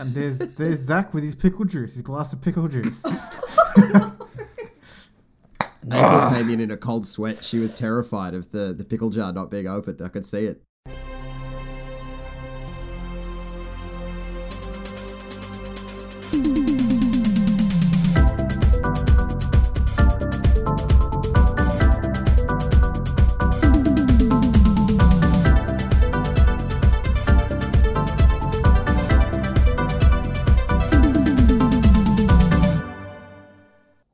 And there's there's Zach with his pickle juice, his glass of pickle juice. April came in in a cold sweat. She was terrified of the, the pickle jar not being opened. I could see it.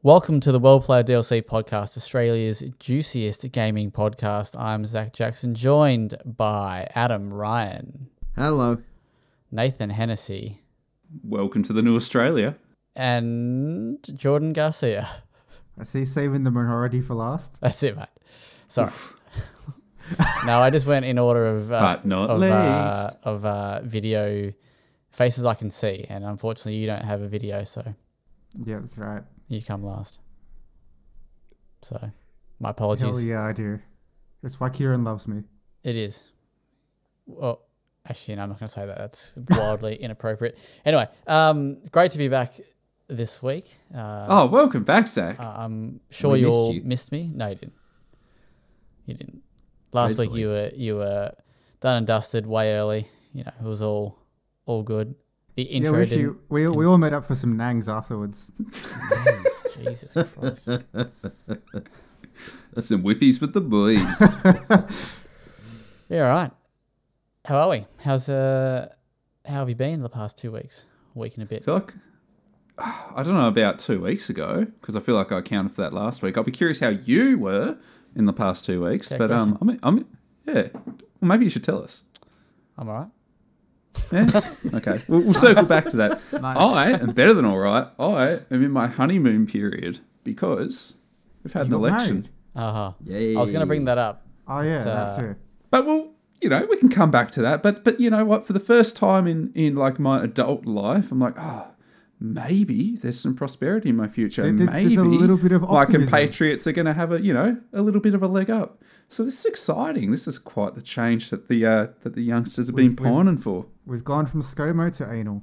Welcome to the Well Played DLC podcast, Australia's juiciest gaming podcast. I'm Zach Jackson, joined by Adam Ryan, Hello. Nathan Hennessy, Welcome to the new Australia. and Jordan Garcia. I see saving the minority for last. That's it, mate. Sorry. no, I just went in order of uh, But not of, uh, least. of uh, video faces I can see, and unfortunately, you don't have a video, so Yeah, that's right. You come last. So, my apologies. Hell apologies. yeah, I do. That's why Kieran loves me. It is. Well, actually, no, I'm not going to say that. That's wildly inappropriate. Anyway, um, great to be back this week. Uh, Oh, welcome back, Zach. I'm sure We you missed all you. missed me. No, you didn't. You didn't. Last week you were you were done and dusted way early. You know, it was all all good. The Yeah, intro we, didn't. actually, we, we all met up for some nangs afterwards. Jesus Christ. Some whippies with the boys. Yeah, all right. How are we? How's uh, how have you been the past two weeks? Week and a bit. I feel like I don't know about two weeks ago because I feel like I accounted for that last week. I'll be curious how you were in the past two weeks. Okay, but um, I mean, I mean, yeah. Well, maybe you should tell us. I'm all right. Yeah. okay. We'll, we'll circle back to that. Nice. I am better than all right. I am in my honeymoon period because we've had You an election. Uh huh. Yay. I was going to bring that up. Oh yeah, uh, that too. But well, you know, we can come back to that. But but you know what? For the first time in in like my adult life, I'm like, oh, maybe there's some prosperity in my future. There- there's- maybe there's a little bit of my optimism. compatriots are going to have a you know a little bit of a leg up. So this is exciting. This is quite the change that the uh, that the youngsters have been We've- we've- pining for. We've gone from ScoMo to anal.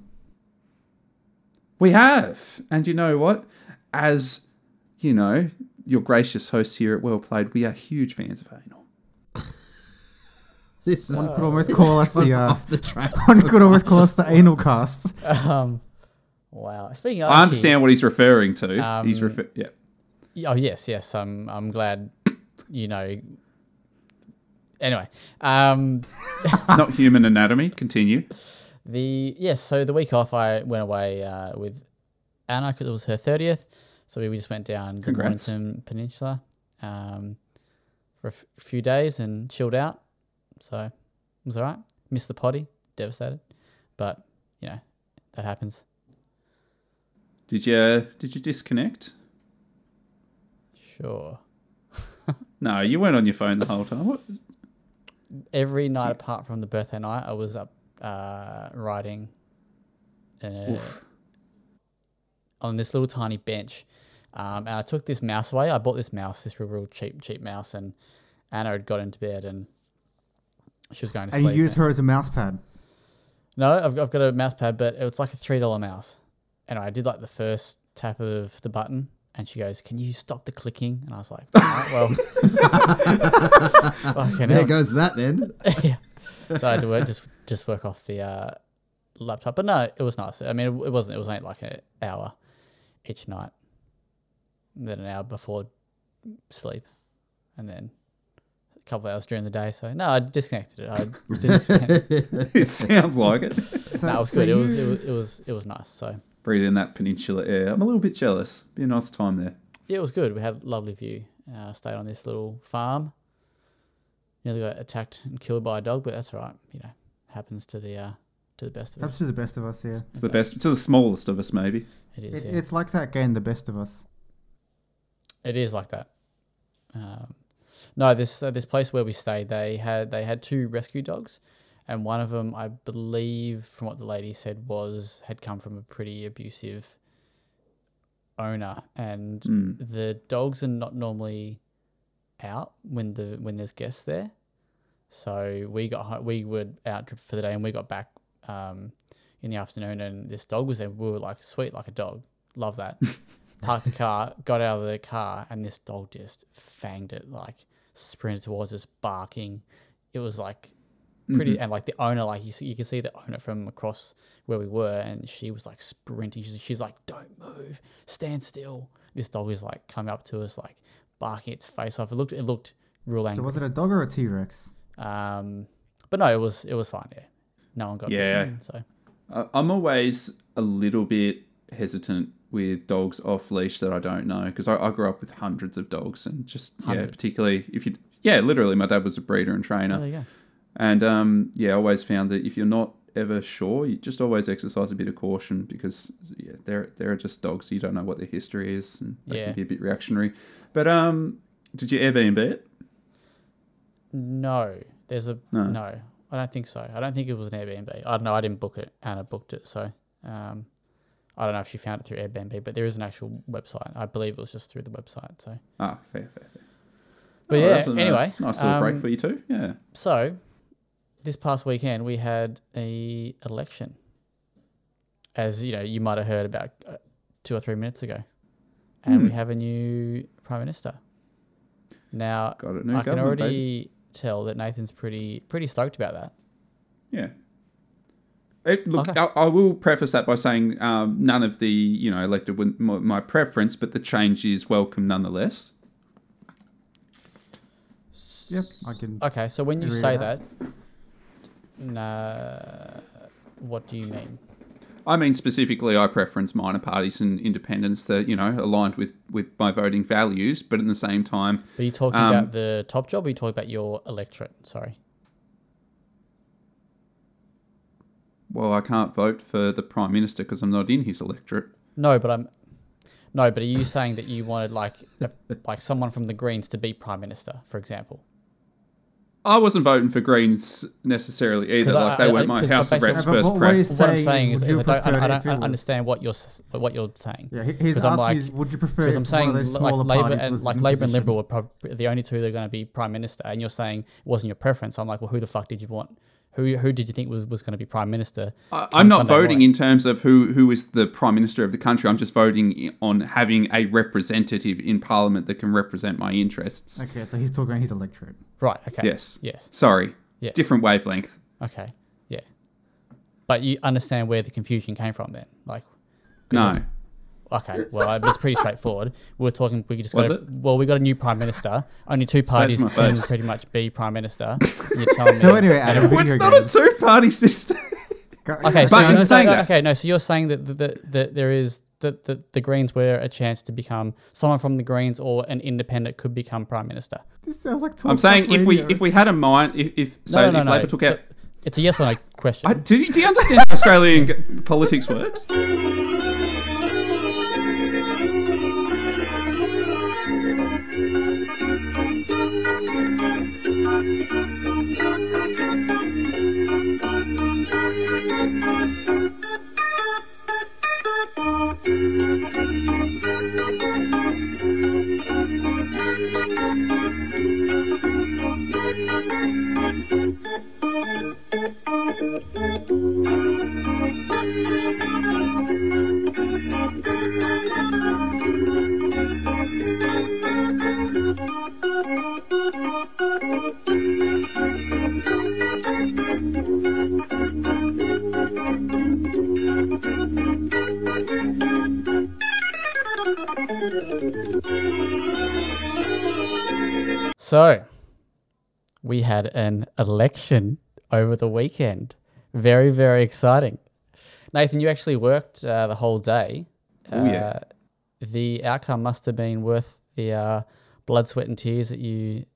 We have, and you know what? As you know, your gracious hosts here at Well Played, we are huge fans of anal. This is One could almost call us the uh, off the tracks. one could almost call us the anal cast. Um, wow. Speaking of, I understand what he's referring to. he's Um, refer- yeah. Oh yes, yes. I'm I'm glad. You know. Anyway, um, not human anatomy. Continue. the yes. So the week off, I went away uh, with Anna because it was her thirtieth. So we just went down the Congrats. Mornington Peninsula um, for a f- few days and chilled out. So it was all right. Missed the potty, devastated, but you know that happens. Did you did you disconnect? Sure. No, you weren't on your phone the whole time. What? Every night apart from the birthday night, I was up uh, riding uh, on this little tiny bench. Um, and I took this mouse away. I bought this mouse, this real, real cheap, cheap mouse, and Anna had got into bed and she was going to sleep. And you sleep. use her as a mouse pad. No, I've, I've got a mouse pad, but it was like a three dollar mouse. And I did like the first tap of the button, and she goes, "Can you stop the clicking?" And I was like, "All right, "Well, fucking There hell." goes that then. yeah. So I had to work, just just work off the uh, laptop. But no, it was nice. I mean, it, it wasn't. It was only like an hour each night, and then an hour before sleep, and then a couple of hours during the day. So no, I disconnected it. I disconnected. It sounds like it. So, no, it was so good. It was, you- it was it was it was nice. So Breathe in that peninsula air. I'm a little bit jealous. Be a nice time there. yeah, it was good. We had a lovely view. Uh, stayed on this little farm. Nearly got attacked and killed by a dog, but that's all right. You know, happens to the uh, to the best of That's us. to the best of us, yeah. To the best, to the smallest of us, maybe. It is. It, yeah. It's like that game, The Best of Us. It is like that. Um, no, this uh, this place where we stayed, they had they had two rescue dogs, and one of them, I believe, from what the lady said, was had come from a pretty abusive owner, and Mm. the dogs are not normally out when the when there's guests there. So we got we were out for the day, and we got back, um, in the afternoon, and this dog was there. We were like, sweet, like a dog. Love that. Parked the car, got out of the car, and this dog just fanged it, like sprinted towards us, barking. It was like pretty, and like the owner, like you see, you can see the owner from across where we were, and she was like sprinting. She's, she's like, "Don't move, stand still." This dog is like coming up to us, like barking its face off. It looked, it looked real angry So was it a dog or a T Rex? Um, but no, it was it was fine. Yeah, no one got Yeah. bitten, So I- I'm always a little bit hesitant with dogs off leash that I don't know because I, I grew up with hundreds of dogs and just yeah, particularly if you yeah, literally my dad was a breeder and trainer, there you go. and um, yeah, I always found that if you're not ever sure, you just always exercise a bit of caution because yeah, they're they're just dogs. You don't know what their history is, and they Yeah. can be a bit reactionary. But um, did you Airbnb it? No, there's a No. no. I don't think so. I don't think it was an Airbnb. I don't know. I didn't book it. Anna booked it, so um, I don't know if she found it through Airbnb. But there is an actual website. I believe it was just through the website. So, Ah, fair, fair, fair. but Oh, yeah. Anyway, nice little break um, for you too. Yeah. So, this past weekend we had a election, as you know, you might have heard about uh, two or three minutes ago, and we Hmm. have a new prime minister. Now, Got a new I can already baby. tell that Nathan's pretty pretty stoked about that. Yeah. It, look, Okay. I, I will preface that by saying um, none of the you know elected were my, my preference, but the change is welcome nonetheless. Yep, I can. Okay, so when you say with that, nah, what do you mean? I mean specifically, I preference minor parties and independents that you know aligned with with my voting values, but at the same time, Are you talking Um, about the top job or are you talking about your electorate? Sorry. well, I can't vote for the prime minister because I'm not in his electorate. No, but I'm no, but are you saying that you wanted like a, like someone from the Greens to be prime minister, for example? I wasn't voting for Greens necessarily either. 'Cause I- Like they I- weren't I- my 'cause House of Reps first what- what is- preference. what I'm Saying saying is, is, would is I, don't, I, prefer I don't if understand what you're what you're saying. Yeah, he's Because I'm asking like- is, would you prefer Because I'm saying one of those like Labor and like Labor and? Liberal were probably the only two that are going to be prime minister, and you're saying it wasn't your preference. I'm like, well, who the fuck did you want? Who who did you think was, was going to be prime minister? I, I'm not Sunday voting morning? in terms of who who is the prime minister of the country. I'm just voting on having a representative in parliament that can represent my interests. Okay, so he's talking about his electorate. Right. Okay. Yes. Yes. Sorry. Yes. Different wavelength. Okay. Yeah. But you understand where the confusion came from then, like. No. I'm- Okay, well, it's pretty straightforward. We We're talking. We just Was got. A, it? well, we got a new prime minister. Only two parties my can pretty much be prime minister. You're telling me. So anyway, Adam, Well, it's not a two-party system. Okay, so But you're in saying saying that, that- okay, no, so you're saying that that, that, that there is that the, the Greens were a chance to become someone from the Greens or an independent could become prime minister. This sounds like I'm saying like if we if we had a mind, if, if so, no, no, if no, Labor no. took So out. it's a yes or no question. I, do, you, do you understand how Australian politics works? So, we had an election over the weekend. Very, very exciting. Nathan, you actually worked uh, the whole day. Oh, yeah. Uh, the outcome must have been worth the uh, blood, sweat, and tears that you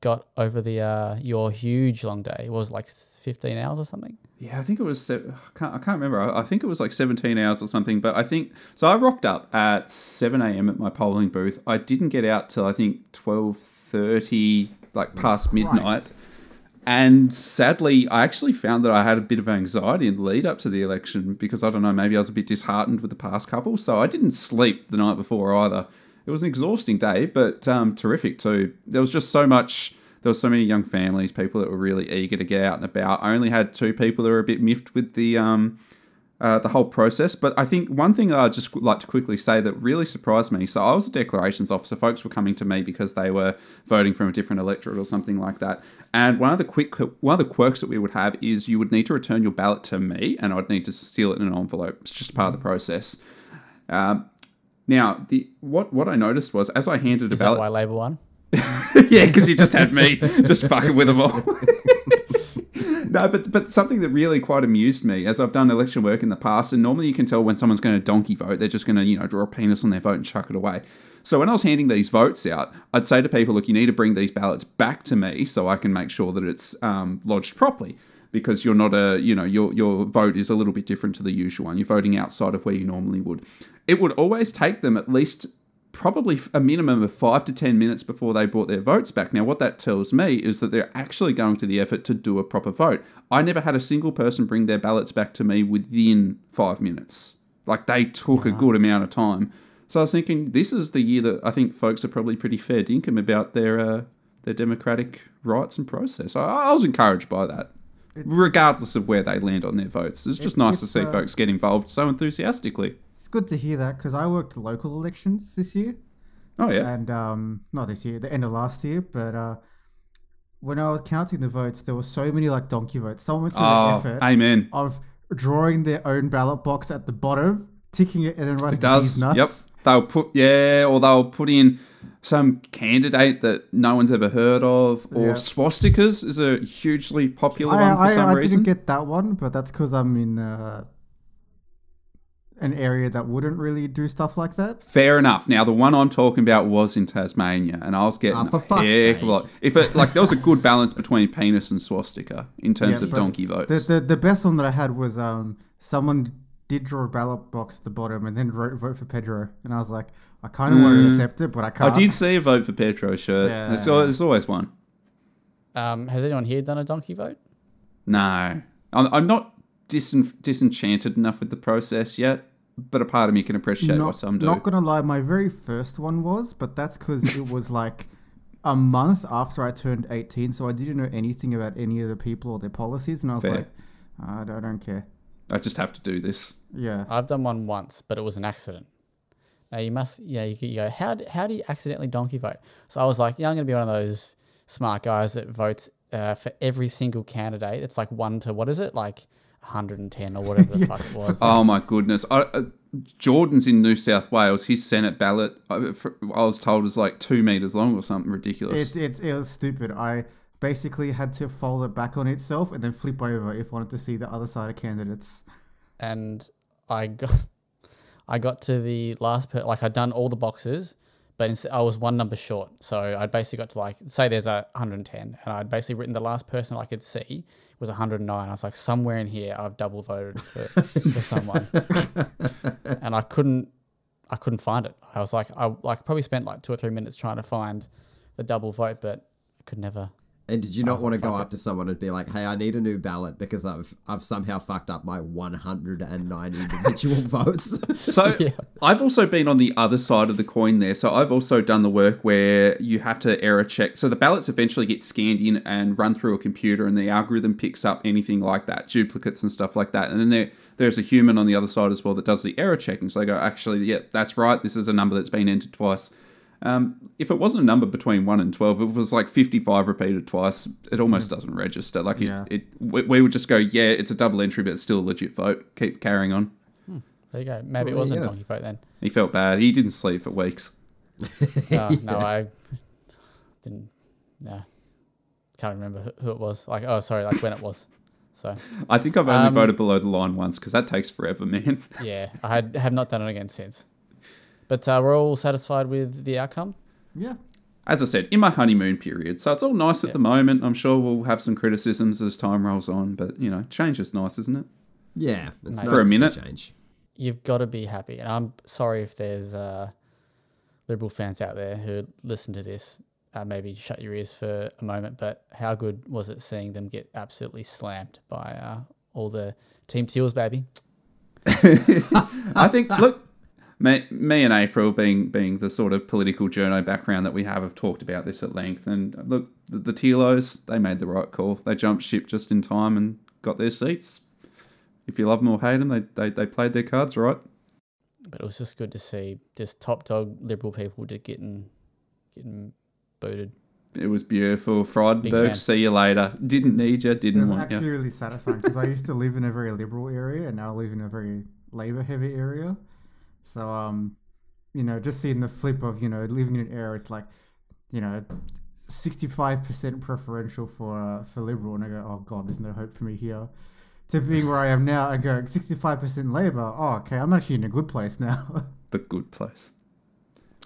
got over the uh, your huge long day. It was like 15 hours or something. Yeah, I think it was. se- I can't, I can't remember. I, I think it was like 17 hours or something. But I think so. I rocked up at 7 a.m. at my polling booth. I didn't get out till I think 12:30, like past midnight. And sadly, I actually found that I had a bit of anxiety in the lead up to the election because I don't know, maybe I was a bit disheartened with the past couple. So I didn't sleep the night before either. It was an exhausting day, but um, terrific too. There was just so much. There were so many young families, people that were really eager to get out and about. I only had two people that were a bit miffed with the um, uh, the whole process. But I think one thing I'd just like to quickly say that really surprised me. So I was a declarations officer. Folks were coming to me because they were voting from a different electorate or something like that. And one of the quick one of the quirks that we would have is you would need to return your ballot to me, and I'd need to seal it in an envelope. It's just part of the process. Um, now, the what what I noticed was as I handed a Is that ballot, why Labor won? yeah, because you just had me just fucking with them all. no, but but something that really quite amused me as I've done election work in the past, and normally you can tell when someone's going to donkey vote, they're just going to you know draw a penis on their vote and chuck it away. So when I was handing these votes out, I'd say to people, look, you need to bring these ballots back to me so I can make sure that it's um, lodged properly. Because you're not a, you know, your your vote is a little bit different to the usual one. You're voting outside of where you normally would. It would always take them at least probably a minimum of five to 10 minutes before they brought their votes back. Now, what that tells me is that they're actually going to the effort to do a proper vote. I never had a single person bring their ballots back to me within five minutes. Like they took a good amount of time. So I was thinking, this is the year that I think folks are probably pretty fair dinkum about their uh, their democratic rights and process. I, I was encouraged by that, regardless of where they land on their votes. It's just It- nice to see uh, folks get involved so enthusiastically. Good to hear that because I worked local elections this year, Oh yeah, and um, not this year, the end of last year. But uh, when I was counting the votes, there were so many like donkey votes. Someone went through the oh effort amen. of drawing their own ballot box at the bottom, ticking it, and then writing It does. these nuts. Yep. They'll put yeah, or they'll put in some candidate that no one's ever heard of, or Yeah. swastikas is a hugely popular I, one for I, some I reason. I didn't get that one, but that's because I'm in uh, an area that wouldn't really do stuff like that. Fair enough. Now the one I'm talking about was in Tasmania, and I was getting Ah, for a fuck's heck of sake. a lot. If it like there was a good balance between penis and swastika in terms Yeah, of donkey The, votes. the the best one that I had was um someone did draw a ballot box at the bottom and then wrote vote for Pedro, and I was like, I kind of want to accept it, but I I can't. I did see a vote for Petro shirt. Yeah. There's, al- there's always one. Um, has anyone here done a donkey vote? No, I'm, I'm not disin- disenchanted enough with the process yet, but a part of me can appreciate why Not, some do. not gonna lie, my very first one was, but that's because it was like a month after I turned 18, so I didn't know anything about any of the people or their policies, and I was Fair. like, I don't, I don't care. I just have to do this. Yeah. I've done one once, but it was an accident. Now you must, yeah, you, you go, how, d- how do you accidentally donkey vote? So I was like, yeah, I'm going to be one of those smart guys that votes uh, for every single candidate. It's like one to, what is it? Like 110 or whatever the fuck it was. Oh my goodness! I, uh, Jordan's in New South Wales. His Senate ballot, I, for- I was told, was like two meters long or something ridiculous. It, it, it was stupid. I basically had to fold it back on itself and then flip over if I wanted to see the other side of candidates. and I got I got to the last per like I'd done all the boxes, but instead I was one number short. So I'd basically got to like say there's a 110, and I'd basically written the last person I could see was 109. I was like somewhere in here I've double voted for, for someone, and I couldn't I couldn't find it. I was like I like probably spent like two or three minutes trying to find the double vote, but I could never. And did you not oh, want to go up to someone and be like, "Hey, I need a new ballot because I've I've somehow fucked up my 109 individual votes." So Yeah. I've also been on the other side of the coin there. So I've also done the work where you have to error check. So the ballots eventually get scanned in and run through a computer, and the algorithm picks up anything like that, duplicates and stuff like that. And then there there's a human on the other side as well that does the error checking. So they go, actually, yeah, that's right. This is a number that's been entered twice. Um, if it wasn't a number between one and twelve, if it was like fifty-five repeated twice. It almost doesn't register. Like it, Yeah. it we, we would just go, yeah, it's a double entry, but it's still a legit vote. Keep carrying on. There you go. Maybe it wasn't yeah. donkey vote then. He felt bad. He didn't sleep for weeks. No, no, I didn't. No, can't remember who, who it was. Like, oh, sorry, like when it was. So I think I've only Um, voted below the line once because that takes forever, man. yeah, I had, have not done it again since. But uh, we're all satisfied with the outcome. Yeah. As I said, in my honeymoon period, so it's all nice at the moment. I'm sure we'll have some criticisms as time rolls on, but you know, change is nice, isn't it? yeah, it's Mate. nice For a minute. change. You've got to be happy, and I'm sorry if there's uh, liberal fans out there who listen to this. Uh, maybe shut your ears for a moment. But how good was it seeing them get absolutely slammed by uh, all the Team Teals, baby? I think look, me, me and April being being the sort of political journo background that we have have talked about this at length. And look, the, the Telos they made the right call. They jumped ship just in time and got their seats. if you love them or hate them, they, they, they played their cards right. But it was just good to see just top dog liberal people just getting getting booted. It was beautiful. Big see you later. Didn't need you, didn't want you. It was want actually you. really satisfying because I used to live in a very liberal area and now I live in a very labor heavy area. So um, you know, just seeing the flip of you know living in an era, it's like, you know, sixty five percent preferential for uh, for liberal, and I go, oh god, there's no hope for me here. To being where I am now I go sixty five percent labor. Oh, okay, I'm actually in a good place now. The good place.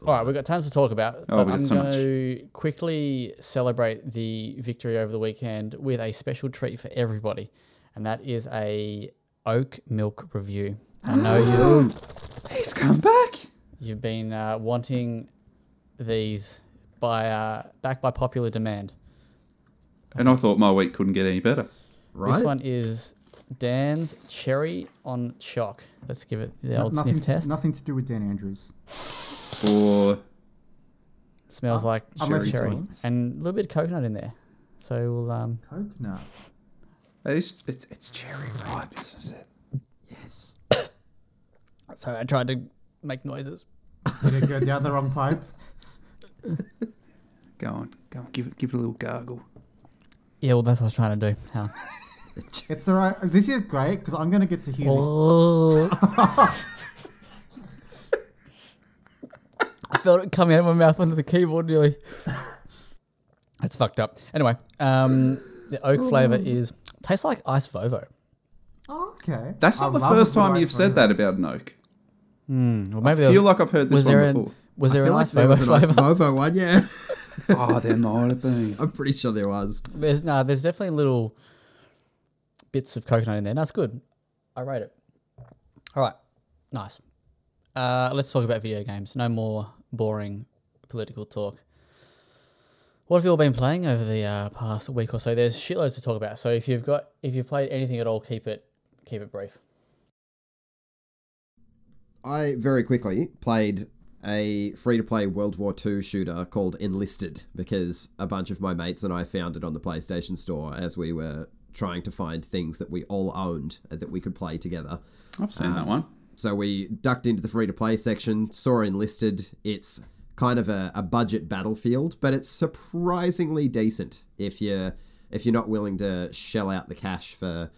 All right, we've got tons to talk about, Oh, but we got I'm so going to quickly celebrate the victory over the weekend with a special treat for everybody, and that is a oak milk review. I know you He's come back. you've been uh, wanting these by uh, back by popular demand. And I thought my week couldn't get any better. Right? This one is Dan's cherry on chalk. Let's give it the old nothing, sniff to, test. nothing to do with Dan Andrews. Or Smells Uh, like unless cherry, it's cherry oats. and a little bit of coconut in there. So we'll um, Coconut. it's, it's, it's cherry ripe, isn't it? Yes. Sorry, I tried to make noises. Did it go down the wrong pipe? Go on, go on, give it, give it a little gargle. Yeah, well, that's what I was trying to do. How? It's alright. This is great because I'm gonna get to hear this. Oh. I felt it coming out of my mouth onto the keyboard nearly. That's fucked up. Anyway, um, the oak flavor is tastes like ice Vovo. Oh, okay. That's I not the first time you've said that about an oak. Hmm. Well, I maybe there feel was, like I've heard this one there before. an was I there feel an like ice there was Vovo an Ice flavor? Vovo one, yeah. oh, there might have been. I'm pretty sure there was. There's no, there's definitely little bits of coconut in there. That's good. I rate it. All right, nice. Uh, let's talk about video games. No more boring political talk. What have you all been playing over the uh, past week or so? There's shitloads to talk about. So if you've got, if you've played anything at all, keep it, keep it brief. I very quickly played a free to play World War II shooter called Enlisted because a bunch of my mates and I found it on the PlayStation Store as we were trying to find things that we all owned that we could play together. I've seen that um, one. So we ducked into the free to play section, saw Enlisted. It's kind of a, a budget battlefield, but it's surprisingly decent if you're if you're not willing to shell out the cash for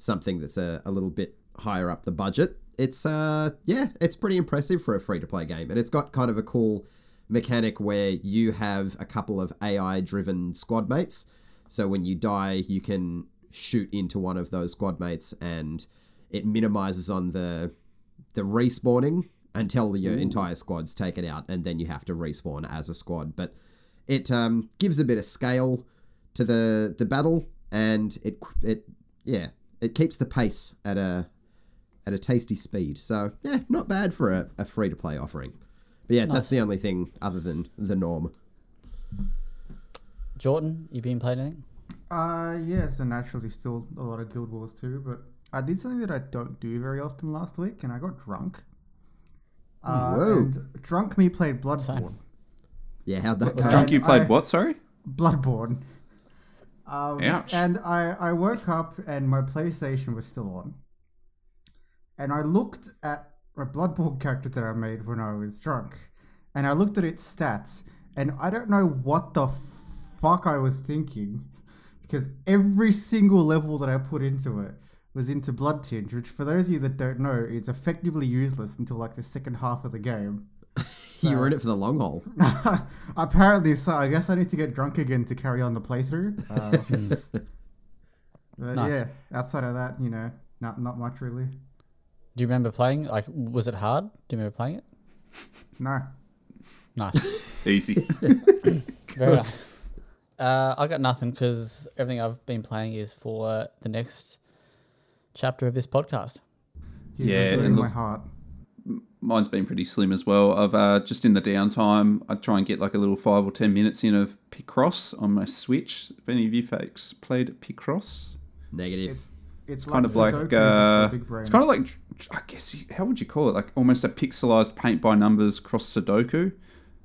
something that's a, a little bit higher up the budget. It's uh yeah, it's pretty impressive for a free to play game. And it's got kind of a cool mechanic where you have a couple of AI driven squad mates. So when you die, you can shoot into one of those squad mates and it minimizes on the the respawning until your entire squad's taken out, and then you have to respawn as a squad. But it um, gives a bit of scale to the the battle, and it it yeah it keeps the pace at a at a tasty speed. So yeah, not bad for a, a free to play offering. But yeah, that's the only thing other than the norm. Jordan, you been playing anything? Uh, yes, and naturally still a lot of Guild Wars 2, but I did something that I don't do very often last week, and I got drunk. Uh, Whoa. And drunk me played Bloodborne. Yeah, how'd that go? Drunk, you played I- what? Sorry. Bloodborne. Um, Ouch. And I, I woke up and my PlayStation was still on. And I looked at a Bloodborne character that I made when I was drunk. And I looked at its stats. And I don't know what the fuck I was thinking. Because every single level that I put into it was into Blood Tinge, which for those of you that don't know, is effectively useless until like the second half of the game. you were in it for the long haul. Apparently, so I guess I need to get drunk again to carry on the playthrough. Uh, but Nice. yeah, outside of that, you know, not not much really. Do you remember playing? Like, was it hard? Do you remember playing it? No. Nice. Easy. Very nice. Uh, I got nothing because everything I've been playing is for the next chapter of this podcast. You're Yeah, burning and my those- heart. Mine's been pretty slim as well. I've uh, just in the downtime, I try and get like a little five or ten minutes in of Picross on my Switch. If any of you folks played Picross, Negative. It's kind of like Sudoku, but for uh, a big brain. it's kind of like I guess you- how would you call it? Like almost a pixelized paint by numbers cross Sudoku.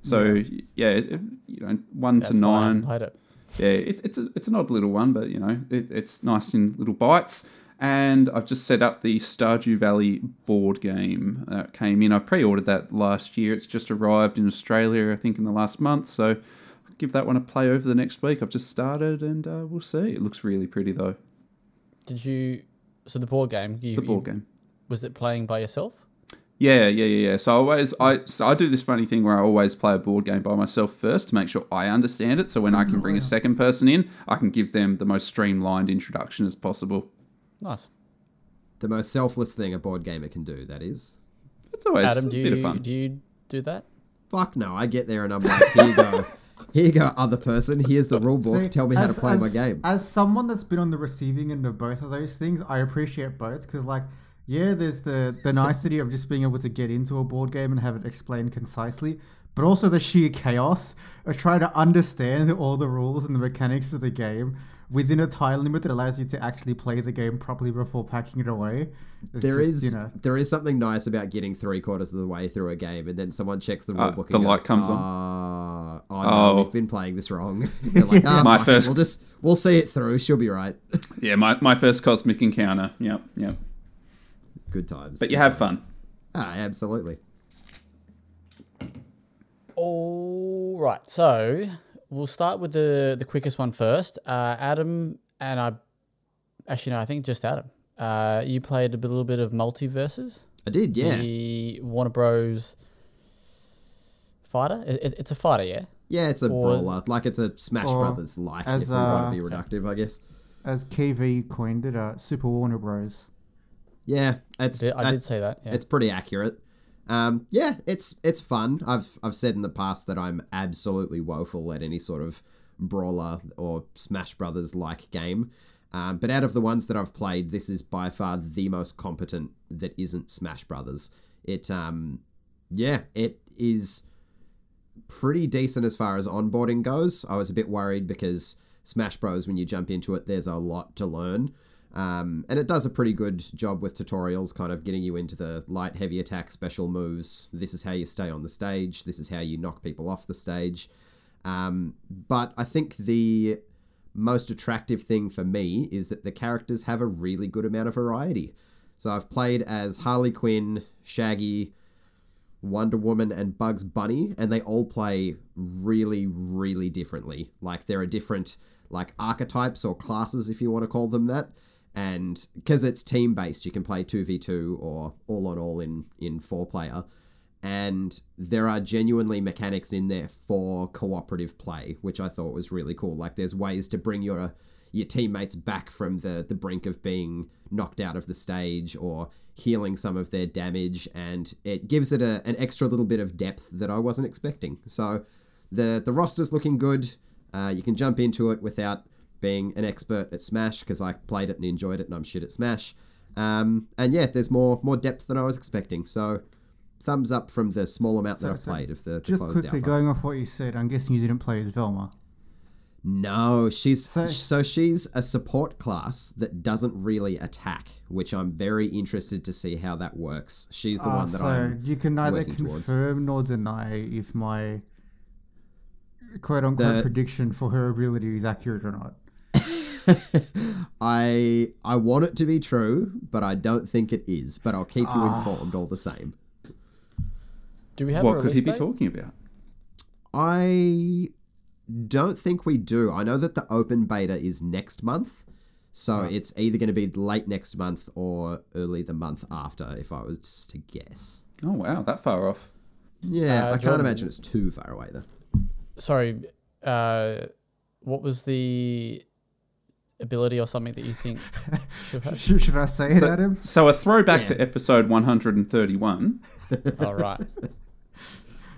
So yeah, it, it- you know, one That's to why I nine. played it. Yeah, it's it's a, it's an odd little one, but you know, it, it's nice in little bites. And I've just set up the Stardew Valley board game that came in. I pre ordered that last year. It's just arrived in Australia, I think, in the last month. So I'll give that one a play over the next week. I've just started and uh, we'll see. It looks really pretty, though. Did you? So the board game. You, The board you- game. Was it playing by yourself? Yeah, yeah, yeah, yeah. So I always, I, so I do this funny thing where I always play a board game by myself first to make sure I understand it. So when I can bring a second person in, I can give them the most streamlined introduction as possible. Nice. The most selfless thing a board gamer can do, that is. It's always Adam, a do bit of you fun. do you do that? Fuck no, I get there and I'm like, here you go. Here you go, other person. Here's the rule book. See, Tell me how to play as- my game. As someone that's been on the receiving end of both of those things, I appreciate both because, like, yeah, there's the the nicety of just being able to get into a board game and have it explained concisely, but also the sheer chaos of trying to understand all the rules and the mechanics of the game within a time limit that allows you to actually play the game properly before packing it away. It's There just, is you know, there is something nice about getting three quarters of the way through a game and then someone checks the rule Uh, book the and light goes, comes on. "Ah, oh, no, Oh. we've been playing this wrong. You're like, ah, My fuck it, first- we'll just we'll see it through. She'll be right. Yeah, my, my first cosmic encounter. Yep, yep. Good times. But you have times. fun. Ah, absolutely. All right. So we'll start with the the quickest one first. Uh, Adam and I. Actually, no. I think just Adam. Uh, you played a little bit of MultiVersus. I did, yeah. The Warner Bros. Fighter. It, it- it's a fighter, yeah. Yeah, it's a Or- brawler. Like it's a Smash or Brothers like, as, if we want uh, to be reductive, I guess. as KV coined it, uh, Super Warner Bros. Yeah, it's I that- did say that. Yeah. it's pretty accurate. Um, yeah, it's it's fun. I've I've said in the past that I'm absolutely woeful at any sort of brawler or Smash Brothers like game. Um, but out of the ones that I've played, this is by far the most competent that isn't Smash Brothers. It um, yeah, it is pretty decent as far as onboarding goes. I was a bit worried because Smash Bros. When you jump into it, there's a lot to learn. Um, and it does a pretty good job with tutorials, kind of getting you into the light, heavy attack, special moves. This is how you stay on the stage. This is how you knock people off the stage. Um, but I think the most attractive thing for me is that the characters have a really good amount of variety. So I've played as Harley Quinn, Shaggy, Wonder Woman, and Bugs Bunny, and they all play really, really differently. Like there are different like archetypes or classes, if you want to call them that. And because it's team based, you can play two v two or all on all in in four player. And there are genuinely mechanics in there for cooperative play, which I thought was really cool. Like there's ways to bring your your teammates back from the the brink of being knocked out of the stage or healing some of their damage and it gives it a, an extra little bit of depth that I wasn't expecting. So the the roster's looking good. Uh, you can jump into it without being an expert at Smash because I played it and enjoyed it and I'm shit at Smash. Um, and yeah, there's more more depth than I was expecting. So thumbs up from the small amount that So- I've so played of the, the Just closed quickly alpha. going off what you said, I'm guessing you didn't play as Velma. No, she's So- so, she's a support class that doesn't really attack, which I'm very interested to see how that works. She's the Ah, one that so I'm. you can neither working towards. confirm nor deny if my quote unquote The- prediction for her ability is accurate or not. I I want it to be true, but I don't think it is. But I'll keep you Ah. informed all the same. Do we have a What could release he be date? talking about? I don't think we do. I know that the open beta is next month. So it's either going to be late next month or early the month after, if I was to guess. Oh wow, that far off. Yeah, Uh, I can't Jordan- imagine it's too far away though. Sorry. Uh, what was the ability or something that you think she'll have? Should, should I say it, So, Adam? so a throwback Yeah. to episode 131. All right.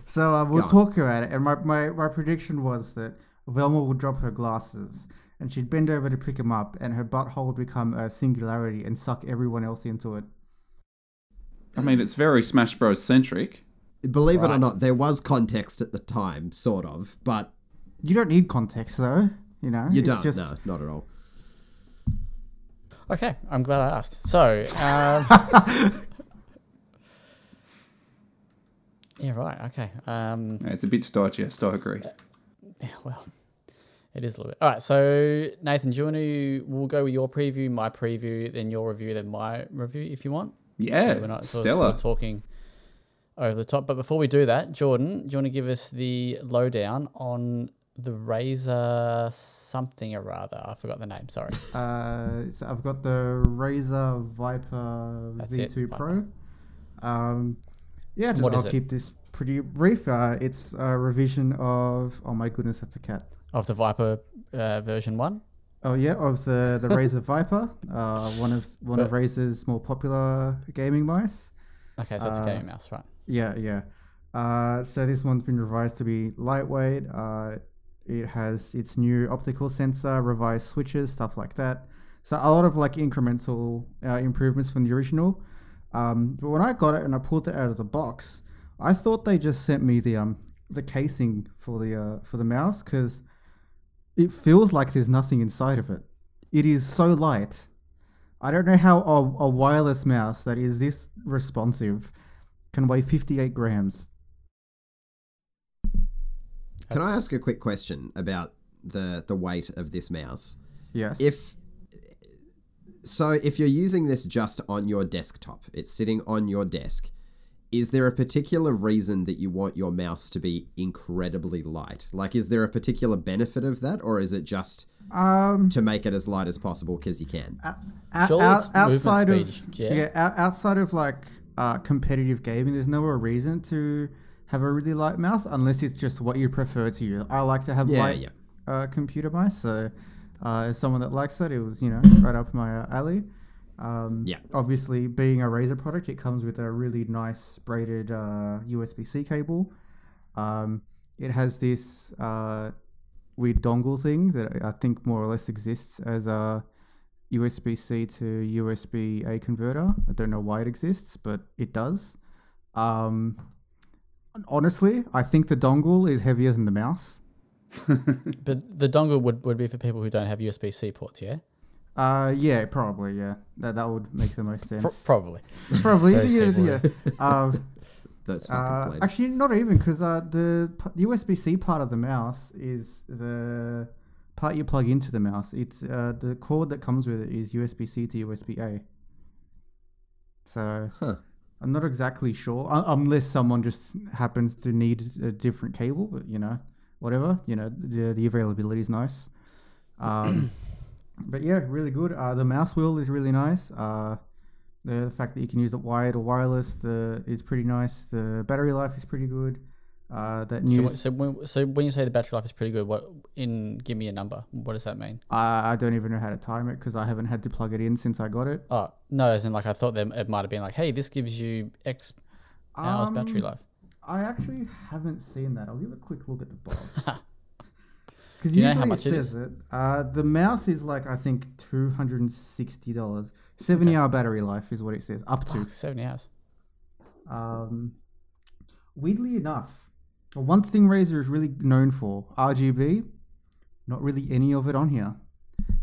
So uh, we'll Go on. talk about it. And my, my, my prediction was that Velma would drop her glasses and she'd bend over to pick them up and her butthole would become a singularity and suck everyone else into it. I mean, it's very Smash Bros. centric. Believe it or not, there was context at the time, sort of, but You don't need context though, you know? you It's don't. just- No, not at all. Okay, I'm glad I asked. So, um, yeah, right. Okay. Um, Yeah, It's a bit to digest. I agree. yeah, well, It is a little bit. All right, so Nathan, do you want to? We'll go with your preview, my preview, then your review, then my review, if you want. Yeah, So we're not sort of, sort of talking over the top. But before we do that, Jordan, do you want to give us the lowdown on the Razer something or rather? I forgot the name. Sorry. Uh, so I've got the Razer Viper That's it, V2 Viper. Pro. Um, yeah, just, I'll is it? keep this pretty brief. Uh, it's a revision of. Oh my goodness, that's a cat. of the Viper uh, version one. Oh yeah, of the the Razer Viper, uh, one of one of Razer's more popular gaming mice. Okay, so it's a Uh, gaming mouse, right? Yeah, yeah. Uh, so this one's been revised to be lightweight. It has its new optical sensor, revised switches, stuff like that. So a lot of like incremental uh, improvements from the original. Um, but when I got it and I pulled it out of the box, I thought they just sent me the um the casing for the uh, for the mouse because it feels like there's nothing inside of it. It is so light. I don't know how a, a wireless mouse that is this responsive can weigh 58 grams. Can I ask a quick question about the the weight of this mouse? Yes. If so, if you're using this just on your desktop, it's sitting on your desk. Is there a particular reason that you want your mouse to be incredibly light? Like, is there a particular benefit of that, or is it just um, to make it as light as possible because you can? o- Surely out- outside of speed, yeah? out- outside of like uh, competitive gaming, there's no real reason to have a really light mouse unless it's just what you prefer to use. I like to have Yeah, light yeah. uh, computer mice, so uh, as someone that likes that, it was you know right up my alley. Um, Yeah. Obviously, being a Razer product, it comes with a really nice braided uh, USB-C cable. Um, it has this uh, weird dongle thing that I think more or less exists as a USB-C to USB-A converter. I don't know why it exists, but it does. Um, honestly, I think the dongle is heavier than the mouse. But the dongle would, would be for people who don't have USB C ports, yeah? Uh, yeah, probably, yeah. That that would make the most sense. Pro- probably. probably, yeah, yeah. Um, That's fucking uh, actually, not even because uh, the p- USB-C part of the mouse is the part you plug into the mouse. It's uh, the cord that comes with it is USB-C to USB-A. So Huh. I'm not exactly sure, unless someone just happens to need a different cable. But you know, whatever. You know, the the availability is nice. Um, but yeah, really good. Uh, the mouse wheel is really nice. Uh, the fact that you can use it wired or wireless the is pretty nice. The battery life is pretty good. Uh, that So, new so, when, so when you say the battery life is pretty good, what in give me a number? What does that mean? I I don't even know how to time it because I haven't had to plug it in since I got it. Oh no, as in like I thought there it might have been like, hey, this gives you X hours battery Um, life. I actually haven't seen that. I'll give a quick look at the box. Because you know usually how it much it says it. Uh, the mouse is like I think two hundred and sixty dollars. Seventy Okay. hour battery life is what it says. Up to. Fuck, Seventy hours. Um, weirdly enough, one thing Razer is really known for RGB. Not really any of it on here.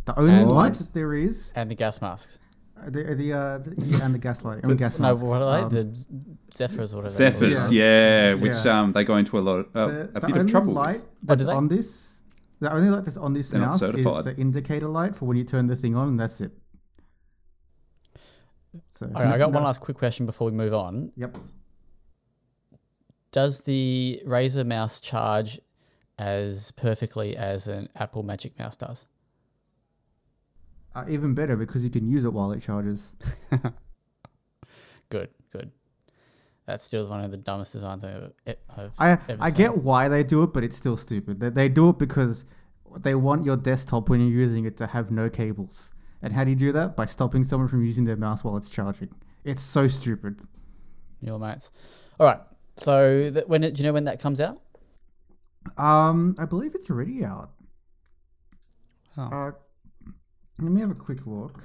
The only And- light that there is And the gas masks. uh, the the, uh, the yeah, and the gaslight and gas No, masks. what are they? Um, the Z- Zephyrs or whatever. Zephyrs, Yeah. yeah, which Yeah. um they go into a lot of, uh, the, a bit of only trouble. with. light Oh, that's do on this, the only light that's on this They're mouse is the indicator light for when you turn the thing on, and that's it. So Okay, I got no- one last quick question before we move on. Yep. Does the Razer mouse charge as perfectly as an Apple Magic Mouse does? Uh, even better because you can use it while it charges. Good, good. That's still one of the dumbest designs I've ever, I've I I seen. get why they do it, but it's still stupid. They, they do it because they want your desktop when you're using it to have no cables. And how do you do that? By stopping someone from using their mouse while it's charging. It's so stupid. your mates. All right. So that when it, do you know when that comes out? Um, I believe it's already out. Oh. Uh, let me have a quick look.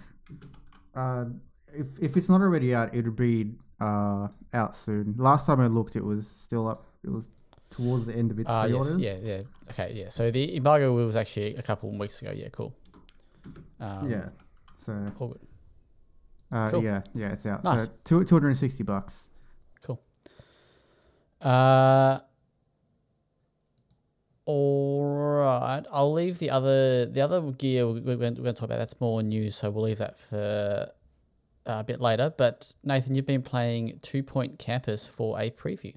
Uh, if if it's not already out, it'll be uh out soon. Last time I looked, it was still up. It was towards the end of its Ah, yes, pre-orders. yeah, yeah. Okay, yeah. So the embargo was actually a couple of weeks ago. Yeah, cool. Um, yeah. So All good. uh, Cool. yeah, yeah, it's out. Nice. So two two hundred and sixty bucks. Uh, All right, I'll leave the other the other gear we- we're going, we're going to talk about. That's more news, so we'll leave that for uh, a bit later. But Nathan, you've been playing Two Point Campus for a preview.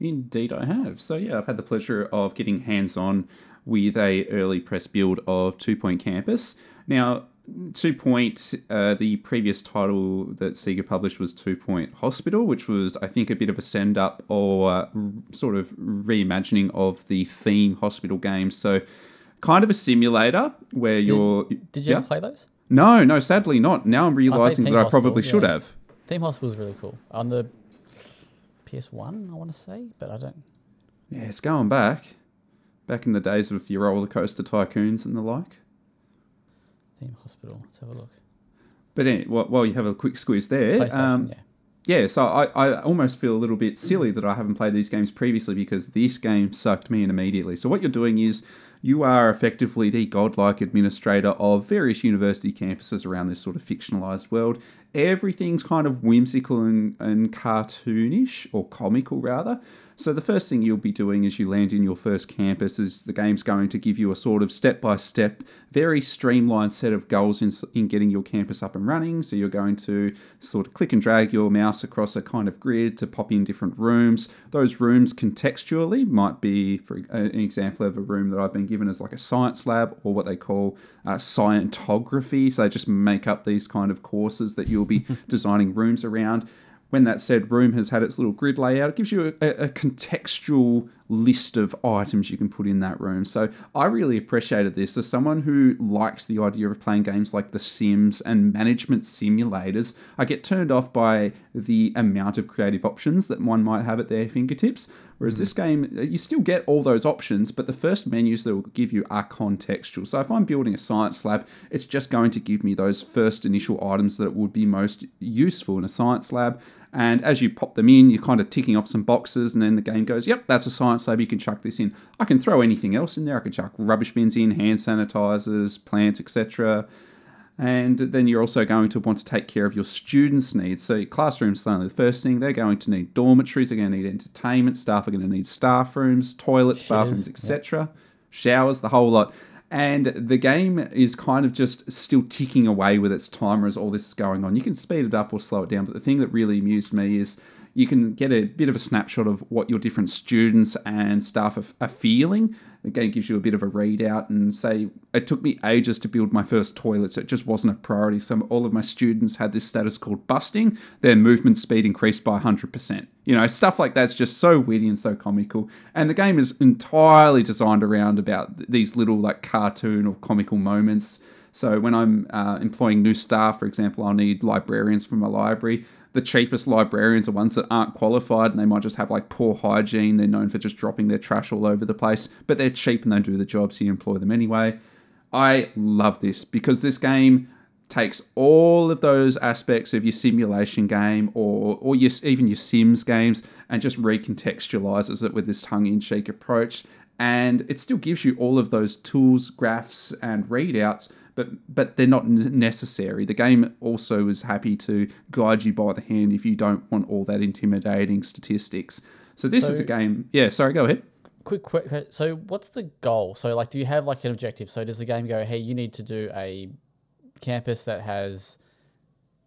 Indeed, I have. So yeah, I've had the pleasure of getting hands on with a early press build of Two Point Campus. Now, Two Point, uh, the previous title that Sega published was Two Point Hospital, which was I think a bit of a send up or uh, sort of reimagining of the theme hospital game. So. Kind of a simulator where you're. Did you Yeah? ever play those? No, no, sadly not. Now I'm realizing that I Hospital, probably should yeah. have. Theme Hospital was really cool on the PS One. I want to say, but I don't. Yeah, it's going back. Back in the days of your roller coaster tycoons and the like. Theme Hospital. Let's have a look. But anyway, while you have a quick squeeze there, um, yeah. yeah, so I, I almost feel a little bit silly that I haven't played these games previously because this game sucked me in immediately. So what you're doing is you are effectively the godlike administrator of various university campuses around this sort of fictionalized world. Everything's kind of whimsical and, and cartoonish, or comical rather. So the first thing you'll be doing as you land in your first campus is the game's going to give you a sort of step-by-step, very streamlined set of goals in, in getting your campus up and running. So you're going to sort of click and drag your mouse across a kind of grid to pop in different rooms. Those rooms contextually might be, for an example of a room that I've been given as like a science lab or what they call uh, scientography. So they just make up these kind of courses that you'll be designing rooms around when that said room has had its little grid layout, it gives you a, a contextual list of items you can put in that room. So I really appreciated this. As someone who likes the idea of playing games like The Sims and management simulators, I get turned off by the amount of creative options that one might have at their fingertips. Whereas this mm-hmm. game, uh, you still get all those options, but the first menus that will give you are contextual. So if I'm building a science lab, it's just going to give me those first initial items that would be most useful in a science lab. And as you pop them in, you're kind of ticking off some boxes, and then the game goes, Yep, that's a science lab. You can chuck this in. I can throw anything else in there. I can chuck rubbish bins in, hand sanitizers, plants, etc. And then you're also going to want to take care of your students' needs. So your classroom's only the first thing. They're going to need dormitories. They're going to need entertainment. Staff are going to need staff rooms, toilets, Shitters, bathrooms, etc. Showers, the whole lot. And the game is kind of just still ticking away with its timer as all this is going on. You can speed it up or slow it down, but the thing that really amused me is you can get a bit of a snapshot of what your different students and staff are, are feeling. The game gives you a bit of a readout and say it took me ages to build my first toilet, so it just wasn't a priority. So all of my students had this status called busting. Their movement speed increased by 100%. You know, stuff like that's just so witty and so comical. And the game is entirely designed around about these little like cartoon or comical moments. So when I'm uh, employing new staff, for example, I'll need librarians from my library. The cheapest librarians are ones that aren't qualified and they might just have like poor hygiene. They're known for just dropping their trash all over the place, but they're cheap and they do the job, so you employ them anyway. I love this because this game takes all of those aspects of your simulation game or or your, even your Sims games and just recontextualizes it with this tongue-in-cheek approach and it still gives you all of those tools, graphs, and readouts, but but they're not necessary. The game also is happy to guide you by the hand if you don't want all that intimidating statistics. So this is a game. Yeah, sorry, go ahead. Quick, quick. Uh, so, what's the goal? So, like, do you have like an objective? So, does the game go, "Hey, you need to do a campus that has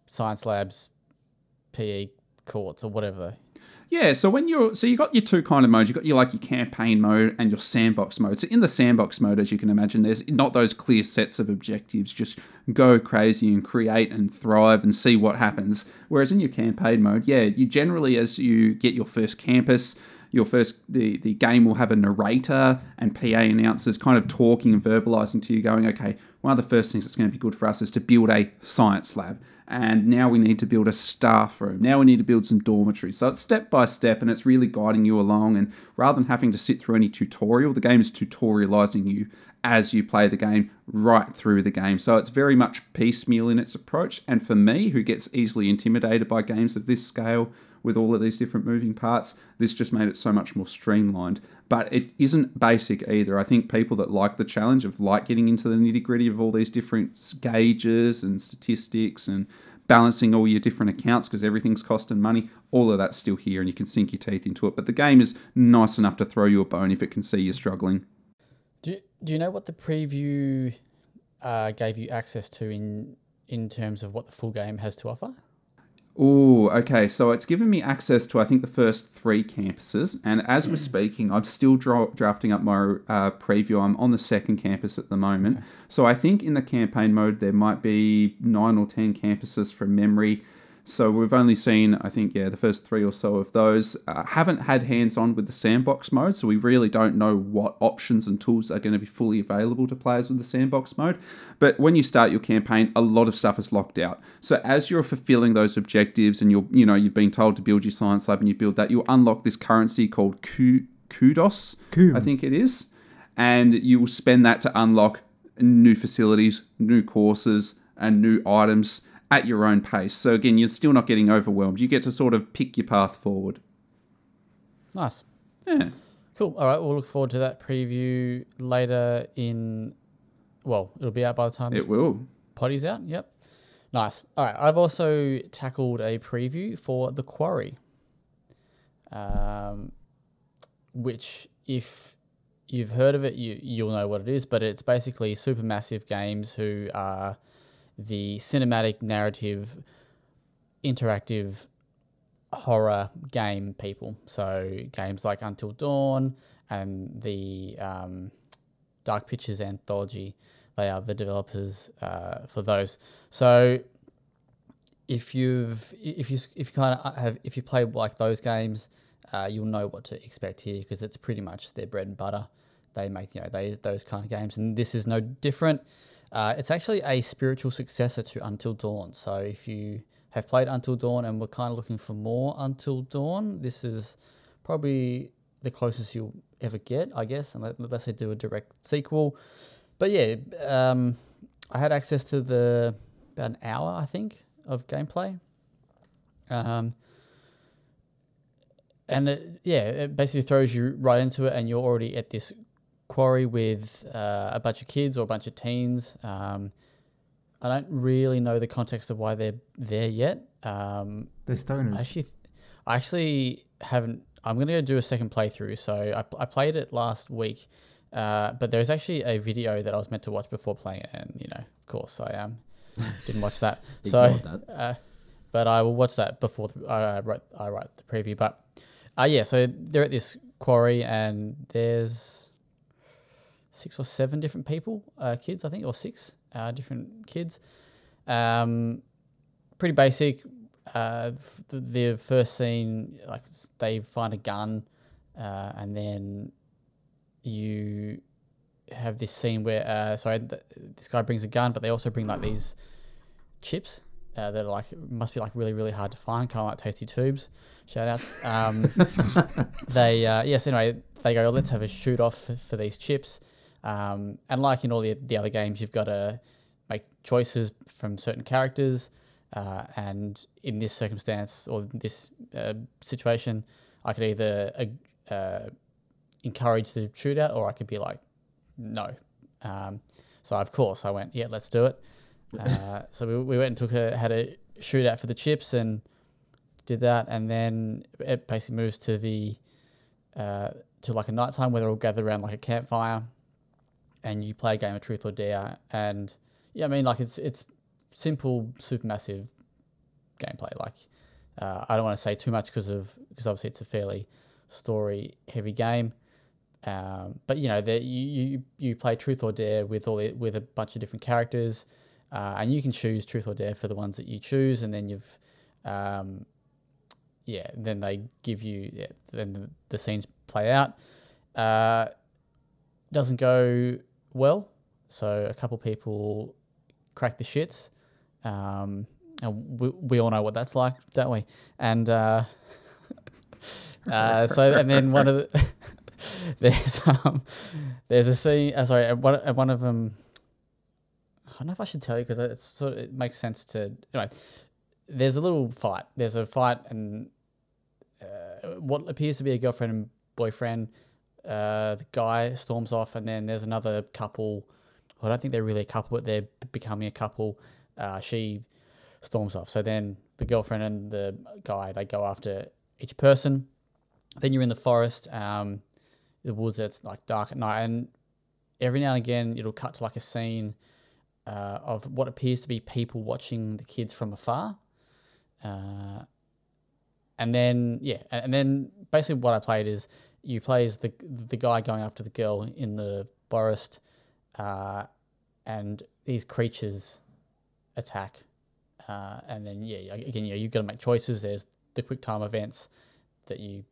science labs, PE courts, or whatever"? Yeah, so when you're so you got your two kind of modes. You got your like your campaign mode and your sandbox mode. So in the sandbox mode, as you can imagine, there's not those clear sets of objectives. Just go crazy and create and thrive and see what happens. Whereas in your campaign mode, yeah, you generally as you get your first campus, your first the the game will have a narrator and PA announcers kind of talking and verbalizing to you, going, okay, one of the first things that's going to be good for us is to build a science lab. And now we need to build a staff room. Now we need to build some dormitories. So it's step by step and it's really guiding you along. And rather than having to sit through any tutorial, the game is tutorializing you as you play the game right through the game. So it's very much piecemeal in its approach. And for me, who gets easily intimidated by games of this scale with all of these different moving parts, this just made it so much more streamlined. But it isn't basic either. I think people that like the challenge of like getting into the nitty gritty of all these different gauges and statistics and balancing all your different accounts because everything's costing money, all of that's still here and you can sink your teeth into it. But the game is nice enough to throw you a bone if it can see you're struggling. Do you know what the preview uh, gave you access to in in terms of what the full game has to offer? Oh, okay. So it's given me access to I think the first three campuses, and as we're speaking, I'm still dra- drafting up my uh, preview. I'm on the second campus at the moment, so I think in the campaign mode there might be nine or ten campuses from memory. So we've only seen, I think, yeah, the first three or so of those. Uh, haven't had hands on with the sandbox mode, so we really don't know what options and tools are going to be fully available to players with the sandbox mode. But when you start your campaign, a lot of stuff is locked out. So as you're fulfilling those objectives, and you're, you know, you've been told to build your science lab, and you build that, you'll unlock this currency called Ku- Kudos, Coom. I think it is, and you will spend that to unlock new facilities, new courses, and new items at your own pace. So again, you're still not getting overwhelmed. You get to sort of pick your path forward. Nice. Yeah. Cool. All right, we'll look forward to that preview later in. Well, it'll be out by the time It will. potty's out. Yep. Nice. All right. I've also tackled a preview for The Quarry, um, which, if you've heard of it, you, you'll know what it is, but it's basically Supermassive Games who are the cinematic narrative, interactive horror game people. So games like Until Dawn and the um, Dark Pictures anthology, they are the developers uh, for those. So if you've if you if you kind of have if you play like those games, uh, you'll know what to expect here because it's pretty much their bread and butter. They make you know they those kind of games, and this is no different. Uh, it's actually a spiritual successor to Until Dawn. So if you have played Until Dawn and were kind of looking for more Until Dawn, this is probably the closest you'll ever get, I guess, unless, they do a direct sequel. But yeah, um, I had access to the about an hour, I think, of gameplay. Um, and it, yeah, it basically throws you right into it, and you're already at this quarry with uh, a bunch of kids or a bunch of teens. Um, I don't really know the context of why they're there yet. Um, They're stoners. I actually, I actually haven't. I'm gonna go do a second playthrough. So I, I played it last week, uh, but there's actually a video that I was meant to watch before playing it, and you know, of course, I um didn't watch that. so, that. uh, but I will watch that before the, I write I write the preview. But uh, yeah, so they're at this quarry, and there's six or seven different people, uh, kids, I think, or six uh, different kids. Um, pretty basic. Uh, the, the first scene, like they find a gun, uh, and then you have this scene where, uh, sorry, th- this guy brings a gun, but they also bring like these chips uh, that are like must be like really really hard to find, kind of like tasty tubes. Shout out. Um, they uh, yes anyway they go let's have a shoot off for, for these chips um, and like in all the, the other games you've got to make choices from certain characters uh, and in this circumstance or this uh, situation i could either uh, uh, encourage the shootout or i could be like no. Um, so of course i went yeah let's do it. Uh, so we, we went and took a had a shootout for the chips and did that and then it basically moves to the uh, to like a nighttime where they're all gathered around like a campfire and you play a game of truth or dare and yeah i mean like it's it's simple supermassive gameplay like uh, i don't want to say too much because of because obviously it's a fairly story heavy game um, but you know that you, you you play truth or dare with all the, with a bunch of different characters uh, and you can choose truth or dare for the ones that you choose and then you've um, yeah, then they give you, yeah, then the, the scenes play out. Uh, doesn't go well, so a couple people crack the shits. Um, and we, we all know what that's like, don't we? And uh, uh, so, and then one of the there's um, there's a scene. Uh, sorry, one one of them. I don't know if I should tell you because it's sort of, it makes sense to anyway. There's a little fight. There's a fight, and uh, what appears to be a girlfriend and boyfriend. Uh, the guy storms off, and then there's another couple. I don't think they're really a couple, but they're becoming a couple. Uh, she storms off. So then the girlfriend and the guy they go after each person. Then you're in the forest, um, the woods that's like dark at night, and every now and again it'll cut to like a scene uh, of what appears to be people watching the kids from afar. Uh, and then yeah, and and then basically what I played is you play as the the guy going after the girl in the forest, uh, and these creatures attack, uh, and then yeah, again, yeah, you've got to make choices. There's the quick time events that you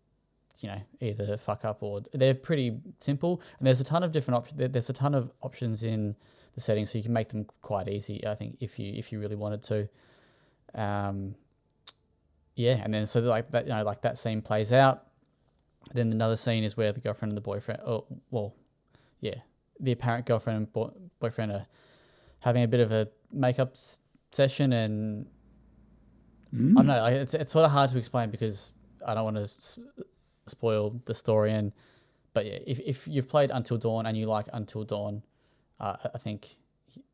you know either fuck up or they're pretty simple and there's a ton of different options there's a ton of options in the settings so you can make them quite easy i think if you if you really wanted to um yeah and then so like that you know like that scene plays out then another scene is where the girlfriend and the boyfriend oh well yeah the apparent girlfriend and boy, boyfriend are having a bit of a makeup session and I don't know. It's it's sort of hard to explain because I don't want to s- spoil the story. And but yeah, if if you've played Until Dawn and you like Until Dawn, uh, I- think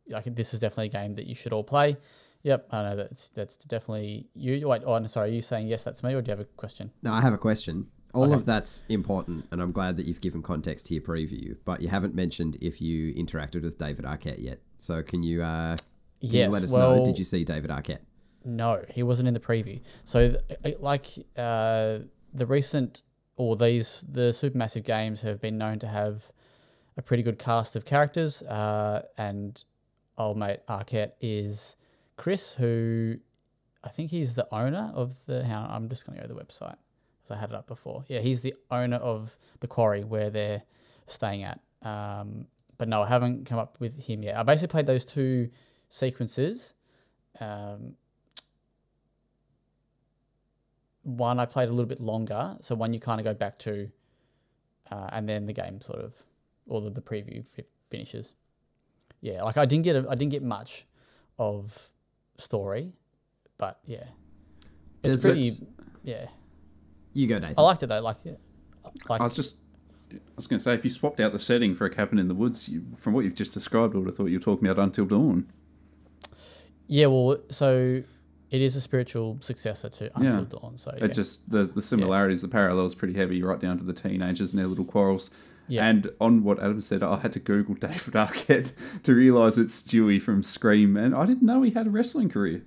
like this is definitely a game that you should all play. Yep, I know that's that's definitely you. Wait, oh, no, sorry, are you saying yes? That's me, or do you have a question? No, I have a question. All Okay. of that's important, and I'm glad that you've given context to your preview, but you haven't mentioned if you interacted with David Arquette yet. So, can you, uh, can Yes. you let us well, know? Did you see David Arquette? No, he wasn't in the preview. So, th- like uh, the recent or these the supermassive games have been known to have a pretty good cast of characters. Uh, and old mate Arquette is Chris, who I think he's the owner of the. I'm just going to go to the website I had it up before. Yeah, he's the owner of the quarry where they're staying at. Um, but no, I haven't come up with him yet. I basically played those two sequences. Um, one I played a little bit longer, so one you kind of go back to, uh, and then the game sort of, or the, the preview fi- finishes. Yeah, like I didn't get a, I didn't get much of story, but yeah, it's Does pretty. it- Yeah, You go, Nathan. I liked it though. Like, yeah, like I was just, I was going to say, if you swapped out the setting for a cabin in the woods, you, from what you've just described, I would have thought you were talking about Until Dawn. yeah. Well, so it is a spiritual successor to Until Yeah. Dawn. So It just the the similarities, the parallels, pretty heavy, right down to the teenagers and their little quarrels. Yeah. And on what Adam said, I had to Google David Arquette to realise it's Dewey from Scream, and I didn't know he had a wrestling career.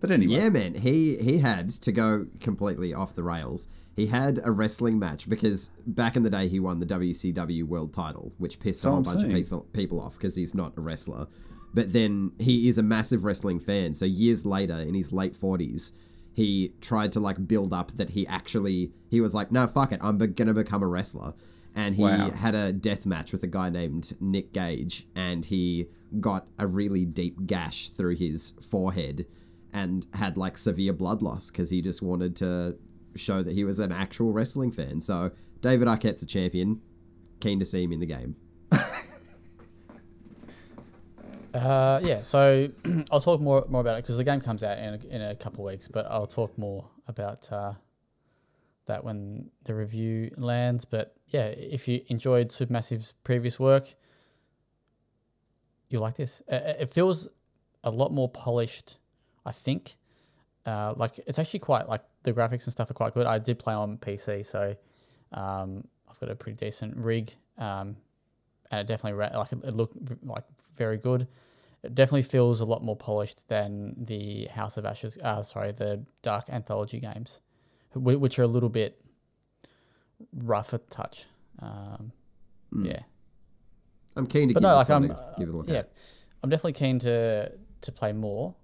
But anyway, Yeah, man. He he had to go completely off the rails. He had a wrestling match because back in the day he won the WCW World Title, which pissed a whole bunch saying. of people people off because he's not a wrestler. But then he is a massive wrestling fan. So years later, in his late forties, he tried to like build up that he actually he was like, no, fuck it, I'm be- gonna become a wrestler. And he Wow. had a death match with a guy named Nick Gage, and he got a really deep gash through his forehead and had like severe blood loss because he just wanted to show that he was an actual wrestling fan. So David Arquette's a champion. Keen to see him in the game. Uh, yeah, so I'll talk more more about it because the game comes out in a, in a couple of weeks. But I'll talk more about uh, that when the review lands. But yeah, if you enjoyed Supermassive's previous work, you'll like this. Uh, It feels a lot more polished, I think. Uh, like it's actually quite like the graphics and stuff are quite good. I did play on PC, so um, I've got a pretty decent rig. Um, and it definitely ra- like it, it looked like very good. It definitely feels a lot more polished than the House of Ashes. Uh, sorry, the Dark Anthology games, which are a little bit rougher touch. Um, Yeah, I'm keen to but give, no, like I'm give it a look yeah, at. I'm definitely keen to to play more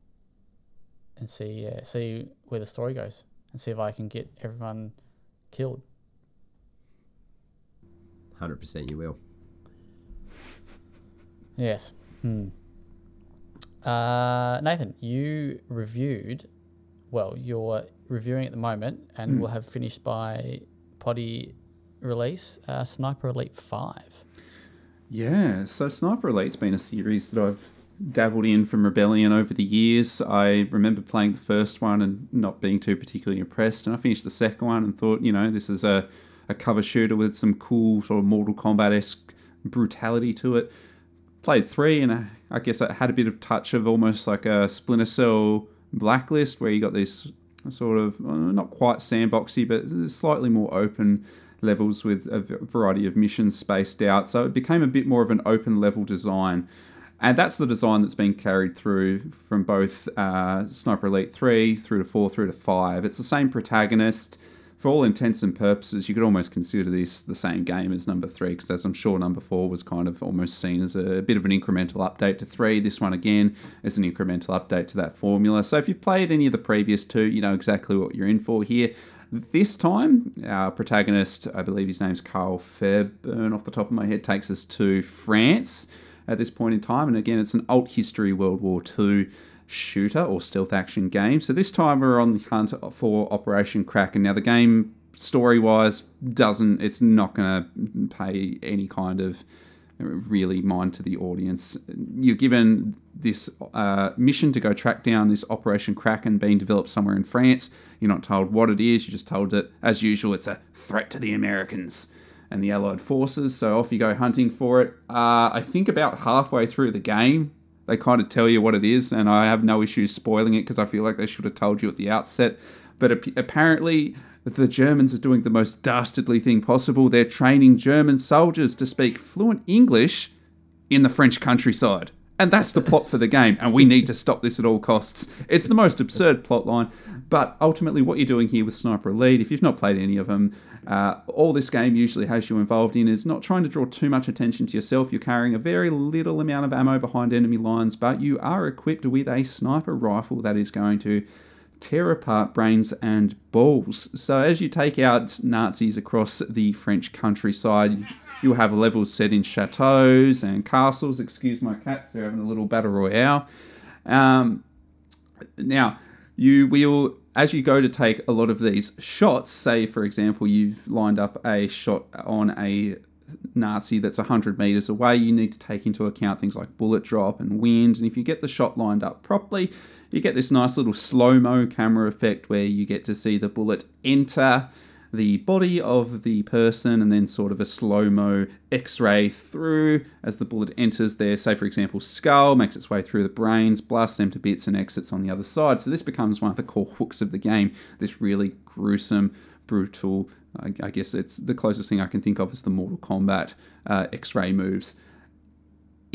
and see uh, see where the story goes and see if I can get everyone killed. 100% you will. Yes. Hmm. Uh, Nathan, you reviewed, well, you're reviewing at the moment and we'll have finished by potty release uh, Sniper Elite 5. Yeah, so Sniper Elite's been a series that I've dabbled in from Rebellion over the years. I remember playing the first one and not being too particularly impressed, and I finished the second one and thought, you know, this is a, a cover shooter with some cool sort of Mortal Kombat esque brutality to it. Played three, and I, I guess it had a bit of touch of almost like a Splinter Cell Blacklist, where you got these sort of uh, not quite sandboxy, but slightly more open levels with a variety of missions spaced out. So it became a bit more of an open level design. And that's the design that's been carried through from both uh, Sniper Elite 3 through to 4 through to 5. It's the same protagonist. For all intents and purposes, you could almost consider this the same game as number 3, because as I'm sure number 4 was kind of almost seen as a bit of an incremental update to 3. This one, again, is an incremental update to that formula. So if you've played any of the previous two, you know exactly what you're in for here. This time, our protagonist, I believe his name's Karl Fairburne, off the top of my head, takes us to France at this point in time. And again, it's an alt history World War II shooter or stealth action game. So this time we're on the hunt for Operation Kraken. Now, the game story wise doesn't, it's not going to pay any kind of really mind to the audience. You're given this uh, mission to go track down this Operation Kraken being developed somewhere in France. You're not told what it is, you're just told that, as usual, it's a threat to the Americans and the Allied forces. So off you go hunting for it. Uh, I think about halfway through the game, they kind of tell you what it is, and I have no issues spoiling it because I feel like they should have told you at the outset. But ap- apparently, the Germans are doing the most dastardly thing possible. They're training German soldiers to speak fluent English in the French countryside. And that's the plot for the game, and we need to stop this at all costs. It's the most absurd plot line, but ultimately, what you're doing here with Sniper Elite, if you've not played any of them, uh, all this game usually has you involved in is not trying to draw too much attention to yourself. You're carrying a very little amount of ammo behind enemy lines, but you are equipped with a sniper rifle that is going to tear apart brains and balls. So as you take out Nazis across the French countryside, you'll have levels set in chateaus and castles. Excuse my cats, they're having a little battle royale. Um, now, you will, as you go to take a lot of these shots, say, for example, you've lined up a shot on a Nazi that's 100 meters away, you need to take into account things like bullet drop and wind. And if you get the shot lined up properly, you get this nice little slow mo camera effect where you get to see the bullet enter the body of the person and then sort of a slow mo x ray through as the bullet enters their, say, for example, skull, makes its way through the brains, blasts them to bits, and exits on the other side. So this becomes one of the core hooks of the game this really gruesome, brutal. I, guess it's the closest thing I can think of is the Mortal Kombat uh, X ray moves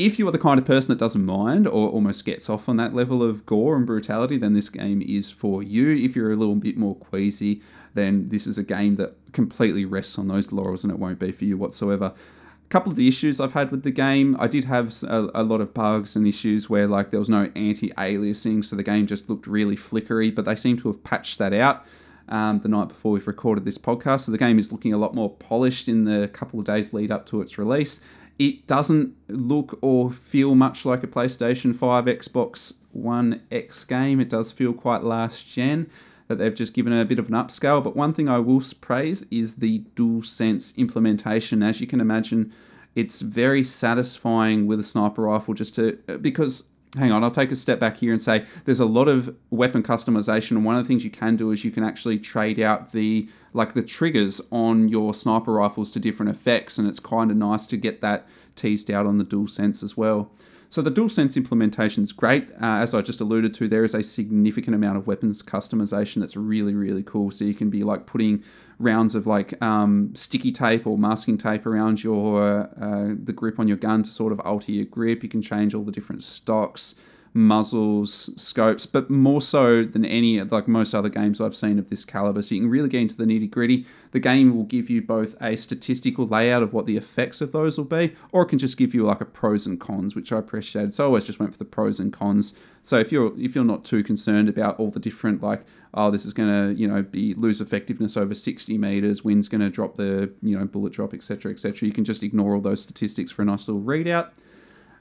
if you are the kind of person that doesn't mind or almost gets off on that level of gore and brutality, then this game is for you. If you're a little bit more queasy, then this is a game that completely rests on those laurels and it won't be for you whatsoever. A couple of the issues I've had with the game, I did have a, a lot of bugs and issues where like there was no anti-aliasing, so the game just looked really flickery, but they seem to have patched that out. Um, the night before we've recorded this podcast. So the game is looking a lot more polished in the couple of days lead up to its release. It doesn't look or feel much like a PlayStation 5, Xbox One X game. It does feel quite last gen, that they've just given a bit of an upscale. But one thing I will praise is the DualSense implementation. As you can imagine, it's very satisfying with a sniper rifle just to uh, because hang on, I'll take a step back here and say there's a lot of weapon customization, and one of the things you can do is you can actually trade out the like the triggers on your sniper rifles to different effects, and it's kind of nice to get that teased out on the DualSense as well. So the DualSense implementation is great. Uh, as I just alluded to, there is a significant amount of weapons customization that's really, really cool. So you can be like putting rounds of like um, sticky tape or masking tape around your uh, the grip on your gun to sort of alter your grip. You can change all the different stocks muzzles, scopes, but more so than any like most other games I've seen of this caliber. So you can really get into the nitty gritty. The game will give you both a statistical layout of what the effects of those will be, or it can just give you like a pros and cons, which I appreciated. So I always just went for the pros and cons. So if you're if you're not too concerned about all the different like oh this is gonna you know be lose effectiveness over 60 meters, wind's gonna drop the you know bullet drop etc etc, you can just ignore all those statistics for a nice little readout.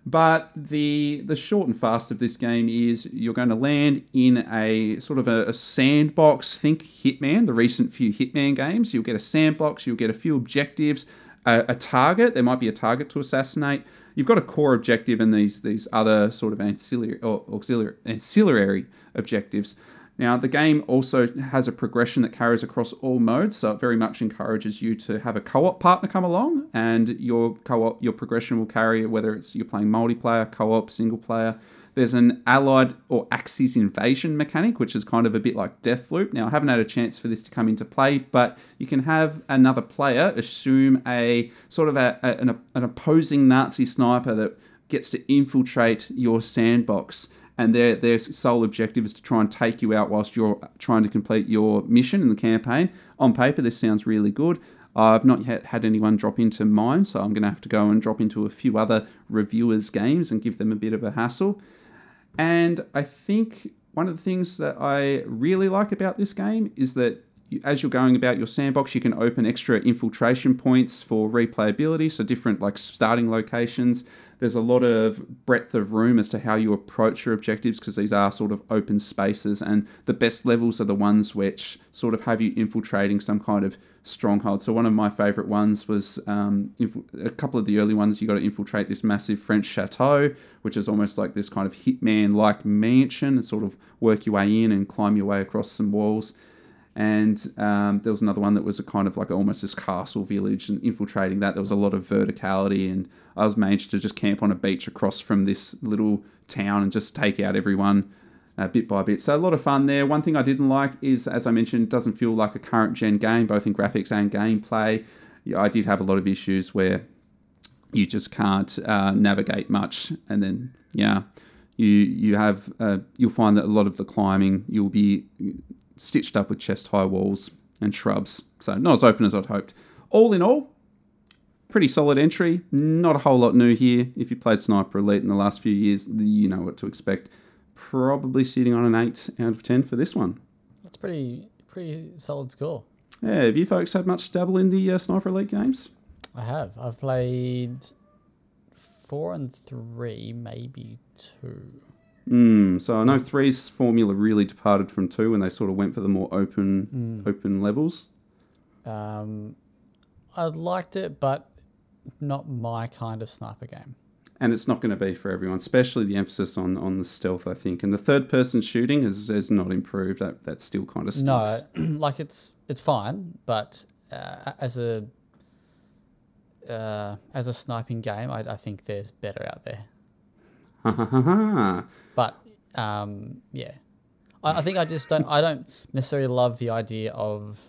But the the short and fast of this game is you're going to land in a sort of a, a, sandbox. Think Hitman, the recent few Hitman games. You'll get a sandbox. You'll get a few objectives, a, a target. There might be a target to assassinate. You've got a core objective and these these other sort of ancillary or auxiliary ancillary objectives. Now, the game also has a progression that carries across all modes, so it very much encourages you to have a co-op partner come along, and your co-op, your progression will carry whether it's you're playing multiplayer, co-op, single player. There's an allied or axis invasion mechanic, which is kind of a bit like Deathloop. Now, I haven't had a chance for this to come into play, but you can have another player assume a sort of a, a, an, an opposing Nazi sniper that gets to infiltrate your sandbox and their their sole objective is to try and take you out whilst you're trying to complete your mission in the campaign. On paper, this sounds really good. I've not yet had anyone drop into mine, so I'm going to have to go and drop into a few other reviewers' games and give them a bit of a hassle. And I think one of the things that I really like about this game is that as you're going about your sandbox, you can open extra infiltration points for replayability, so different like starting locations. There's a lot of breadth of room as to how you approach your objectives because these are sort of open spaces, and the best levels are the ones which sort of have you infiltrating some kind of stronghold. So one of my favourite ones was um, a couple of the early ones. You got to infiltrate this massive French chateau, which is almost like this kind of hitman-like mansion, and sort of work your way in and climb your way across some walls and um, there was another one that was a kind of like almost this castle village and infiltrating that there was a lot of verticality and i was managed to just camp on a beach across from this little town and just take out everyone uh, bit by bit so a lot of fun there one thing i didn't like is as i mentioned it doesn't feel like a current gen game both in graphics and gameplay yeah, i did have a lot of issues where you just can't uh, navigate much and then yeah you you have uh, you'll find that a lot of the climbing you'll be stitched up with chest high walls and shrubs. So not as open as I'd hoped. All in all, pretty solid entry. Not a whole lot new here. If you played Sniper Elite in the last few years, you know what to expect. Probably sitting on an 8 out of 10 for this one. That's pretty pretty solid score. Yeah, have you folks had much dabble in the uh, Sniper Elite games? I have. I've played four and three, maybe two. Mm, so I know three's formula really departed from two when they sort of went for the more open open levels. Um, I liked it, but not my kind of sniper game. And it's not going to be for everyone, especially the emphasis on, on the stealth, I think. And the third person shooting has, has not improved. That that still kind of stinks. No, like it's it's fine, but uh, as a uh, as a sniping game, I, I think there's better out there. Ha ha ha ha. But um, yeah, I, I think I just don't. I don't necessarily love the idea of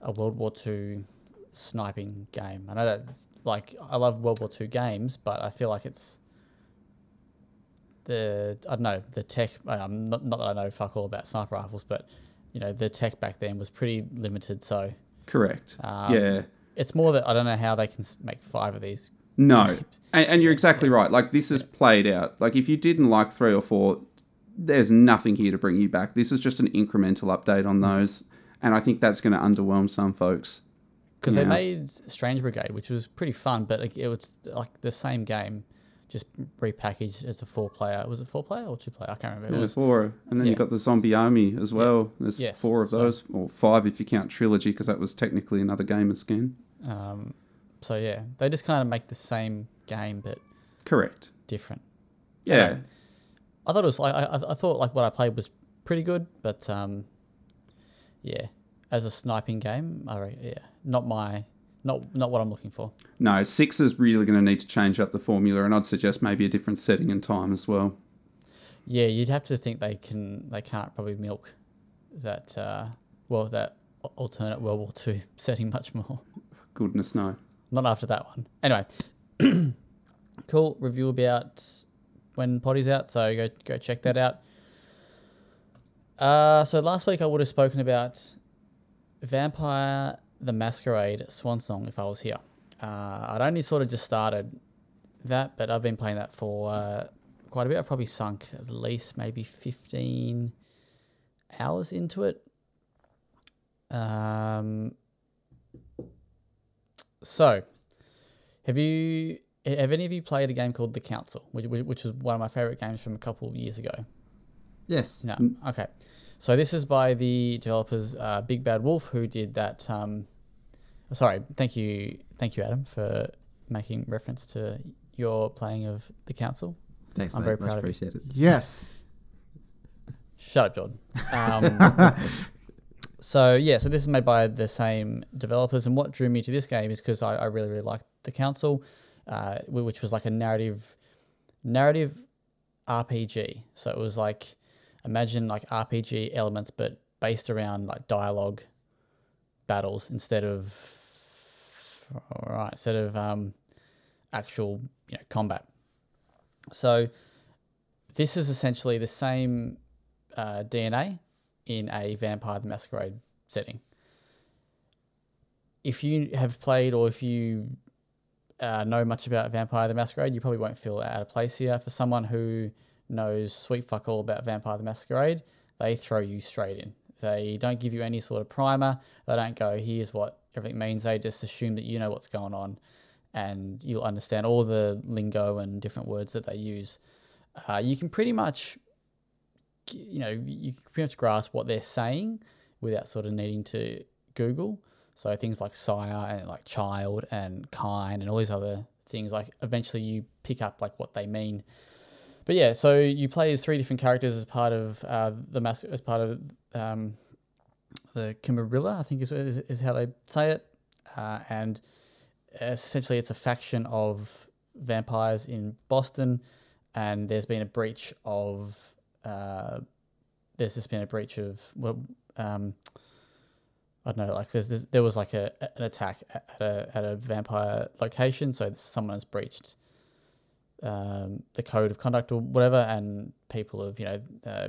a World War II sniping game. I know that like I love World War II games, but I feel like it's the I don't know the tech. Um, not, not that I know fuck all about sniper rifles, but you know the tech back then was pretty limited. So Correct. Um, yeah. it's more that I don't know how they can make five of these. No, and, and you're exactly right. Like this is played out. Like if you didn't like three or four, there's nothing here to bring you back. This is just an incremental update on those, and I think that's going to underwhelm some folks. Because Yeah. they made Strange Brigade, which was pretty fun, but it was like the same game, just repackaged as a four player. Was it four player or two player? I can't remember. It was four, and then yeah. you've got the zombie army as well. There's Yes, four of so- those, or five if you count trilogy, because that was technically another game of skin. um, so yeah, they just kind of make the same game but Correct. different. Yeah. I thought it was like I, I I thought like what I played was pretty good, but um, yeah, as a sniping game, I re- yeah, not my not not what I'm looking for. No, six is really going to need to change up the formula, and I'd suggest maybe a different setting and time as well. Yeah, you'd have to think they can they can't probably milk that uh, well that alternate World War Two setting much more. Goodness no. Not after that one. Anyway, cool review about when Potty's out, so go go check that out. Uh, so last week I would have spoken about Vampire the Masquerade Swan Song if I was here. Uh, I'd only sort of just started that, but I've been playing that for uh, quite a bit. I've probably sunk at least maybe 15 hours into it. Um, so, have you have any of you played a game called The Council, which, which was one of my favorite games from a couple of years ago? Yes. No. Okay. So this is by the developers uh, Big Bad Wolf, who did that. Um, sorry. Thank you. Thank you, Adam, for making reference to your playing of The Council. Thanks, I'm mate. very Much proud of you. appreciated. Yes. Shut up, Jordan. Um, so yeah, so this is made by the same developers, and what drew me to this game is because I, I really really liked the council, uh, which was like a narrative, narrative RPG. So it was like imagine like RPG elements, but based around like dialogue battles instead of all right instead of um, actual you know combat. So this is essentially the same uh, DNA in a Vampire the Masquerade setting. If you have played or if you uh, know much about Vampire the Masquerade, you probably won't feel out of place here. For someone who knows sweet fuck all about Vampire the Masquerade, they throw you straight in. They don't give you any sort of primer. They don't go, here's what everything means. They just assume that you know what's going on and you'll understand all the lingo and different words that they use. Uh, you can pretty much, you know, you can pretty much grasp what they're saying without sort of needing to Google. So things like sire and like child and kind and all these other things, like eventually you pick up like what they mean. But yeah, so you play as three different characters as part of uh, the mass as part of um, the Camarilla, I think is, is, is how they say it, uh, and essentially it's a faction of vampires in Boston, and there's been a breach of uh, there's just been a breach of well, um, I don't know, like there's, there's there was like a an attack at a at a vampire location, so someone has breached um, the code of conduct or whatever, and people have you know uh,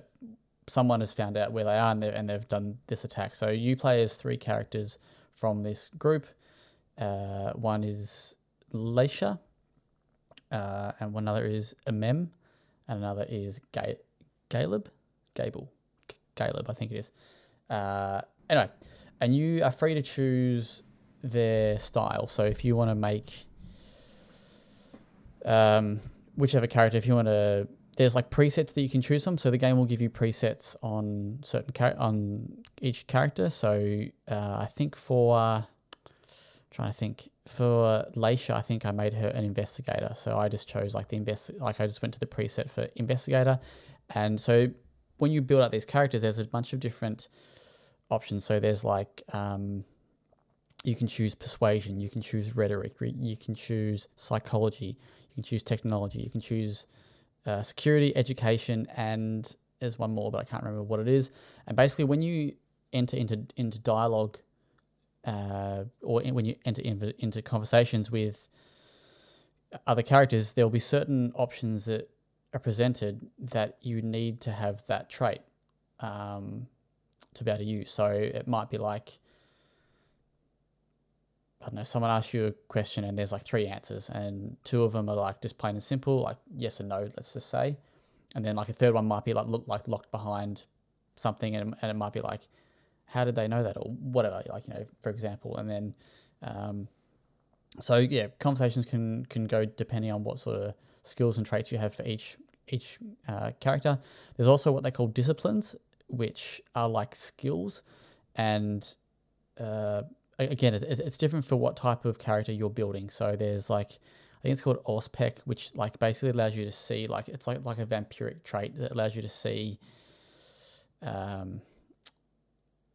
someone has found out where they are and, and they've done this attack. So you play as three characters from this group. Uh, one is Leysha, uh, and one other is Emem, and another is Ga- Caleb, Gable, Caleb, I think it is. Uh, anyway, and you are free to choose their style. So if you want to make um, whichever character, if you want to, there's like presets that you can choose from. So the game will give you presets on certain char- on each character. So uh, I think for uh, trying to think for Leysha, I think I made her an investigator. So I just chose like the invest, like I just went to the preset for investigator, and so when you build out these characters, there's a bunch of different options. So there's like um, you can choose persuasion, you can choose rhetoric, you can choose psychology, you can choose technology, you can choose uh, security, education, and there's one more, but I can't remember what it is. And basically, when you enter into into dialogue, uh, or in, when you enter in, into conversations with other characters, there will be certain options that are presented that you need to have that trait um, to be able to use. So it might be like I don't know, someone asks you a question and there's like three answers, and two of them are like just plain and simple, like yes and no, let's just say, and then like a third one might be like look like locked behind something, and, and it might be like, how did they know that? Or whatever, like you know, for example, and then, um, so yeah, conversations can can go depending on what sort of skills and traits you have for each each uh, character. There's also what they call disciplines, which are like skills, and uh, again, it's, it's different for what type of character you're building. So there's like, I think it's called Auspex, which like basically allows you to see like it's like like a vampiric trait that allows you to see um,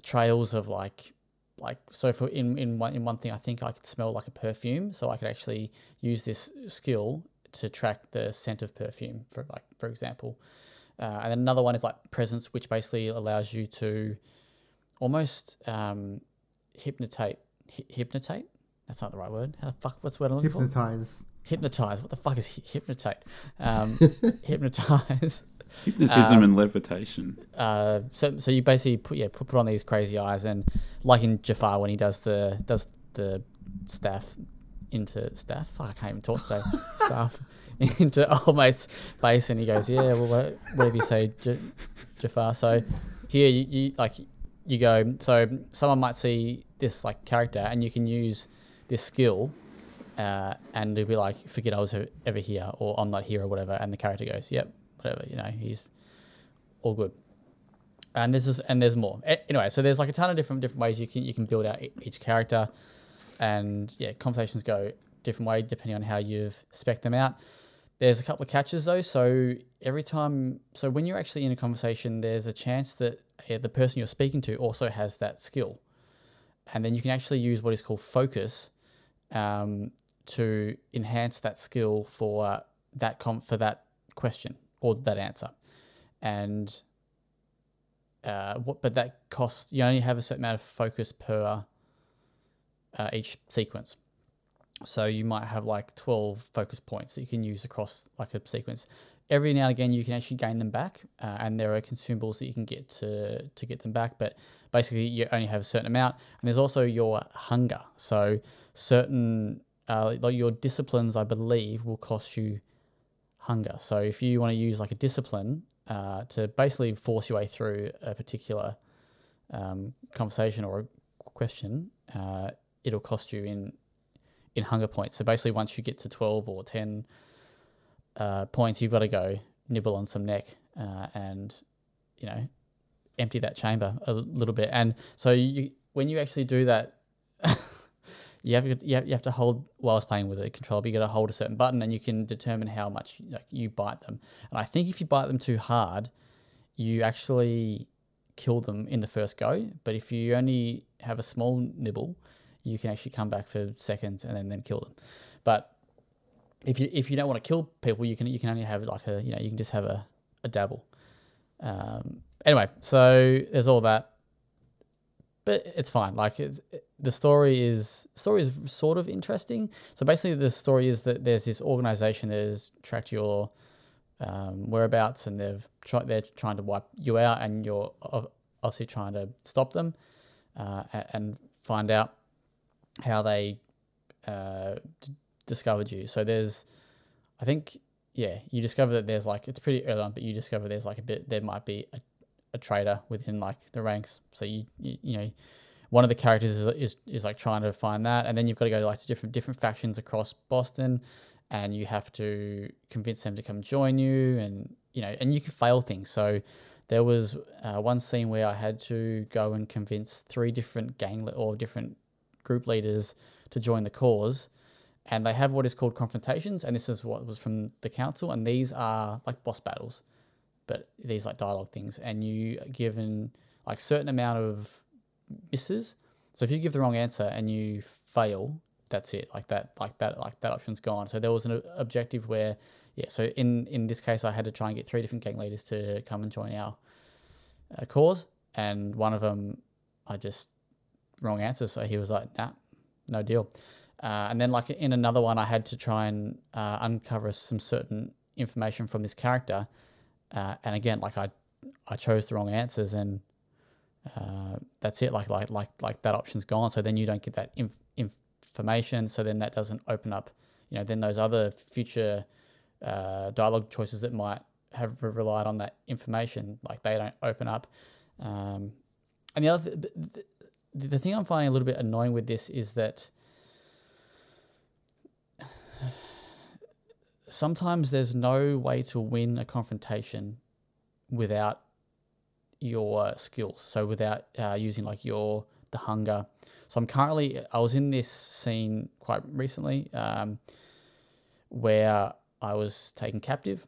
trails of like like so for in in one in one thing I think I could smell like a perfume, so I could actually use this skill to track the scent of perfume for like for example. Uh, and another one is like presence, which basically allows you to almost um, hypnotate. Hy- hypnotate? That's not the right word. How the fuck? What's the word I'm looking for? Hypnotize. Hypnotize. What the fuck is hy- hypnotate? Um, hypnotize. Hypnotism Um, and levitation. Uh, so so you basically put yeah put, put on these crazy eyes and like in Jafar when he does the does the staff into staff. Fuck, I can't even talk today. staff into old mate's face and he goes yeah well whatever you say J- Jafar. So here you, you like you go so someone might see this like character and you can use this skill uh, and it'll be like forget I was ever here or I'm not here or whatever and the character goes yep whatever you know he's all good. And this is and there's more. Anyway so there's like a ton of different different ways you can you can build out each character. And yeah conversations go different way depending on how you've spec them out there's a couple of catches though so every time so when you're actually in a conversation there's a chance that the person you're speaking to also has that skill and then you can actually use what is called focus um, to enhance that skill for that com- for that question or that answer, and uh, what? But that costs you only have a certain amount of focus per uh, each sequence. So you might have like twelve focus points that you can use across like a sequence. Every now and again, you can actually gain them back, uh, and there are consumables that you can get to to get them back. But basically, you only have a certain amount, and there's also your hunger. So certain uh, like your disciplines, I believe, will cost you hunger. So if you want to use like a discipline uh, to basically force your way through a particular um, conversation or a question, uh, it'll cost you in in hunger points. So basically, once you get to twelve or ten uh, points, you've got to go nibble on some neck uh, and you know empty that chamber a little bit. And so you when you actually do that. you have, you have you have to hold while I was playing with a controller. But you got to hold a certain button, and you can determine how much like, you bite them. And I think if you bite them too hard, you actually kill them in the first go. But if you only have a small nibble, you can actually come back for seconds and then, then kill them. But if you if you don't want to kill people, you can you can only have like a you know you can just have a, a dabble. Um, anyway, so there's all that but it's fine. Like it's the story is story is sort of interesting. So basically, the story is that there's this organization that has tracked your um, whereabouts, and they've tried they're trying to wipe you out, and you're obviously trying to stop them uh, and find out how they uh, d- discovered you. So there's, I think, yeah, you discover that there's like it's pretty early on, but you discover there's like a bit there might be a a traitor within like the ranks. So you you, you know one of the characters is, is is like trying to find that, and then you've got to go to like to different different factions across Boston, and you have to convince them to come join you, and you know, and you can fail things. So there was uh, one scene where I had to go and convince three different gang or different group leaders to join the cause. And they have what is called confrontations, and this is what was from the council, and these are like boss battles but these like dialogue things, and you given like certain amount of misses. So if you give the wrong answer and you fail, that's it. Like that, like that, like that option's gone. So there was an objective where, yeah. So in in this case, I had to try and get three different gang leaders to come and join our uh, cause, and one of them, I just wrong answer. So he was like, nah, no deal. Uh, and then like in another one, I had to try and uh, uncover some certain information from this character uh, and again, like I, I chose the wrong answers, and uh, that's it. Like like like like that option's gone. So then you don't get that inf- information. So then that doesn't open up. You know, then those other future uh, dialogue choices that might have relied on that information, like they don't open up. Um, and the other, th- the thing I'm finding a little bit annoying with this is that sometimes there's no way to win a confrontation without your skills. So without uh, using like your the hunger. So I'm currently I was in this scene quite recently um, where I was taken captive,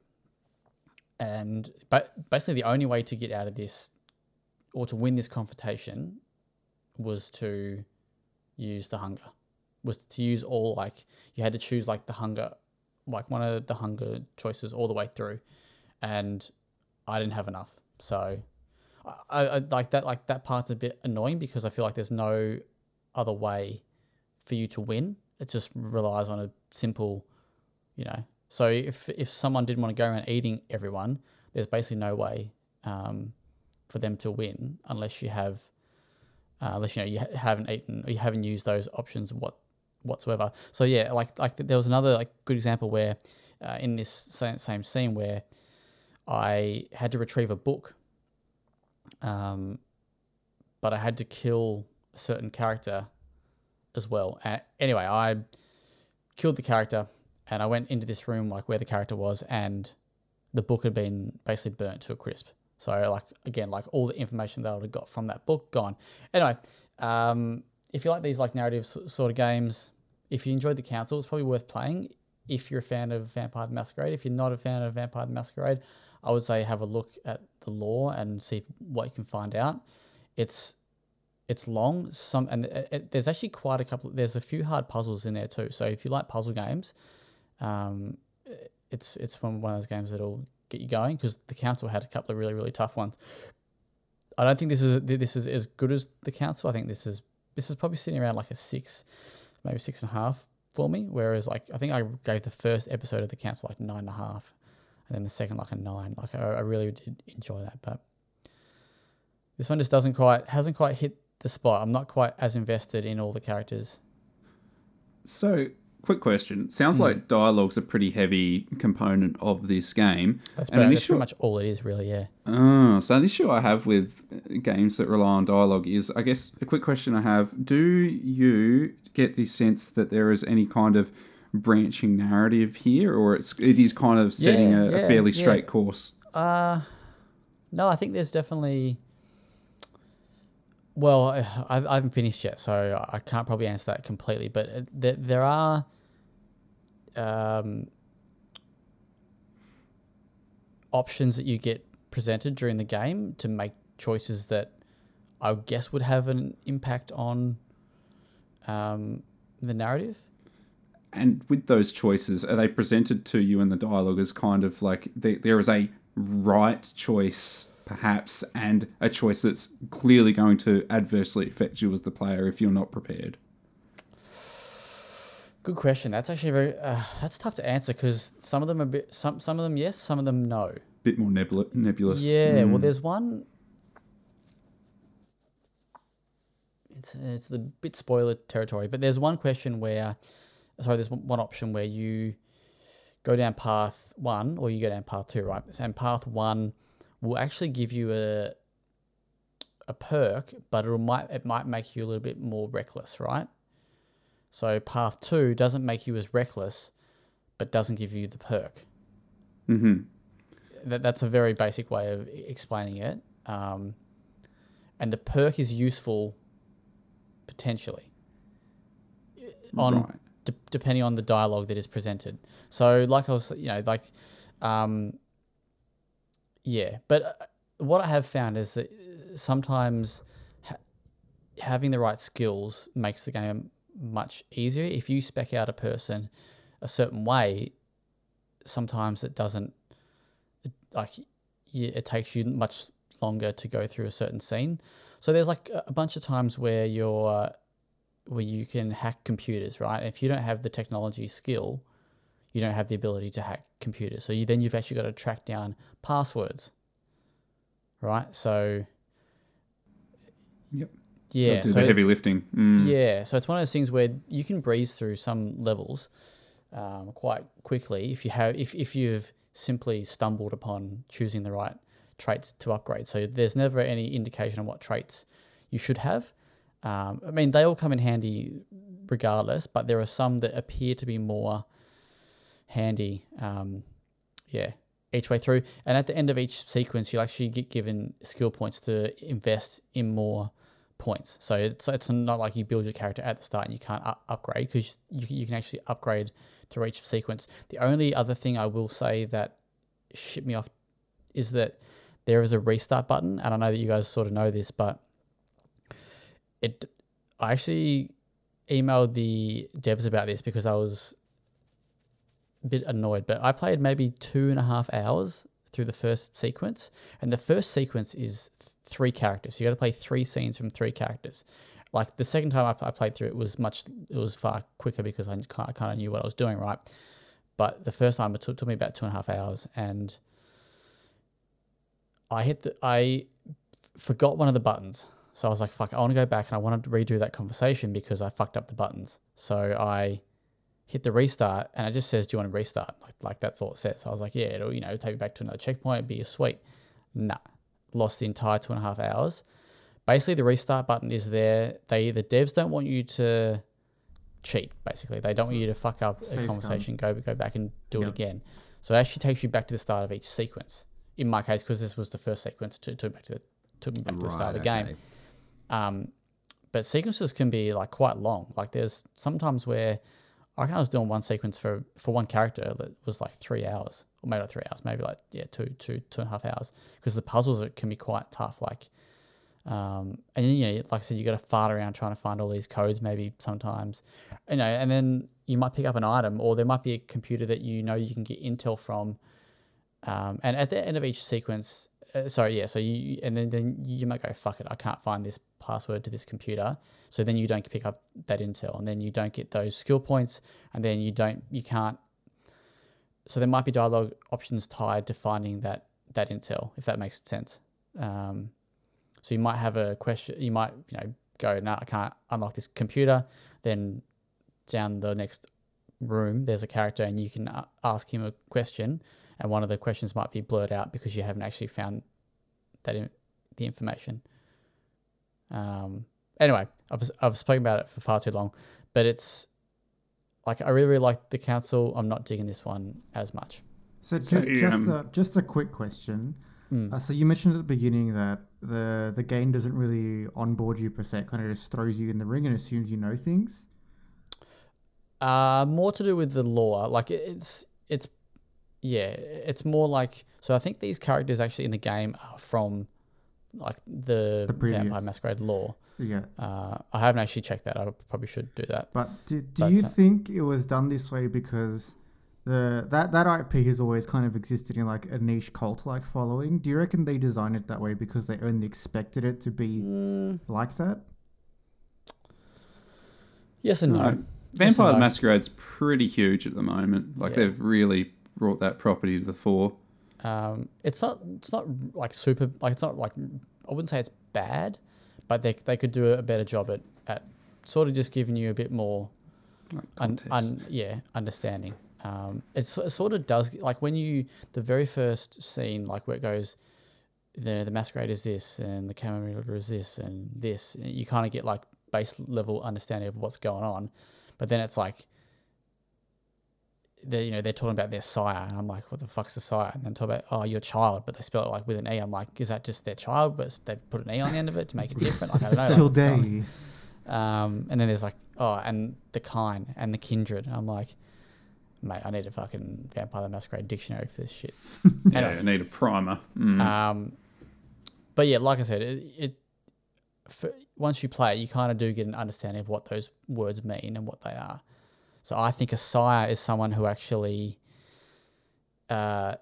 and but basically the only way to get out of this or to win this confrontation was to use the hunger was to use all like you had to choose like the hunger like one of the hunger choices all the way through, and I didn't have enough. So I, I like that. Like that part's a bit annoying because I feel like there's no other way for you to win. It just relies on a simple, you know. So if if someone didn't want to go around eating everyone, there's basically no way um, for them to win unless you have, uh, unless you know you ha- haven't eaten or you haven't used those options what whatsoever. So yeah, like like there was another like good example where uh, in this same, same scene where I had to retrieve a book, um, but I had to kill a certain character as well. And anyway, I killed the character and I went into this room like where the character was and the book had been basically burnt to a crisp. So like again, like all the information that I would have got from that book gone. Anyway, um, if you like these like narrative sort of games, if you enjoyed the council, it's probably worth playing. If you're a fan of Vampire the Masquerade, if you're not a fan of Vampire the Masquerade, I would say have a look at the lore and see what you can find out. It's it's long, some and it, it, there's actually quite a couple. There's a few hard puzzles in there too. So if you like puzzle games, um, it's it's one one of those games that'll get you going because the council had a couple of really really tough ones. I don't think this is this is as good as the council. I think this is this is probably sitting around like a six, maybe six and a half for me. Whereas like I think I gave the first episode of the council like nine and a half, and then the second like a nine. Like I, I really did enjoy that, but this one just doesn't quite hasn't quite hit the spot. I'm not quite as invested in all the characters. So, quick question. Sounds like dialogue's a pretty heavy component of this game. That's, And pretty, an issue- pretty much all it is, really. Yeah. Oh, so an issue I have with games that rely on dialogue is, I guess, a quick question I have: Do you get the sense that there is any kind of branching narrative here, or it's it is kind of setting Yeah, a, yeah, a fairly yeah. straight course? Uh no, I think there's definitely. Well, I, I haven't finished yet, so I can't probably answer that completely. But uh, there, there are um, options that you get presented during the game to make choices that I guess would have an impact on um, the narrative. And with those choices, are they presented to you in the dialogue as kind of like there, there is a right choice, perhaps, and a choice that's clearly going to adversely affect you as the player if you're not prepared? Good question. That's actually very uh, that's tough to answer because some of them are bit some some of them yes, some of them no. Bit more nebula- nebulous. Yeah, Mm. well, there's one. It's it's a bit spoiler territory, but there's one question where, sorry, there's one option where you go down path one or you go down path two, right? And path one will actually give you a a perk, but it might it might make you a little bit more reckless, right? So path two doesn't make you as reckless, but doesn't give you the perk Mm-hmm. that, that's a very basic way of explaining it. Um, and the perk is useful potentially on Right. de- depending on the dialogue that is presented. So, like I was, you know, like, um, yeah. But uh, what I have found is that uh, sometimes ha- having the right skills makes the game much easier. If you spec out a person a certain way, sometimes it doesn't like it takes you much longer to go through a certain scene. So there's like a bunch of times where you're where you can hack computers, right? If you don't have the technology skill, you don't have the ability to hack computers. So you then you've actually got to track down passwords, right? So Yep. Yeah, do so the heavy lifting. Mm. yeah, so it's one of those things where you can breeze through some levels um, quite quickly if you have if, if you've simply stumbled upon choosing the right traits to upgrade. So there's never any indication on what traits you should have. Um, I mean, they all come in handy regardless, but there are some that appear to be more handy. Um, yeah, each way through, and at the end of each sequence, you'll actually get given skill points to invest in more points. So it's it's not like you build your character at the start and you can't up- upgrade because you you can actually upgrade through each sequence. The only other thing I will say that shit me off is that there is a restart button, and I know that you guys sort of know this, but it I actually emailed the devs about this because I was a bit annoyed. But I played maybe two and a half hours through the first sequence, and the first sequence is three characters. So you got to play three scenes from three characters. Like the second time I, I played through it was much, it was far quicker because I kind of knew what I was doing, right? But the first time it took, took me about two and a half hours, and I hit the, I forgot one of the buttons. So I was like, fuck, I want to go back and I wanted to redo that conversation because I fucked up the buttons. So I hit the restart and it just says, Do you want to restart? Like, like that's all it says. So I was like, Yeah, it'll, you know, take me back to another checkpoint, be a sweet. Nah. Lost the entire two and a half hours. Basically, the restart button is there. They the devs don't want you to cheat, basically. They don't want you to fuck up a Save conversation, go go back and do it again. So it actually takes you back to the start of each sequence. In my case, because this was the first sequence, to took back to the took me back to the start of the game. Um, but sequences can be like quite long. Like there's sometimes where I was doing one sequence for for one character that was like three hours, or maybe not three hours, maybe like yeah two two two and a half hours because the puzzles can be quite tough. Like, um, and you know, like I said, you got to fart around trying to find all these codes. Maybe sometimes, you know, and then you might pick up an item, or there might be a computer that you know you can get intel from. Um, and at the end of each sequence, uh, sorry, yeah, so you and then, then you might go, fuck it, I can't find this password to this computer. So then you don't pick up that intel, and then you don't get those skill points, and then you don't, you can't. So there might be dialogue options tied to finding that that intel, if that makes sense. Um, so you might have a question, you might you know go, no, I can't unlock this computer. Then down the next room, there's a character, and you can ask him a question, and one of the questions might be blurred out because you haven't actually found that in, the information. Um, anyway, I've I've spoken about it for far too long, but it's like I really really like the council. I'm not digging this one as much. So, So, just um, a just a quick question. Mm. Uh, so you mentioned at the beginning that the the game doesn't really onboard you per se. It kind of just throws you in the ring and assumes you know things. Uh, more to do with the lore. Like it's it's yeah, it's more like so. I think these characters actually in the game are from like the, The previous. Vampire Masquerade lore. Yeah. Uh, I haven't actually checked that. I probably should do that. But do, do But, you uh, think it was done this way because the that that IP has always kind of existed in like a niche cult like following? Do you reckon they designed it that way because they only expected it to be Mm, like that? yes and no. No. Yes and Vampire the no. Masquerade's pretty huge at the moment. Like Yeah. they've really brought that property to the fore. Um, it's not it's not like super like it's not like I wouldn't say it's bad, but they they could do a better job at at sort of just giving you a bit more Like un, un, yeah understanding. Um, it's, it sort of does like when you the very first scene like where it goes, the the masquerade is this and the Camarilla is this and this. You kind of get like base level understanding of what's going on, but then it's like they you know they're talking about their sire and I'm like what the fuck's a sire and then talk about oh your child but they spell it like with an e I'm like is that just their child but they've put an e on the end of it to make it different like I don't know Till what's going on? day. Um, and then there's like, oh, and the kind and the kindred. I'm like, mate, I need a fucking Vampire the Masquerade dictionary for this shit. yeah, Anyway, I need a primer. Mm. um, but yeah, like I said, it, it for, once you play it, you kind of do get an understanding of what those words mean and what they are. So I think a sire is someone who actually, uh,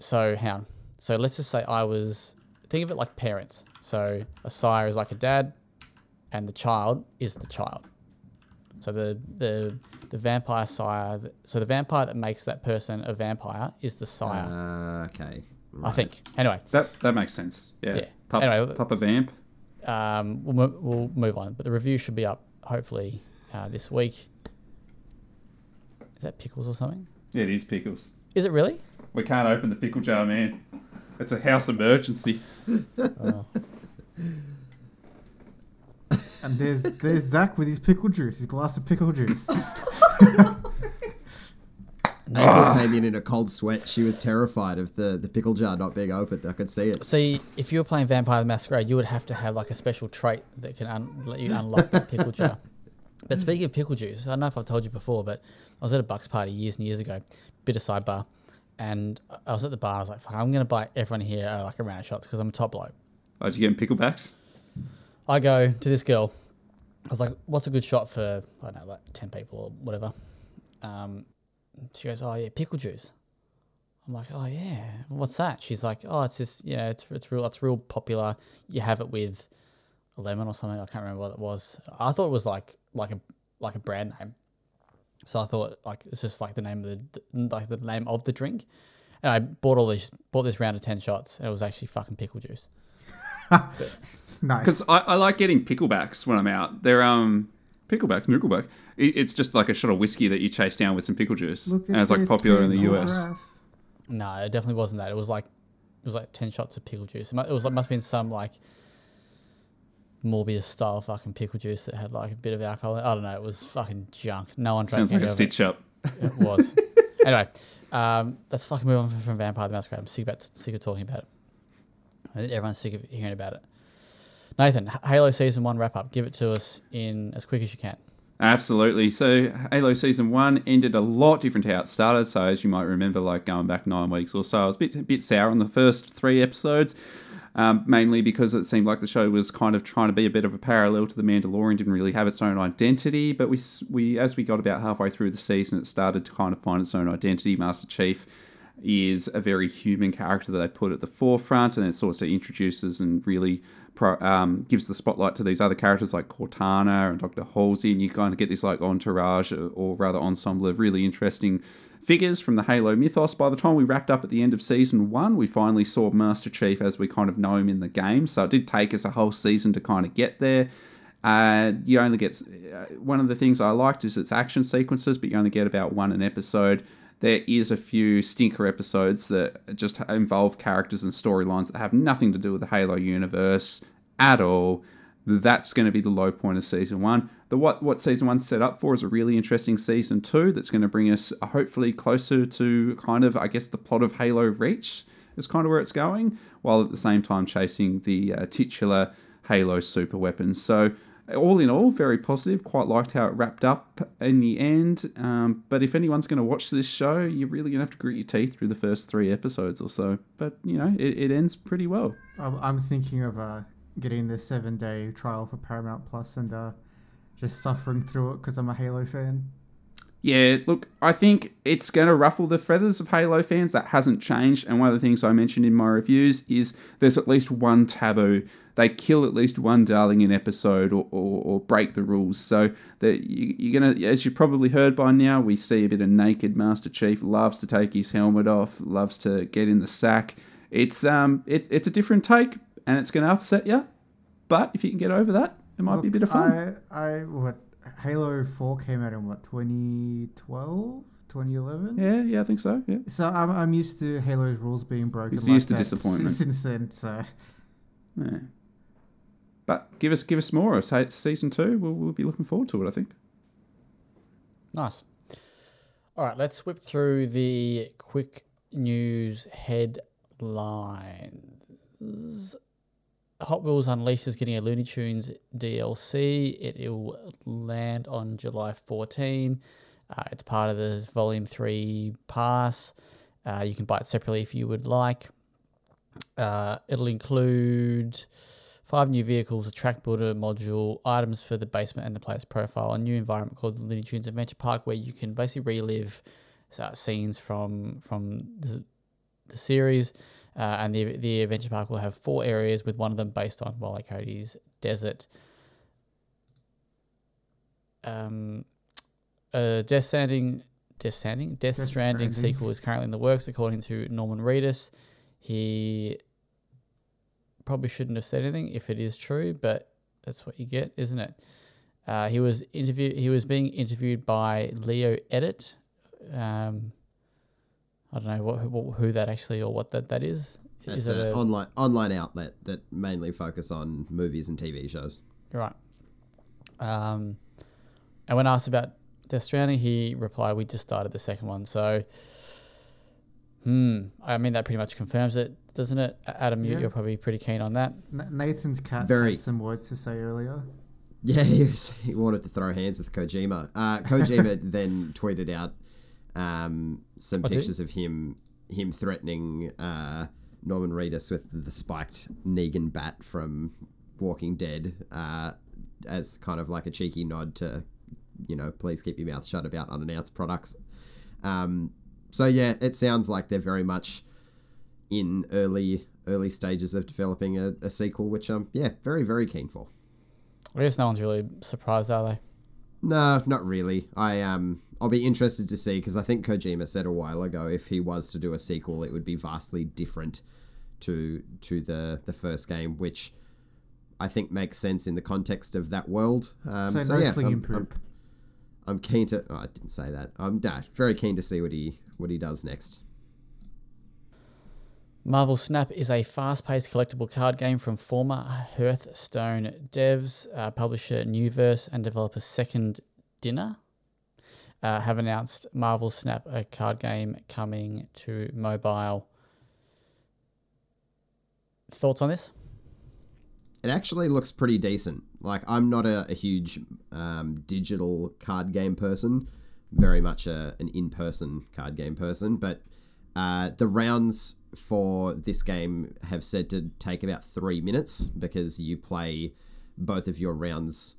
so how? So let's just say I was think of it like parents. So a sire is like a dad, and the child is the child. So the the the vampire sire. So the vampire that makes that person a vampire is the sire. Uh, okay. I think. Anyway, that that makes sense. Yeah. Yeah. Pup, Anyway, Papa Vamp. um, we'll, we'll move on. But the review should be up hopefully uh, this week. Is that pickles or something? Yeah, it is pickles. Is it really? We can't open the pickle jar, man. It's a house emergency. Oh. And there's there's Zach with his pickle juice, his glass of pickle juice. April came in in a cold sweat. She was terrified of the, the pickle jar not being opened. I could see it. See, if you were playing Vampire the Masquerade, you would have to have like a special trait that can un- let you unlock the pickle jar. But speaking of pickle juice, I don't know if I've told you before, but I was at a Bucks party years and years ago, bit of sidebar, and I was at the bar. I was like, Fuck, I'm going to buy everyone here uh, like a round of shots because I'm a top bloke. Oh, did you get picklebacks? I go to this girl. I was like, "What's a good shot for I don't know, like ten people or whatever?" Um, she goes, "Oh yeah, pickle juice." I'm like, "Oh yeah, what's that?" She's like, "Oh, it's just you know, it's it's real, it's real popular. You have it with a lemon or something. I can't remember what it was. I thought it was like like a like a brand name. So I thought like it's just like the name of the, the like the name of the drink. And I bought all these bought this round of ten shots, and it was actually fucking pickle juice. nice. Because I, I like getting picklebacks when I'm out. They're um pickleback, nickelback. It, it's just like a shot of whiskey that you chase down with some pickle juice, Look and it's like popular in the US. graph. No, it definitely wasn't that. It was like it was like ten shots of pickle juice. It it was like must have been some like Morbius style fucking pickle juice that had like a bit of alcohol. I don't know. It was fucking junk. No one drank Sounds like a of it. stitch up. It was. anyway, um, let's fucking move on from, Vampire the Masquerade. I'm sick about sick of talking about it. Everyone's sick of hearing about it. Nathan, Halo season one wrap up. Give it to us in as quick as you can. Absolutely. So Halo season one ended a lot different to how it started. So as you might remember, like going back nine weeks or so, I was a bit, a bit sour on the first three episodes. Um, mainly because it seemed like the show was kind of trying to be a bit of a parallel to the Mandalorian, didn't really have its own identity. But we, we, as we got about halfway through the season, it started to kind of find its own identity. Master Chief is a very human character that they put at the forefront, and it sort of introduces and really um, gives the spotlight to these other characters like Cortana and Dr. Halsey, and you kind of get this like entourage or, or rather ensemble of really interesting figures from the Halo mythos. By the time we wrapped up at the end of season one, we finally saw Master Chief as we kind of know him in the game. So it did take us a whole season to kind of get there. Uh, you only get uh, one of the things I liked is its action sequences, but you only get about one an episode. There is a few stinker episodes that just involve characters and storylines that have nothing to do with the Halo universe at all. That's going to be the low point of season one. The what what season one set up for is a really interesting season two that's going to bring us uh, hopefully closer to kind of I guess the plot of Halo Reach is kind of where it's going, while at the same time chasing the uh, titular Halo super weapons. So all in all, very positive. Quite liked how it wrapped up in the end. Um, but if anyone's going to watch this show, you're really going to have to grit your teeth through the first three episodes or so. But, you know, it, it ends pretty well. I'm, thinking of uh, getting the seven day trial for Paramount Plus and uh, just suffering through it because I'm a Halo fan. Yeah, look, I think it's going to ruffle the feathers of Halo fans. That hasn't changed. And one of the things I mentioned in my reviews is there's at least one taboo they kill at least one darling in episode or, or, or break the rules. So that you, you're gonna, as you've probably heard by now, we see a bit of naked Master Chief. Loves to take his helmet off. Loves to get in the sack. It's um, it, it's a different take, and it's going to upset you. But if you can get over that, it might Look, be a bit of fun. I, I what Halo Four came out in what 2012, 2011. Yeah, yeah, I think so. Yeah. So I'm, I'm used to Halo's rules being broken. He's like used to that disappointment. since then. So Yeah. But give us give us more. Say it's season two. We'll, we'll be looking forward to it. I think. Nice. All right, let's whip through the quick news headlines. Hot Wheels Unleashed is getting a Looney Tunes DLC. It will land on July 14. Uh, it's part of the Volume 3 pass. Uh, you can buy it separately if you would like. Uh, it'll include five new vehicles, a track builder module, items for the basement and the player's profile, a new environment called the Looney Tunes Adventure Park, where you can basically relive uh, scenes from from the, the series. Uh, and the the adventure park will have four areas, with one of them based on E. Coyote's desert. Um, uh, Death Stranding, Death Stranding, Death, Death Stranding, Stranding. sequel is currently in the works, according to Norman Reedus. He probably shouldn't have said anything if it is true, but that's what you get, isn't it? Uh, he was interviewed. He was being interviewed by Leo Edit. Um, I don't know what who, who that actually or what that that is. That's is it an a, online online outlet that mainly focus on movies and TV shows. Right. Um, and when asked about Death Stranding, he replied, "We just started the second one." So, hmm. I mean, that pretty much confirms it, doesn't it? Adam, you, Yeah. you're probably pretty keen on that. Nathan's cat Very. had some words to say earlier. Yeah, he, was, he wanted to throw hands with Kojima. Uh, Kojima then tweeted out um, some pictures of him him threatening uh, Norman Reedus with the spiked Negan bat from Walking Dead uh, as kind of like a cheeky nod to, you know, please keep your mouth shut about unannounced products. Um, so yeah, it sounds like they're very much in early early stages of developing a, a sequel, which I'm yeah very very keen for. I guess no one's really surprised, are they? No, not really. I um, I'll be interested to see because I think Kojima said a while ago if he was to do a sequel, it would be vastly different to to the the first game, which I think makes sense in the context of that world. Um, So so, yeah, I'm, I'm. I'm keen to. Oh, I didn't say that. I'm nah, very keen to see what he what he does next. Marvel Snap is a fast paced collectible card game from former Hearthstone devs, uh, publisher Nuverse, and developer Second Dinner. Uh, have announced Marvel Snap, a card game coming to mobile. Thoughts on this? It actually looks pretty decent. Like I'm not a, a huge um, digital card game person, very much a, an in-person card game person. But uh, the rounds for this game have said to take about three minutes because you play both of your rounds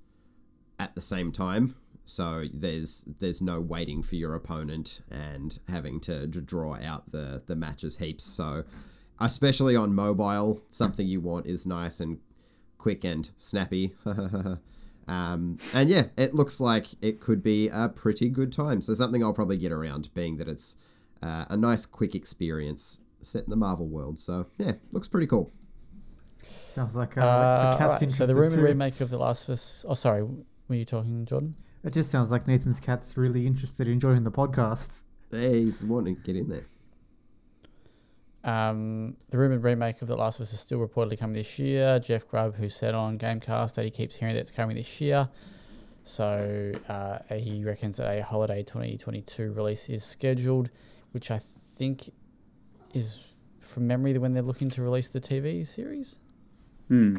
at the same time. So there's there's no waiting for your opponent and having to d- draw out the the matches heaps. So especially on mobile, something you want is nice and quick and snappy. um, and yeah, it looks like it could be a pretty good time. So something I'll probably get around, being that it's uh, a nice quick experience set in the Marvel world. So yeah, looks pretty cool. Sounds like uh, Uh, the cat's alright, so the interested rumored too. remake of The Last of Us. Oh, sorry, were you talking, Jordan? It just sounds like Nathan's cat's really interested in joining the podcast. He's wanting to get in there. Um, the rumored remake of The Last of Us is still reportedly coming this year. Jeff Grubb, who said on Gamecast that he keeps hearing that it's coming this year. So uh, he reckons that a holiday 2022 release is scheduled, which I think is from memory when they're looking to release the TV series. Hmm.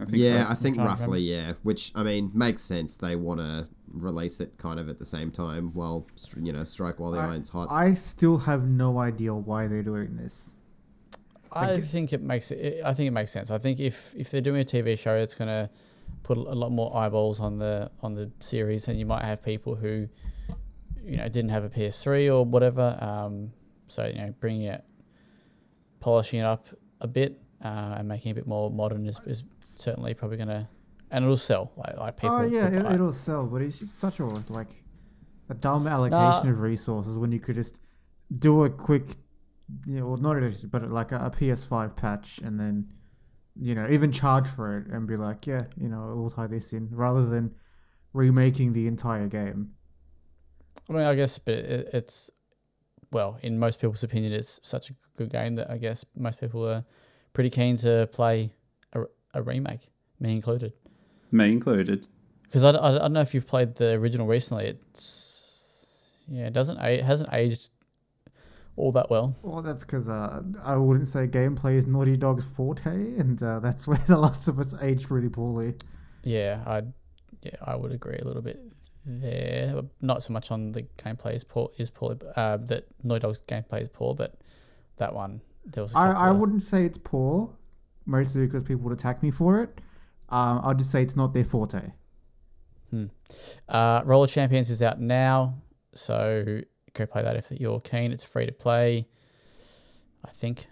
I think Yeah, so. I think trying to roughly, yeah. Which I mean makes sense. They want to release it kind of at the same time, while you know strike while the I- iron's hot. I still have no idea why they're doing this. I Like- think it makes it. I think it makes sense. I think if if they're doing a TV show, it's gonna put a lot more eyeballs on the on the series, and you might have people who, you know, didn't have a PS3 or whatever. Um, so you know, bringing it, polishing it up a bit, uh, and making it a bit more modern is, is certainly probably gonna, and it'll sell. Like like people. oh yeah, will it, it'll sell, but it's just such a like a dumb allocation of resources when you could just do a quick, you know, well, not a, but like a, a PS5 patch and then, you know, even charge for it and be like, yeah, you know, we'll tie this in rather than remaking the entire game. I mean, I guess, but it, it's well, in most people's opinion, it's such a good game that I guess most people are pretty keen to play a, a remake, me included. Me included. Because I, I, I don't know if you've played the original recently. It's yeah, it doesn't it hasn't aged all that well. Well, that's because uh, I wouldn't say gameplay is Naughty Dog's forte, and uh, that's where The Last of Us aged really poorly. Yeah, I yeah I would agree a little bit there. Not so much on the gameplay is poor is poor, uh, that Naughty Dog's gameplay is poor, but that one there was. a I, couple I of- wouldn't say it's poor, mostly because people would attack me for it. Um, I'll just say it's not their forte. Uh, Roller Champions is out now, so go play that if you're keen. It's free to play, I think.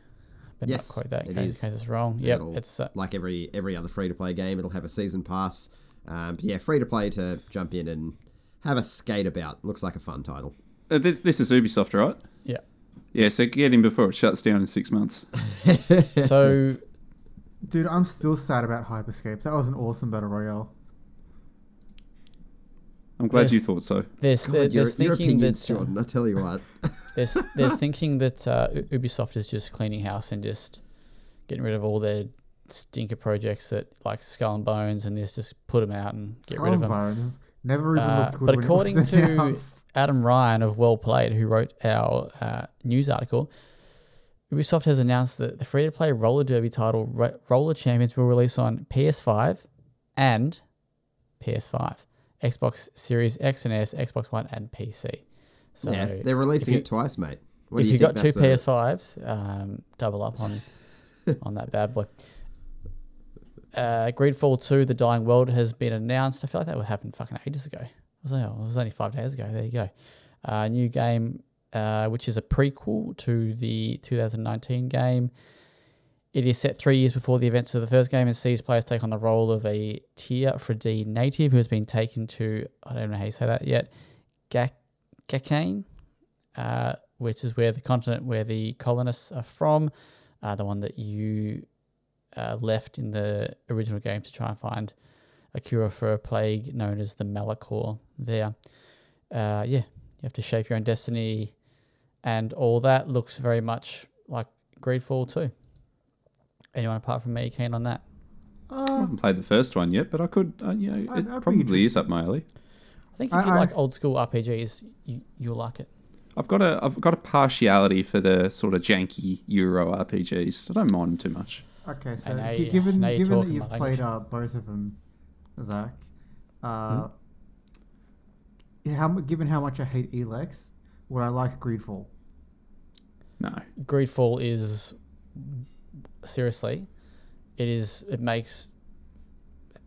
But Yes, not quote that in it case, is. in case it's wrong. Yep, It'll- it's uh, like every every other free to play game, it'll have a season pass. Um, but yeah, free to play to jump in and have a skate about. Looks like a fun title. Uh, thi- this is Ubisoft, right? yeah. Yeah, so get in before it shuts down in six months. So Dude, I'm still sad about Hyperscape. That was an awesome battle royale. I'm glad Yes. you thought so. there's God, there, your, there's your thinking opinions, that uh, Jordan. I tell you what. there's there's thinking that uh, Ubisoft is just cleaning house and just getting rid of all their stinker projects that like Skull and Bones and this just put them out and get Skull rid of and them. Bones never even Uh, looked good. but according to announced. Adam Ryan of Well Played, who wrote our uh, news article, Ubisoft has announced that the free to play roller derby title Ro- Roller Champions will release on PS5 and PS5, Xbox Series X and S, Xbox One, and PC. So yeah, they're releasing you- it twice, mate. What if you you've think got two PS5s, um, double up on on that bad boy. Uh, Greedfall 2, The Dying World has been announced. I feel like that would happen fucking ages ago. It was, it was only five days ago. There you go. Uh, new game, uh, which is a prequel to the 2019 game. It is set three years before the events of the first game and sees players take on the role of a Teer Fradee native who has been taken to, I don't know how you say that yet, Gak- Gacane, uh, which is where the continent where the colonists are from, uh, the one that you uh, left in the original game to try and find a cure for a plague known as the Malichor. There, uh, yeah, you have to shape your own destiny, and all that looks very much like Greedfall too. Anyone apart from me keen on that? I Uh, haven't played the first one yet, but I could. Uh, you know, I'd- it I'd be probably is interested. up my alley. I think if I- you I- like old school RPGs, you, you'll like it. I've got a I've got a partiality for the sort of janky Euro RPGs. I don't mind them too much. okay, so now gi- you- given now you're given that talking you've my played uh, both of them, Zach, uh, Hmm? yeah, how mu- given how much I hate Elex, would I like Greedfall? No, Greedfall is seriously, it is. It makes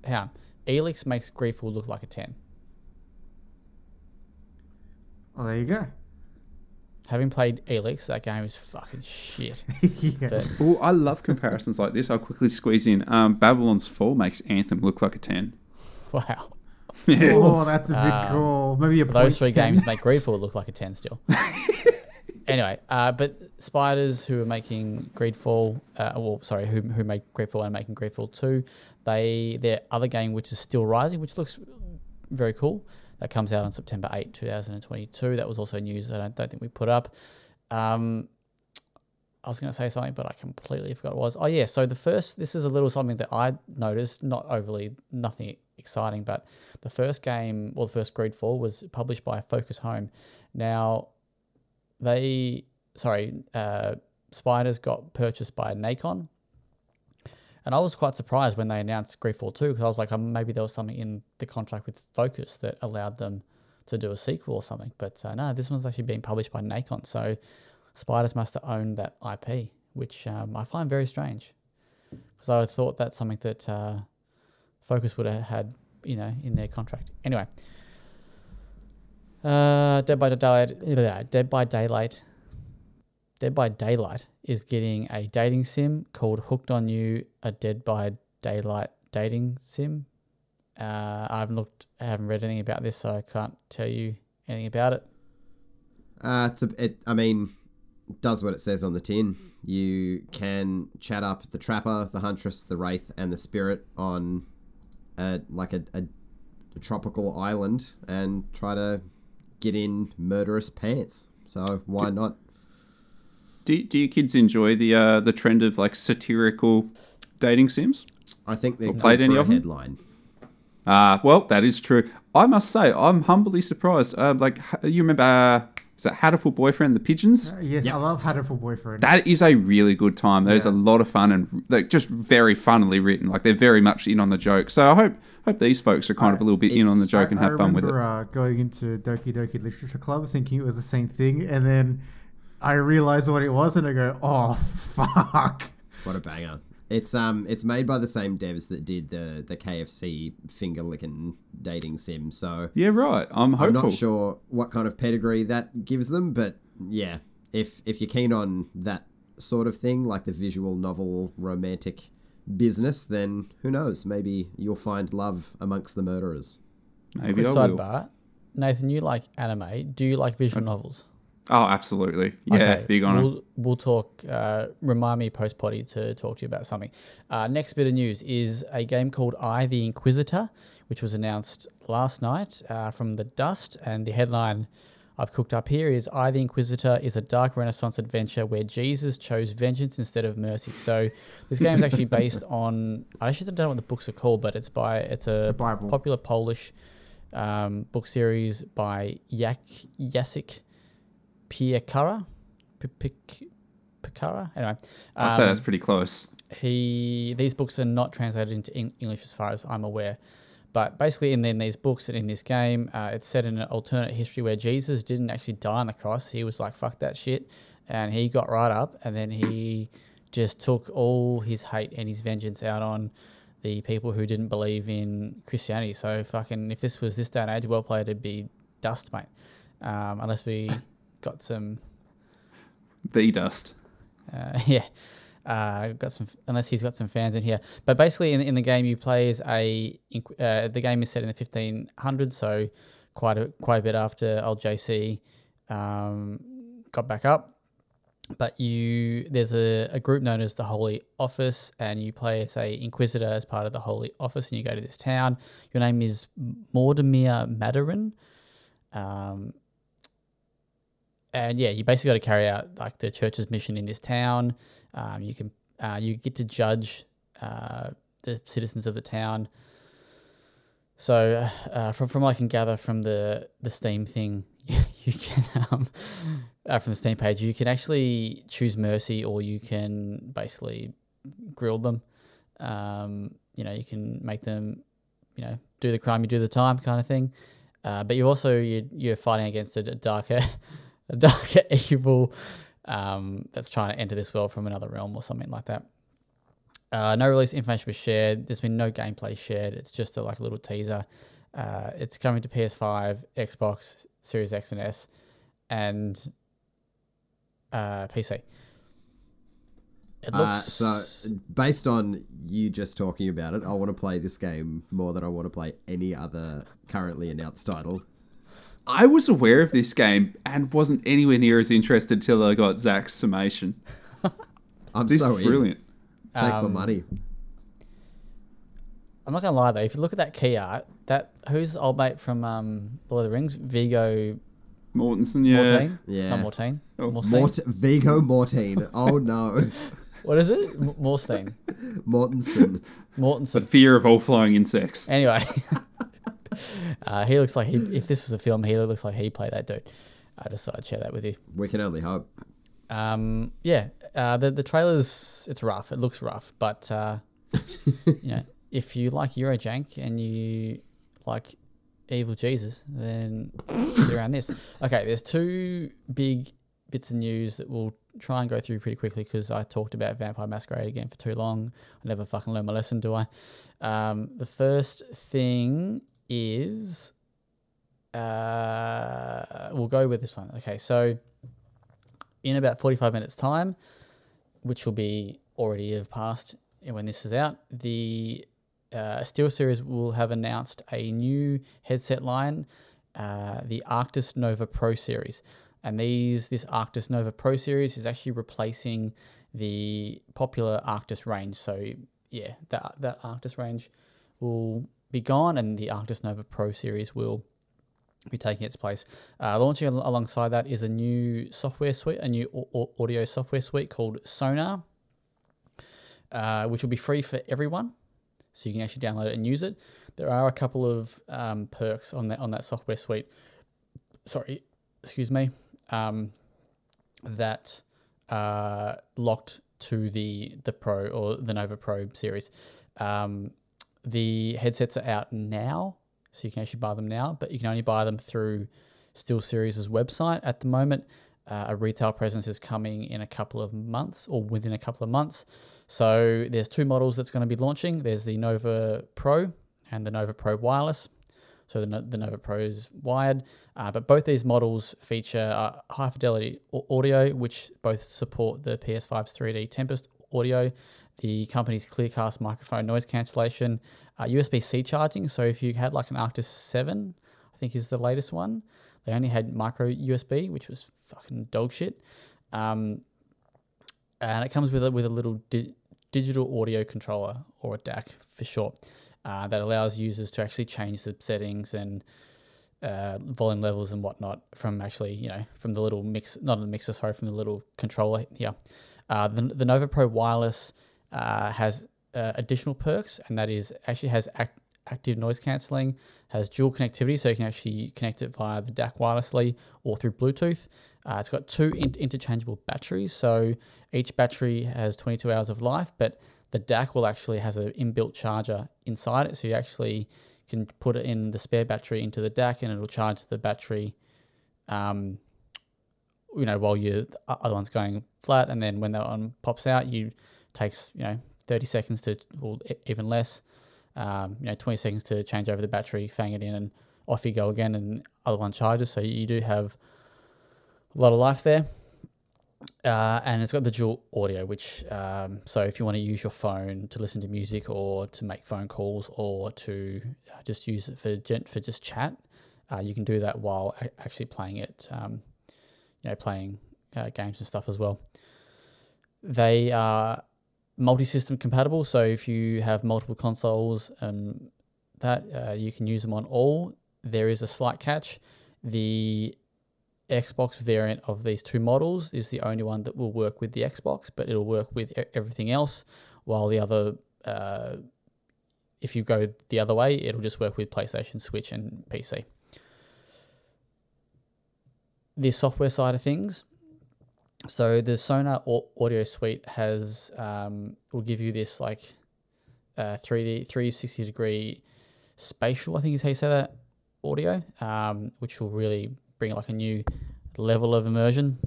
how Elex makes Greedfall look like a ten. Oh, there you go. Having played Elex, that game is fucking shit. yeah. But Oh, I love comparisons like this. I'll quickly squeeze in. Um, Babylon's Fall makes Anthem look like a 10. wow, Yeah. Oh, that's a big Um, call. Maybe a those point three 10. games make Greedfall look like a ten still. anyway, uh, but Spiders, who are making Greedfall, uh, well, sorry, who who made Greedfall and making Greedfall two, they their other game, which is Steelrising, which looks very cool. That comes out on September 8, 2022. That was also news that I don't think we put up. Um, I was going to say something, but I completely forgot what it was. Oh, yeah. So the first, this is a little something that I noticed, not overly, nothing exciting, but the first game, or the first Greedfall, was published by Focus Home. Now, they, sorry, uh, Spiders got purchased by Nacon. And I was quite surprised when they announced Greedfall 2 because I was like, oh, maybe there was something in the contract with Focus that allowed them to do a sequel or something. But uh, no, this one's actually being published by Nacon. So Spiders must have owned that IP, which um, I find very strange because I thought that's something that uh, Focus would have had, you know, in their contract. Anyway, uh, Dead by Daylight, Dead by Daylight, Dead by Daylight is getting a dating sim called Hooked on You, a Dead by Daylight dating sim. Uh, I haven't looked, I haven't read anything about this, so I can't tell you anything about it. Uh, it's a, it, I mean, does what it says on the tin. You can chat up the trapper, the huntress, the wraith, and the spirit on like a, a, a tropical island and try to get in murderous pants. So why not? Do, do you kids enjoy the uh, the trend of like satirical dating sims? I think they're played any of them? headline. Uh, well, that is true. I must say, I'm humbly surprised. Uh, like, you remember, uh, is that Hatoful Boyfriend, The Pigeons? Uh, yes, Yep. I love Hatoful Boyfriend. That is a really good time. There's Yeah. a lot of fun and like just very funnily written. Like they're very much in on the joke. So I hope hope these folks are kind of a little bit in on the joke I, and I have fun with it. remember, Uh, going into Doki Doki Literature Club thinking it was the same thing, and then I realized what it was, and I go, "Oh fuck!" What a banger! It's um, it's made by the same devs that did the the KFC finger licking dating sim. So Yeah, right. I'm hopeful. I'm not sure what kind of pedigree that gives them, but yeah, if if you're keen on that sort of thing, like the visual novel romantic business, then who knows? Maybe you'll find love amongst the murderers. Maybe Quick I will. sidebar. Nathan, you like anime. Do you like visual novels? Oh, absolutely. Yeah, big on we'll, We'll talk. Uh, remind me post potty to talk to you about something. Uh, next bit of news is a game called I the Inquisitor, which was announced last night uh, from the Dust, and the headline I've cooked up here is I the Inquisitor is a dark Renaissance adventure where Jesus chose vengeance instead of mercy. So this game is actually based on I actually don't know what the books are called, but it's by it's a popular Polish um, book series by Jak Jacek Piekara. P- Pik- Pikara? Anyway, I'd say um, that's pretty close. he these books are not translated into English as far as I'm aware. But basically, in, in these books and in this game, uh, it's set in an alternate history where Jesus didn't actually die on the cross. He was like, fuck that shit. And he got right up and then he just took all his hate and his vengeance out on the people who didn't believe in Christianity. So, fucking, if this was this day and age, well played, it'd be dust, mate. Um, unless we got some The dust. uh, yeah, uh, got some. Unless he's got some fans in here, but basically in, in the game you play as a. Uh, the game is set in the fifteen hundreds, so quite a quite a bit after old JC um, got back up. But you there's a, a group known as the Holy Office, and you play as a Inquisitor as part of the Holy Office, and you go to this town. Your name is Mordimer Madderdin. Um, and yeah, you basically got to carry out like the church's mission in this town. Um, you can uh, you get to judge uh, the citizens of the town. So uh, from from what I can gather from the the Steam thing, you can um, uh, from the Steam page you can actually choose mercy or you can basically grill them. Um, you know, you can make them, you know, do the crime, you do the time, kind of thing. Uh, but you also you you're fighting against a, darker, a darker evil um, that's trying to enter this world from another realm or something like that. Uh, no release information was shared. There's been no gameplay shared. It's just a, like a little teaser. Uh, it's coming to PS5, Xbox, Series X and S, and uh, PC. It Uh, so, based on you just talking about it, I want to play this game more than I want to play any other currently announced title. I was aware of this game and wasn't anywhere near as interested till I got Zach's summation. I'm This so is in. brilliant. Take Um, my money. I'm not gonna lie though. If you look at that key art, that who's the old mate from um, Lord of the Rings, Viggo Mortensen, yeah. Mortain, Yeah. not Mortain, Oh, Morstein? Mort- Vigo Mortine. Oh no. What is it? M- Morstein, Mortensen. The fear of all flying insects. Anyway, uh, he looks like he. If this was a film, he looks like he played that dude. I just thought I'd share that with you. We can only hope. Um, yeah, uh, the the trailers it's rough. It looks rough, but uh, you know, if you like Eurojank and you like Evil Jesus, then be around this. Okay, there's two big bits of news that we'll try and go through pretty quickly because I talked about Vampire Masquerade again for too long. I never fucking learn my lesson, do I? Um, the first thing is, uh, we'll go with this one. Okay, so in about 45 minutes time which will be already have passed when this is out the uh, SteelSeries will have announced a new headset line uh, the Arctis Nova Pro series and these this Arctis Nova Pro series is actually replacing the popular Arctis range so yeah that, that Arctis range will be gone and the Arctis Nova Pro series will be taking its place. Uh, launching al- alongside that is a new software suite, a new au- au- audio software suite called Sonar, uh, which will be free for everyone, so you can actually download it and use it. There are a couple of um, perks on that on that software suite. Sorry, excuse me. Um, that uh, locked to the the Pro or the Nova Pro series. Um, the headsets are out now, so you can actually buy them now, but you can only buy them through SteelSeries' website at the moment. Uh, a retail presence is coming in a couple of months or within a couple of months. So there's two models that's going to be launching. There's the Nova Pro and the Nova Pro Wireless. So the, the Nova Pro is wired, uh, but both these models feature uh, high fidelity audio, which both support the PS5's 3D Tempest audio, the company's ClearCast microphone noise cancellation, uh, USB C charging. So if you had like an Arctis 7, I think is the latest one, they only had micro USB, which was fucking dog shit. Um, and it comes with a, with a little di- digital audio controller or a DAC for short uh, that allows users to actually change the settings and uh, volume levels and whatnot from actually you know from the little mix not a mixer sorry from the little controller here. Uh, the the Nova Pro wireless uh, has uh, additional perks and that is actually has act- active noise cancelling, has dual connectivity so you can actually connect it via the DAC wirelessly or through Bluetooth. Uh, it's got two in- interchangeable batteries, so each battery has 22 hours of life, but the DAC will actually has an inbuilt charger inside it, so you actually can put it in the spare battery into the DAC, and it'll charge the battery. Um, you know, while your other one's going flat, and then when that one pops out, you takes you know 30 seconds to, or even less, um, you know, 20 seconds to change over the battery, fang it in, and off you go again, and other one charges. So you do have a lot of life there. Uh, and it's got the dual audio, which um, so if you want to use your phone to listen to music or to make phone calls or to uh, just use it for for just chat, uh, you can do that while actually playing it, um, you know, playing uh, games and stuff as well. They are multi-system compatible, so if you have multiple consoles, um, that uh, you can use them on all. There is a slight catch: the Xbox variant of these two models is the only one that will work with the Xbox, but it'll work with everything else. While the other, uh, if you go the other way, it'll just work with PlayStation, Switch, and PC. The software side of things. So the Sonar Audio Suite has um, will give you this like uh, 3D 360 degree spatial. I think is how you say that audio, um, which will really bring like a new level of immersion,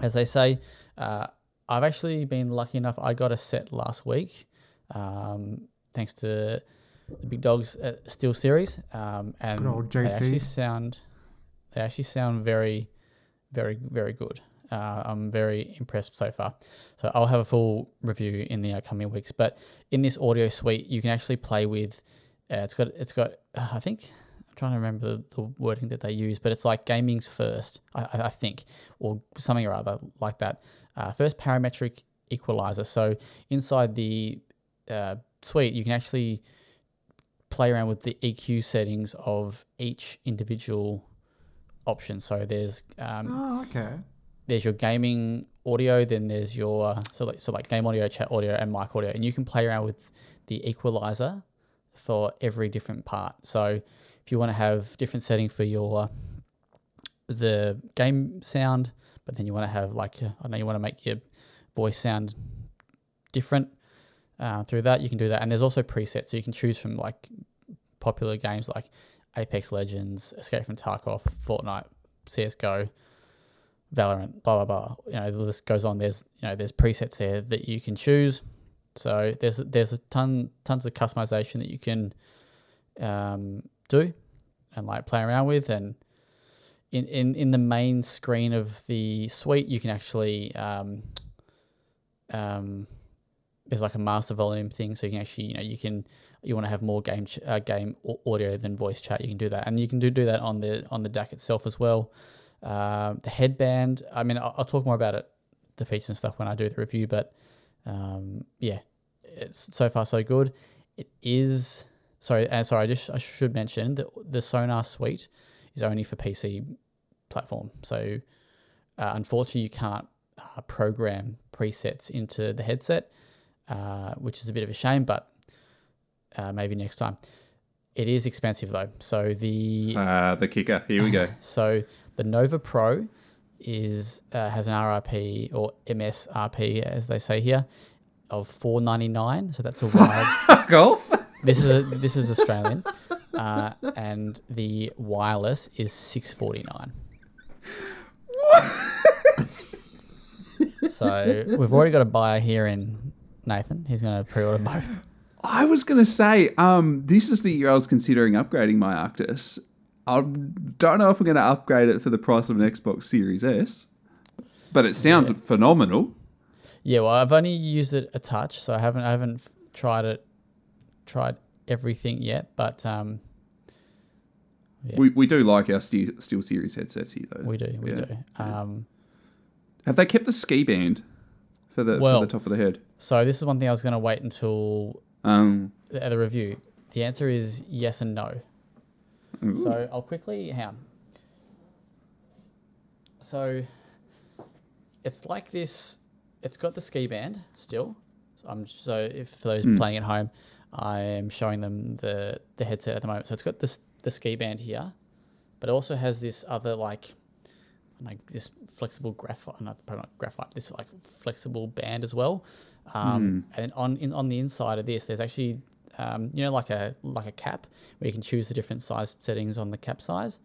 as they say. Uh, I've actually been lucky enough. I got a set last week, um, thanks to the big dogs at Steel Series, um, and Good old they actually sound they actually sound very very very good. Uh, I'm very impressed so far. So I'll have a full review in the upcoming weeks. But in this audio suite, you can actually play with. Uh, it's got it's got uh, I think I'm trying to remember the, wording that they use, but it's like gaming's first, I, I I think, or something or other like that. Uh, first parametric equalizer. So inside the uh, suite, you can actually play around with the EQ settings of each individual option. So there's um, Oh, okay. There's your gaming audio, then there's your uh, so like so like game audio, chat audio, and mic audio, and you can play around with the equalizer for every different part. So if you want to have different setting for your the game sound, but then you want to have like uh, I know you want to make your voice sound different uh, through that, you can do that. And there's also presets, so you can choose from like popular games like Apex Legends, Escape from Tarkov, Fortnite, CS:GO. Valorant, blah blah blah. You know, the list goes on. There's you know, there's presets there that you can choose. So there's there's a ton tons of customization that you can um, do and like play around with. And in, in in the main screen of the suite, you can actually um, um, there's like a master volume thing, so you can actually you know you can you want to have more game ch- uh, game audio than voice chat. You can do that, and you can do do that on the on the DAC itself as well. Um, the headband. I mean, I'll, I'll talk more about it, the features and stuff when I do the review. But um, yeah, it's so far so good. It is sorry, uh, sorry. I just I should mention that the Sonar Suite is only for PC platform. So uh, unfortunately, you can't uh, program presets into the headset, uh, which is a bit of a shame. But uh, maybe next time. It is expensive though. So the Uh, the kicker. Here we go. so the Nova Pro is uh, has an RRP or MSRP as they say here of four ninety nine. So that's a wild. Golf. this is a, this is Australian, uh, and the wireless is six forty nine. so we've already got a buyer here in Nathan. He's going to pre-order both. I was gonna say, um, this is the year I was considering upgrading my Arctis. I don't know if I'm gonna upgrade it for the price of an Xbox Series S, but it sounds phenomenal. Yeah, well, I've only used it a touch, so I haven't I haven't tried it, tried everything yet. But um, Yeah. We, we do like our Steel, Steel Series headsets here, though. we do, we Yeah. do. Um, Have they kept the ski band for the Well- for the top of the head? so this is one thing I was going to wait until Um, the, the review. The answer is yes and no. Ooh. So I'll quickly how. So it's like this. It's got the ski band still. So I'm so if for those hmm. playing at home, I am showing them the the headset at the moment. So it's got this the ski band here, but it also has this other like like this flexible graphite, uh, not not graphite, this like flexible band as well. Um, hmm. And on in, on the inside of this, there's actually um, you know like a like a cap where you can choose the different size settings on the cap size.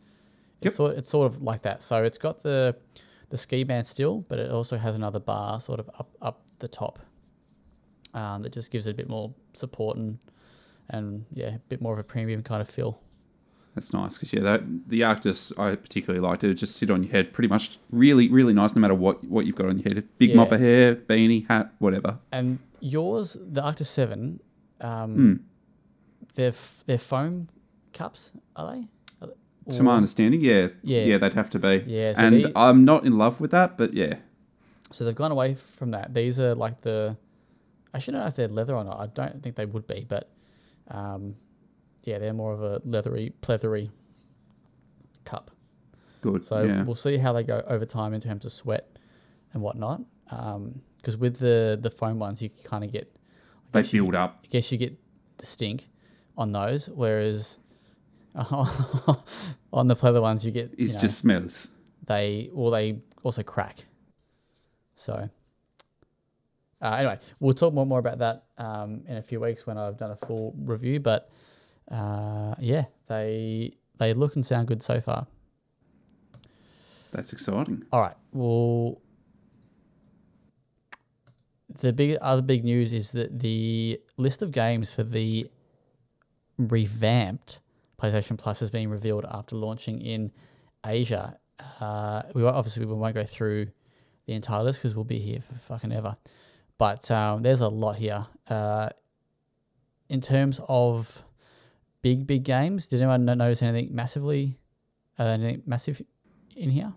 Yep. It's sort it's sort of like that. So it's got the the ski band still, but it also has another bar sort of up up the top um, that just gives it a bit more support and and yeah, a bit more of a premium kind of feel. That's nice because yeah, that the Arctis I particularly liked it. It just sit on your head, pretty much really really nice no matter what what you've got on your head. Big Yeah. mop of hair, beanie, hat, whatever. And yours, the Arctis Seven, um, Hmm. they're f- they're foam cups, are they? Are they- To my understanding, yeah, Yeah. yeah, they'd have to be. Yeah, so and they- I'm not in love with that, but yeah, So they've gone away from that. These are like the. I shouldn't know if they're leather or not. I don't think they would be, but um, yeah, they're more of a leathery, pleathery cup. good. So yeah, we'll see how they go over time in terms of sweat and whatnot. Because with the the foam ones, you kind of get. They guess you build up. I guess you get the stink on those, whereas on the pleather ones you get. It you know, just smells. they well they also crack. So uh, anyway, we'll talk more more about that um, in a few weeks when I've done a full review. But uh, yeah, they they look and sound good so far. That's exciting. All right. Well, the big other big news is that the list of games for the revamped PlayStation Plus has been revealed after launching in Asia Uh, we won't- obviously we won't go through the entire list because we'll be here for fucking ever. But um, there's a lot here. Uh, in terms of big big games, did anyone notice anything massively? Uh, anything massive in here?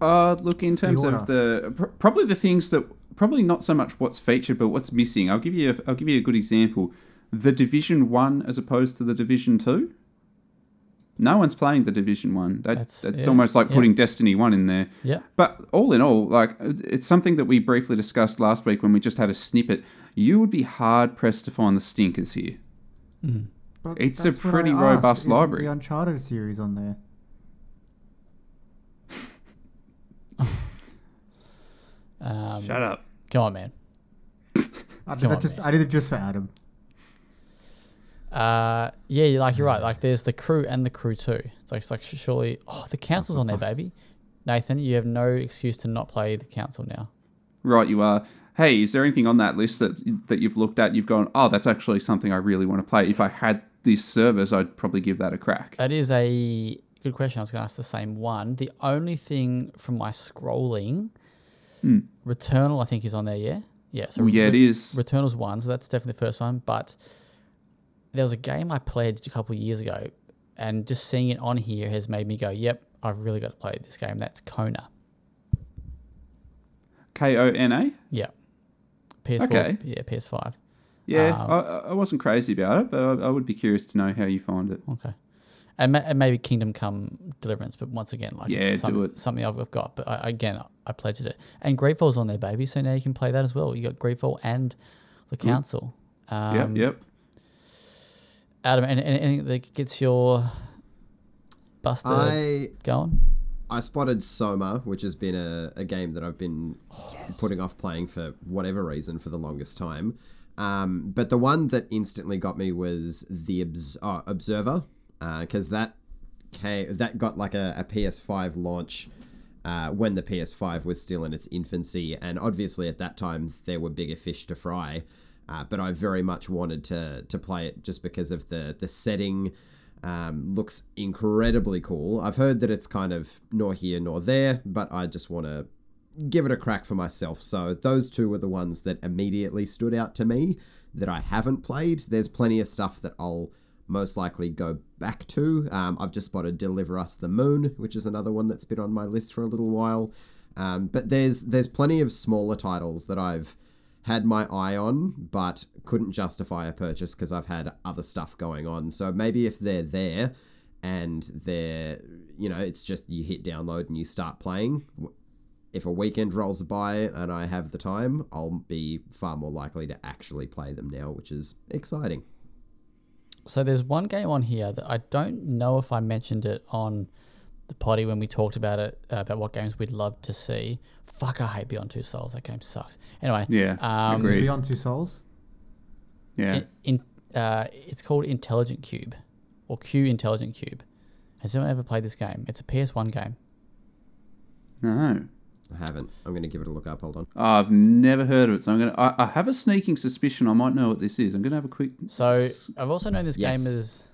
Uh, look, in terms order. of the probably the things that probably not so much what's featured, but what's missing. I'll give you a, I'll give you a good example. The Division One as opposed to the Division Two. No one's playing the Division One. That, That's- that's yeah, almost like yeah. putting Destiny One in there. Yeah. But all in all, like it's something that we briefly discussed last week when we just had a snippet. You would be hard pressed to find the stinkers here. Mm. But It's a that's what I pretty robust isn't library. The Uncharted series on there. Um, Shut up. Come on, man. I did Come that on, just man. I did it just for Adam. Uh, yeah, like you're right. Like there's the crew and the crew too. It's like it's like surely. Oh, the council's on there, fuck's- baby. Nathan, you have no excuse to not play the council now. Right, you are. Hey, is there anything on that list that that you've looked at? You've gone, oh, that's actually something I really want to play. If I had this service, I'd probably give that a crack. That is a good question. I was going to ask the same one. The only thing from my scrolling, Returnal, I think is on there. Yeah, yeah. So. Well, yeah, it Re- is. Returnal's one, so that's definitely the first one. But there was a game I pledged a couple of years ago, and just seeing it on here has made me go, "Yep, I've really got to play this game." That's Kona. K O N A. Yeah. PS4. Okay. Yeah, PS5. Yeah, Um, I, I wasn't crazy about it, but I, I would be curious to know how you find it. Okay. And, ma- and maybe Kingdom Come Deliverance, but once again, like Yeah, it's do it. something I've I've got. But I, again, I pledged it. And Greedfall's on there, baby. So now you can play that as well. You got Greedfall and the Council. Um, yep, yep. Adam, anything that gets your buster I going? I spotted Soma, which has been a, a game that I've been putting off playing for whatever reason for the longest time. Um, but the one that instantly got me was the Obs- oh, Observer, because that came, that got like a, a PS5 launch uh, when the PS5 was still in its infancy, and obviously at that time there were bigger fish to fry. Uh, but I very much wanted to to play it just because of the the setting. Um, looks incredibly cool. I've heard that it's kind of nor here nor there, but I just want to give it a crack for myself. So those two were the ones that immediately stood out to me that I haven't played. There's plenty of stuff that I'll most likely go back to. Um, I've just spotted Deliver Us the Moon, which is another one that's been on my list for a little while. Um, but there's there's plenty of smaller titles that I've had my eye on, but couldn't justify a purchase because I've had other stuff going on. So maybe if they're there and they're, you know, it's just you hit download and you start playing. If a weekend rolls by and I have the time, I'll be far more likely to actually play them now, which is exciting. So there's one game on here that I don't know if I mentioned it on the potty when we talked about it uh, about what games we'd love to see. Fuck, I hate Beyond Two Souls. That game sucks. Anyway, Yeah, um, agreed. Beyond Two Souls. Yeah. in, in uh, it's called Intelligent Qube or Q Intelligent Qube. Has anyone ever played this game? It's a PS1 game. no. I haven't. I'm going to give it a look up. Hold on. I've never heard of it, so I'm gonna. I, I have a sneaking suspicion I might know what this is. I'm gonna have a quick. So I've also known this Yes. game as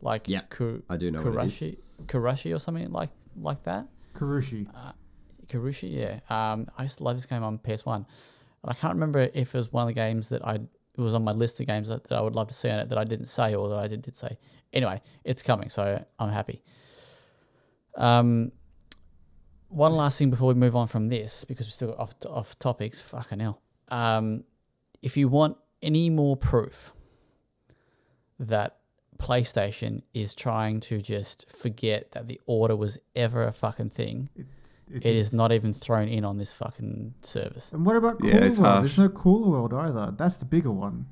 like Yeah, Ku- I do know what it is. Kurashi, Kurashi or something like like that. Karushi. Karushi, yeah. Um, I used to love this game on PS One, and I can't remember if it was one of the games that I it was on my list of games that, that I would love to see on it that I didn't say or that I did, did say. Anyway, it's coming, so I'm happy. Um, one last thing before we move on from this, because we're still off off topics. Fucking hell. Um, if you want any more proof that PlayStation is trying to just forget that the order was ever a fucking thing, It's, it is not even thrown in on this fucking service. And what about Cooler Yeah, World? harsh. There's no Cooler World either. That's the bigger one.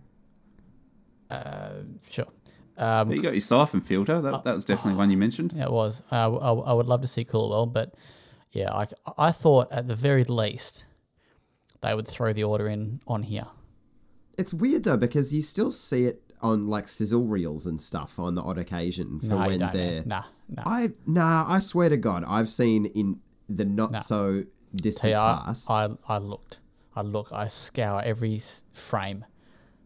Uh, sure. Um, you got your Syphon Filter. That, that was definitely one you mentioned. Yeah, it was. I, I, I would love to see Cool World, but yeah, I, I thought at the very least they would throw the order in on here. It's weird though because you still see it on like sizzle reels and stuff on the odd occasion for No, when don't, they're. man. Nah, nah. I nah, I swear to God, I've seen in the not so distant Tell you, I, past. I, I looked. I look. I scour every frame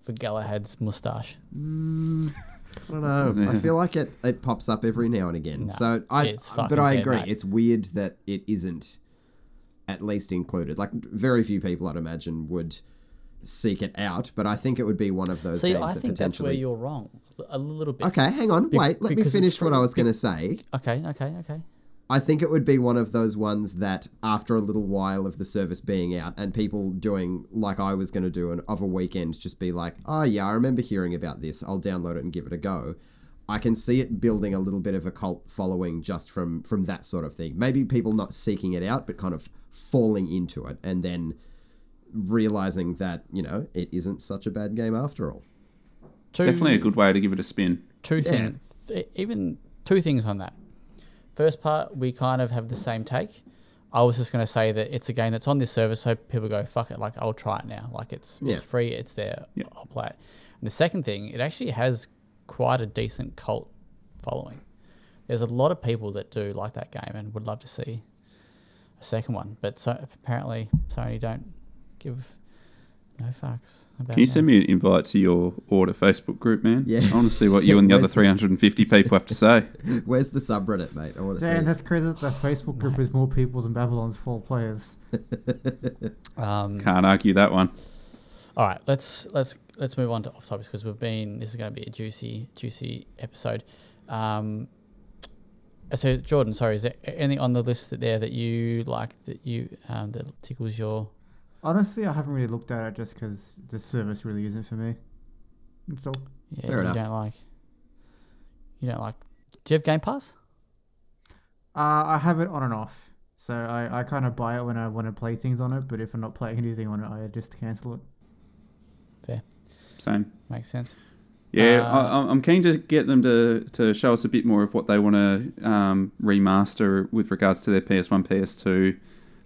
for Galahad's mustache. Mm. I don't know. I feel like it, it pops up every now and again. No, so I, but I agree. It's weird that it isn't at least included. Like very few people, I'd imagine, would seek it out. But I think it would be one of those See, games I that think that's where you're wrong a little bit. Okay, hang on. Be- Wait, let me finish what I was going to say. Okay, okay, okay. I think it would be one of those ones that after a little while of the service being out and people doing like I was going to do an, of a weekend, just be like, oh yeah, I remember hearing about this. I'll download it and give it a go. I can see it building a little bit of a cult following just from from that sort of thing. Maybe people not seeking it out, but kind of falling into it and then realizing that you know it isn't such a bad game after all. Two, Definitely a good way to give it a spin. two things. Even two things on that. First part, we kind of have the same take. I was just going to say that it's a game that's on this service, so people go, "Fuck it!" Like I'll try it now. Like it's Yeah. it's free, it's there. Yeah. I'll play it. And the second thing, it actually has quite a decent cult following. There's a lot of people that do like that game and would love to see a second one, but so apparently Sony don't give no fucks about. Can you send me an invite to your order Facebook group, man? Yeah. I want to see what you and the other the- 350 people have to say. Where's the subreddit, mate? I want to Dan, see. that's crazy that the Facebook group is more people than Babylon's Fall players. Um, Can't argue that one. All right, let's let's let's move on to off topics because we've been. This is going to be a juicy juicy episode. Um, so Jordan, sorry, is there anything on the list that there that you like that you um, that tickles your? Honestly, I haven't really looked at it just because the service really isn't for me. So Yeah, Fair you enough. don't like. You don't like. Do you have Game Pass? uh, I have it on and off. So I, I kind of buy it when I want to play things on it, but if I'm not playing anything on it, I just cancel it. Fair. Same. Makes sense. Yeah, Uh, I, I'm- I'm keen to get them to, to show us a bit more of what they want to um, remaster with regards to their PS1, PS2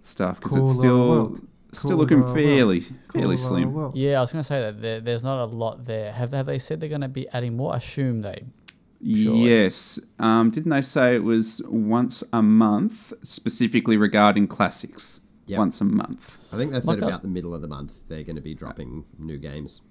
stuff because Cooler it's still world. Still looking fairly world. fairly Cool, slim. well. Yeah, I was going to say that there, there's not a lot there. Have have they said they're going to be adding more? I assume they. Surely. Yes. Um, didn't they say it was once a month, specifically regarding classics? Yep. Once a month. I think they said Look up- about the middle of the month they're going to be dropping new games.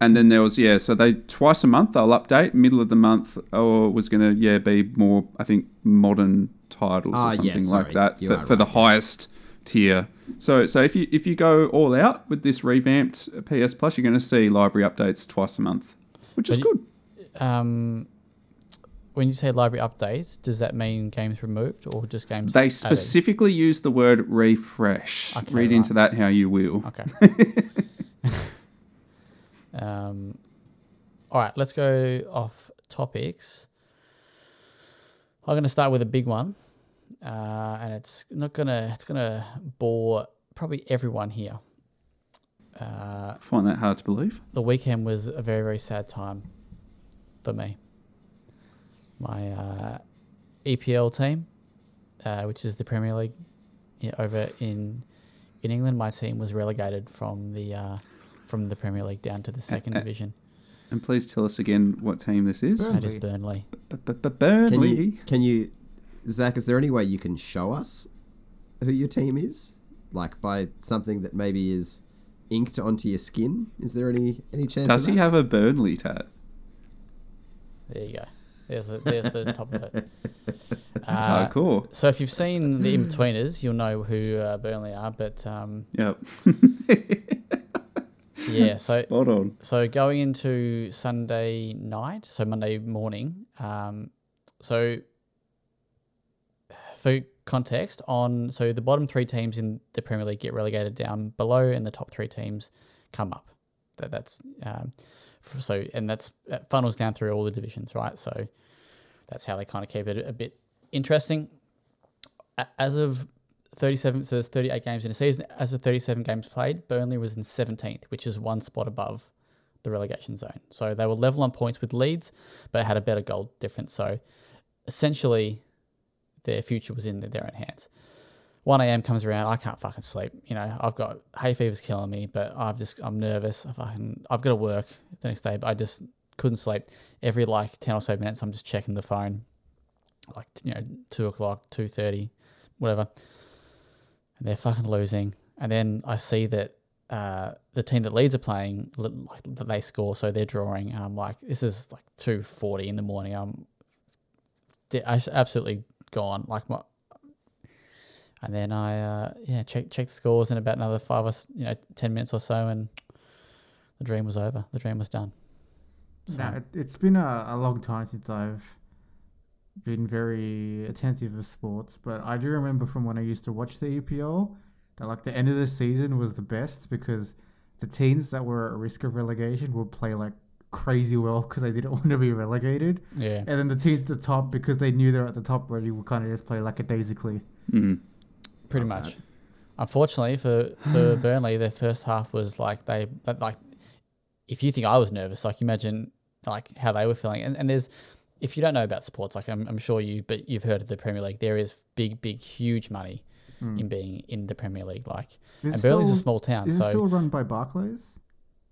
And then there was yeah, so they twice a month they'll update. Middle of the month or was going to yeah be more I think modern titles Ah, or something sorry. like that for, are for the right. highest tier. So so if you if you go all out with this revamped PS Plus, you're going to see library updates twice a month, which is But good. Um, when you say library updates, does that mean games removed or just games? They added? specifically use the word refresh. Okay, Read right. into that how you will. Okay. um, all right, let's go off topics. I'm going to start with a big one, uh, and it's not gonna it's gonna bore probably everyone here. Uh, I find that hard to believe. the weekend was a very very sad time for me. My uh, EPL team, uh, which is the Premier League yeah, over in in England, my team was relegated from the uh, from the Premier League down to the second uh, division. And please tell us again what team this is. That is Burnley. Burnley. Can you, can you, Zach? Is there any way you can show us who your team is, like by something that maybe is inked onto your skin? Is there any any chance? Does of he have a Burnley tat? There you go. There's the, there's the top of it. That's Uh, hardcore. So if you've seen the Inbetweeners, you'll know who uh, Burnley are. But um, Yep. yeah, so Spot on. So going into Sunday night, so Monday morning. Um, so for context, on so the bottom three teams in the Premier League get relegated down below, and the top three teams come up. That that's um, so, and that's that funnels down through all the divisions, right? So that's how they kind of keep it a bit interesting. As of 37, so there's 38 games in a season. As of 37 games played, Burnley was in 17th, which is one spot above the relegation zone. So they were level on points with Leeds, but had a better goal difference. So essentially, their future was in their own hands. 1 a.m. comes around, I can't fucking sleep. You know, I've got hay fever's killing me, but I've just I'm nervous. I fucking I've got to work the next day, but I just couldn't sleep. Every like 10 or so minutes, I'm just checking the phone, like you know, two o'clock, two thirty, whatever. And they're fucking losing. And then I see that uh, the team that leads are playing, like they score, so they're drawing. And I'm like, this is like two forty in the morning. I'm I absolutely gone. Like my, and then I uh, yeah check check the scores in about another five or you know ten minutes or so, and the dream was over. The dream was done. So, No, it, it's been a, a long time since I've been very attentive of sports, but I do remember from when I used to watch the EPL that like the end of the season was the best because the teams that were at risk of relegation would play like crazy well because they didn't want to be relegated, yeah, and then the teams at the top because they knew they're at the top already would kind of just play like a daisically. Mhm. pretty Love much. that. Unfortunately for for Burnley, their first half was like they but like if you think I was nervous, like imagine like how they were feeling. And, and there's if you don't know about sports, like I'm, I'm sure you, but you've heard of the Premier League. There is big, big, huge money in being in the Premier League. Like, Is and it Burnley's a small town, Is so it still run by Barclays?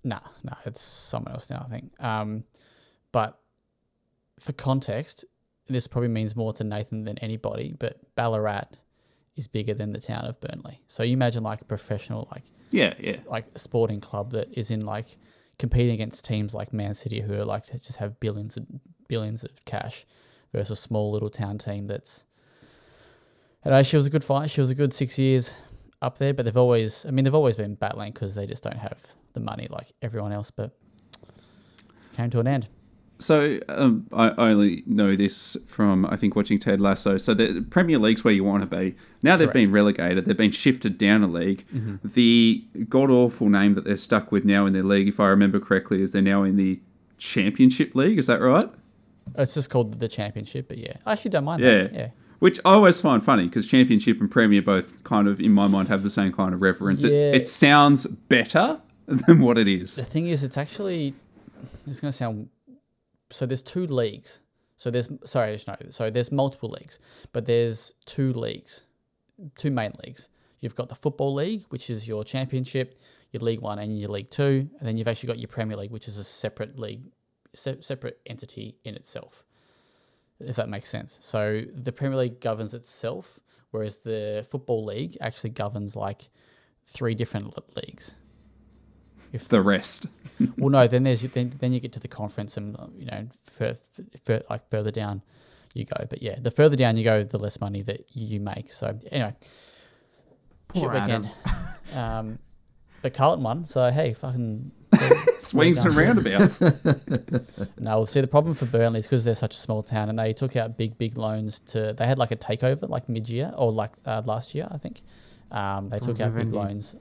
Nah, nah, it's someone else now, I think. Um, but for context, this probably means more to Nathan than anybody. But Ballarat is bigger than the town of Burnley. So you imagine like a professional, like Yeah, yeah. s- like sporting club that is in like competing against teams like Man City who are like to just have billions and billions of cash versus a small little town team that's. And uh, she was a good fight. She was a good six years up there, but they've always, I mean, they've always been battling because they just don't have the money like everyone else. But came to an end. So um, I only know this from I think watching Ted Lasso. So the Premier League's where you want to be. Now they've Correct. been relegated. They've been shifted down a league. The god awful name that they're stuck with now in their league, if I remember correctly, is they're now in the Championship League. Is that right? It's just called the Championship, but yeah, I actually don't mind Yeah. that. Yeah, Which I always find funny because Championship and Premier both kind of, in my mind, have the same kind of reference. Yeah. It, it sounds better than what it is. The thing is, it's actually it's going to sound so. There's two leagues. So there's sorry, no. So there's multiple leagues, but there's two leagues, two main leagues. You've got the football league, which is your championship, your League One, and your League Two, and then you've actually got your Premier League, which is a separate league, se- separate entity in itself. If that makes sense. So the Premier League governs itself, whereas the football league actually governs like three different l- leagues. The rest. Well, no. Then there's then then you get to the conference, and you know, fur, fur, like further down you go. But yeah, the further down you go, the less money that you make. So anyway, Poor shit Adam. weekend. um, but Carlton won. So hey, fucking. Swings and roundabouts. No, well, see, the problem for Burnley is because they're such a small town, and they took out big, big loans to. They had like a takeover, like mid-year or like uh, last year, I think. Um, they took out big loans,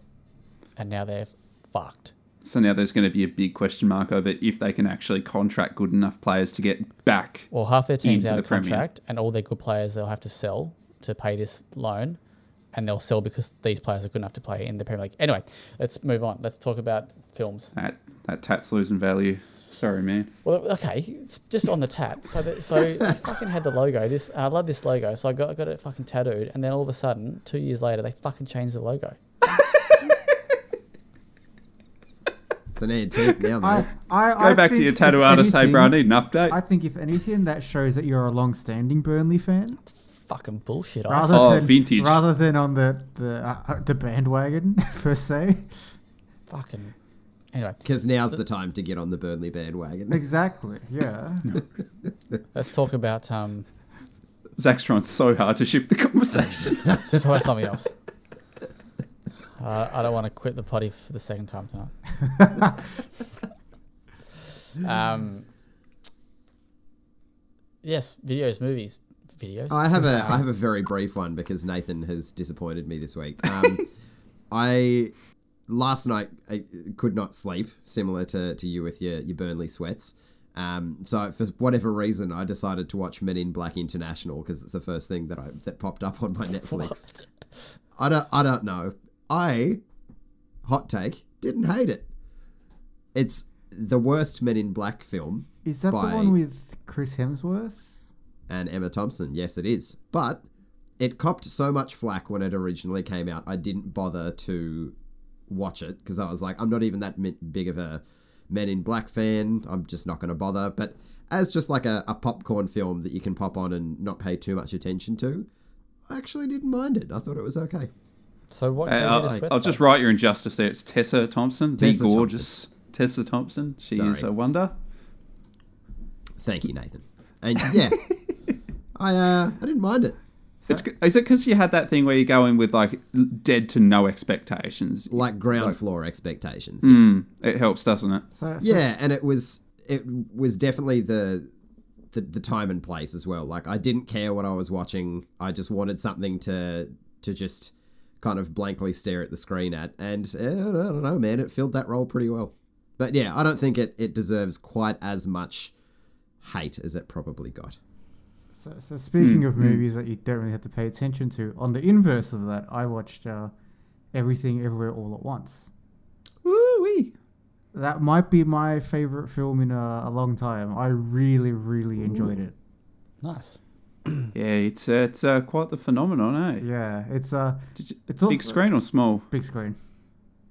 and now they're fucked. So now there's going to be a big question mark over if they can actually contract good enough players to get back. Well, half their team's out the of Premier. contract, and all their good players they'll have to sell to pay this loan, and they'll sell because these players are good enough to play in the Premier League. Anyway, let's move on. Let's talk about films. That that tat's losing value. Sorry, man. Well, okay, it's just on the tat. So, the, so I fucking had the logo. This I love this logo. So I got I got it fucking tattooed, and then all of a sudden, two years later, they fucking changed the logo. It's an antique now, I, mate. I, Go I back to your tattoo artist. Hey, anything- bro, I need an update. I think if anything, that shows that you're a long-standing Burnley fan, Fucking bullshit. I rather. Oh, than vintage. rather than on the the uh, the bandwagon per se. fucking. Anyway, Because now's the time to get on the Burnley bandwagon. Exactly. Yeah. let's talk about um. Zach's trying so hard to shift the conversation. Let's talk something else. Uh, I don't want to quit the potty for the second time tonight. um. Yes, videos, movies, videos. I have a I have a very brief one because Nathan has disappointed me this week. Um, I last night I could not sleep, similar to, to you with your, your Burnley sweats. Um, so for whatever reason, I decided to watch Men in Black International because it's the first thing that I that popped up on my Netflix. I don't I don't know. I hot take didn't hate it. It's the worst Men in Black film Is that the one with Chris Hemsworth? and Emma Thompson. Yes, it is. But it copped so much flack when it originally came out. I didn't bother to watch it because I was like, I'm not even that big of a Men in Black fan. I'm just not going to bother. But as just like a, a popcorn film that you can pop on and not pay too much attention to, I actually didn't mind it. I thought it was okay. So what? Uh, gave you the I'll, I'll just write your injustice there. It's Tessa Thompson, Tessa the gorgeous Tessa Thompson. She is a wonder. Thank you, Nathan. And yeah, I uh, I didn't mind it. It's, is it because you had that thing where you go in with like dead to no expectations? Like ground Like- floor expectations. Mm, it helps, doesn't it? So, so Yeah, and it was it was definitely the, the the time and place as well. Like I didn't care what I was watching. I just wanted something to to just kind of blankly stare at the screen at, and eh, I don't know, man, it filled that role pretty well. But yeah, I don't think it it deserves quite as much hate as it probably got. So, so speaking Mm, of mm. movies that you don't really have to pay attention to, on the inverse of that, I watched uh, Everything Everywhere All at Once. Woo wee. That might be my favorite film in a, a long time. I really, really enjoyed it. nice. Yeah, it's uh, it's uh, quite the phenomenon, eh? Yeah, it's uh, you, it's big screen or small? big screen.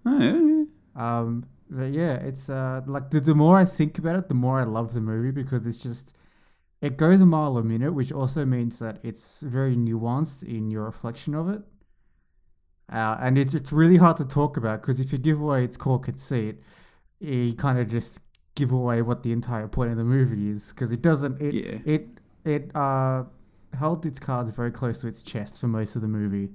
Oh, yeah, yeah. Um, but yeah, it's uh, like the, the more I think about it, the more I love the movie because it's just it goes a mile a minute, which also means that it's very nuanced in your reflection of it. Uh, and it's it's really hard to talk about because if you give away its core conceit, you kind of just give away what the entire point of the movie is because it doesn't it Yeah. it it uh held its cards very close to its chest for most of the movie.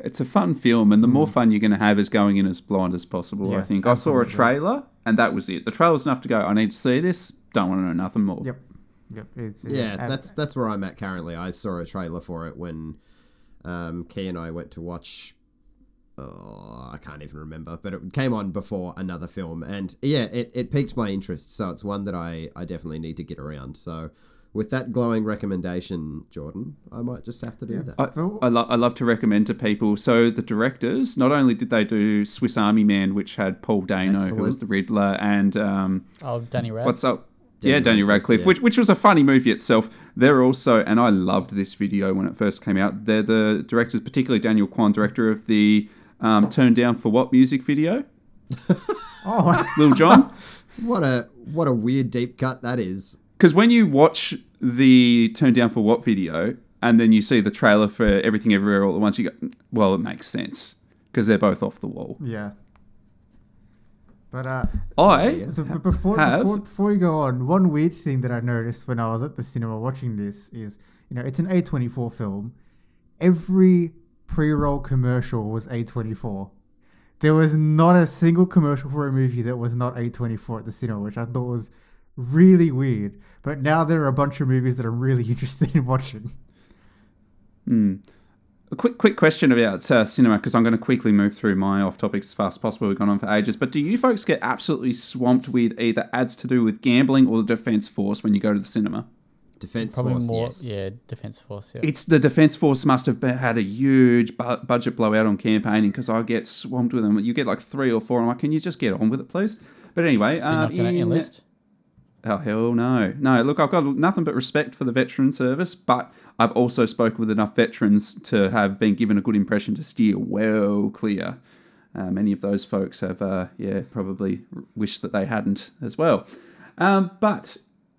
It's a fun film, and the more fun you're going to have is going in as blind as possible. I Hmm. Think I saw a trailer, and that was it. The trailer was enough to go. I need to see this. Don't want to know nothing more. Yep. Yep. It's Yeah, and- that's that's where I'm at currently. I saw a trailer for it when um, Key and I went to watch. Oh, I can't even remember, but it came on before another film, and yeah, it, it piqued my interest. So it's one that I, I definitely need to get around. So with that glowing recommendation, Jordan, I might just have to do that. I. I, lo- I love to recommend to people. So the directors, not only did they do Swiss Army Man, which had Paul Dano, who was the Riddler, and um, Oh, Danny Rad. what's up? Daniel yeah, Daniel Radcliffe, Radcliffe, yeah. which which was a funny movie itself. They're also, and I loved this video when it first came out. They're the directors, particularly Daniel Kwan, director of the um, "Turn Down for What" music video. oh, Lil Jon. What a what a weird deep cut that is. Because when you watch the Turn Down for What video and then you see the trailer for Everything Everywhere All at Once, you go, well, it makes sense because they're both off the wall. yeah. But uh, I b- before, have- before before we go on, one weird thing that I noticed when I was at the cinema watching this is, you know, it's an A24 film. Every pre-roll commercial was A24. There was not a single commercial for a movie that was not A24 at the cinema, which I thought was really weird. But now there are a bunch of movies that I'm really interested in watching. Hmm. A quick, quick question about uh, cinema because I'm going to quickly move through my off topics as fast as possible. We've gone on for ages, but do you folks get absolutely swamped with either ads to do with gambling or the Defence Force when you go to the cinema? Defense Probably Force, more. yes. Yeah, Defense Force. Yeah. It's the Defence Force must have been- had a huge bu- budget blowout on campaigning because I get swamped with them. You get like three or four. I'm like, can you just get on with it, please? But anyway, so you're uh, not going to in- enlist. Oh hell no, no! Look, I've got nothing but respect for the veteran service, but I've also spoken with enough veterans to have been given a good impression to steer well clear. Uh, many of those folks have, uh, yeah, probably wished that they hadn't as well. Um, but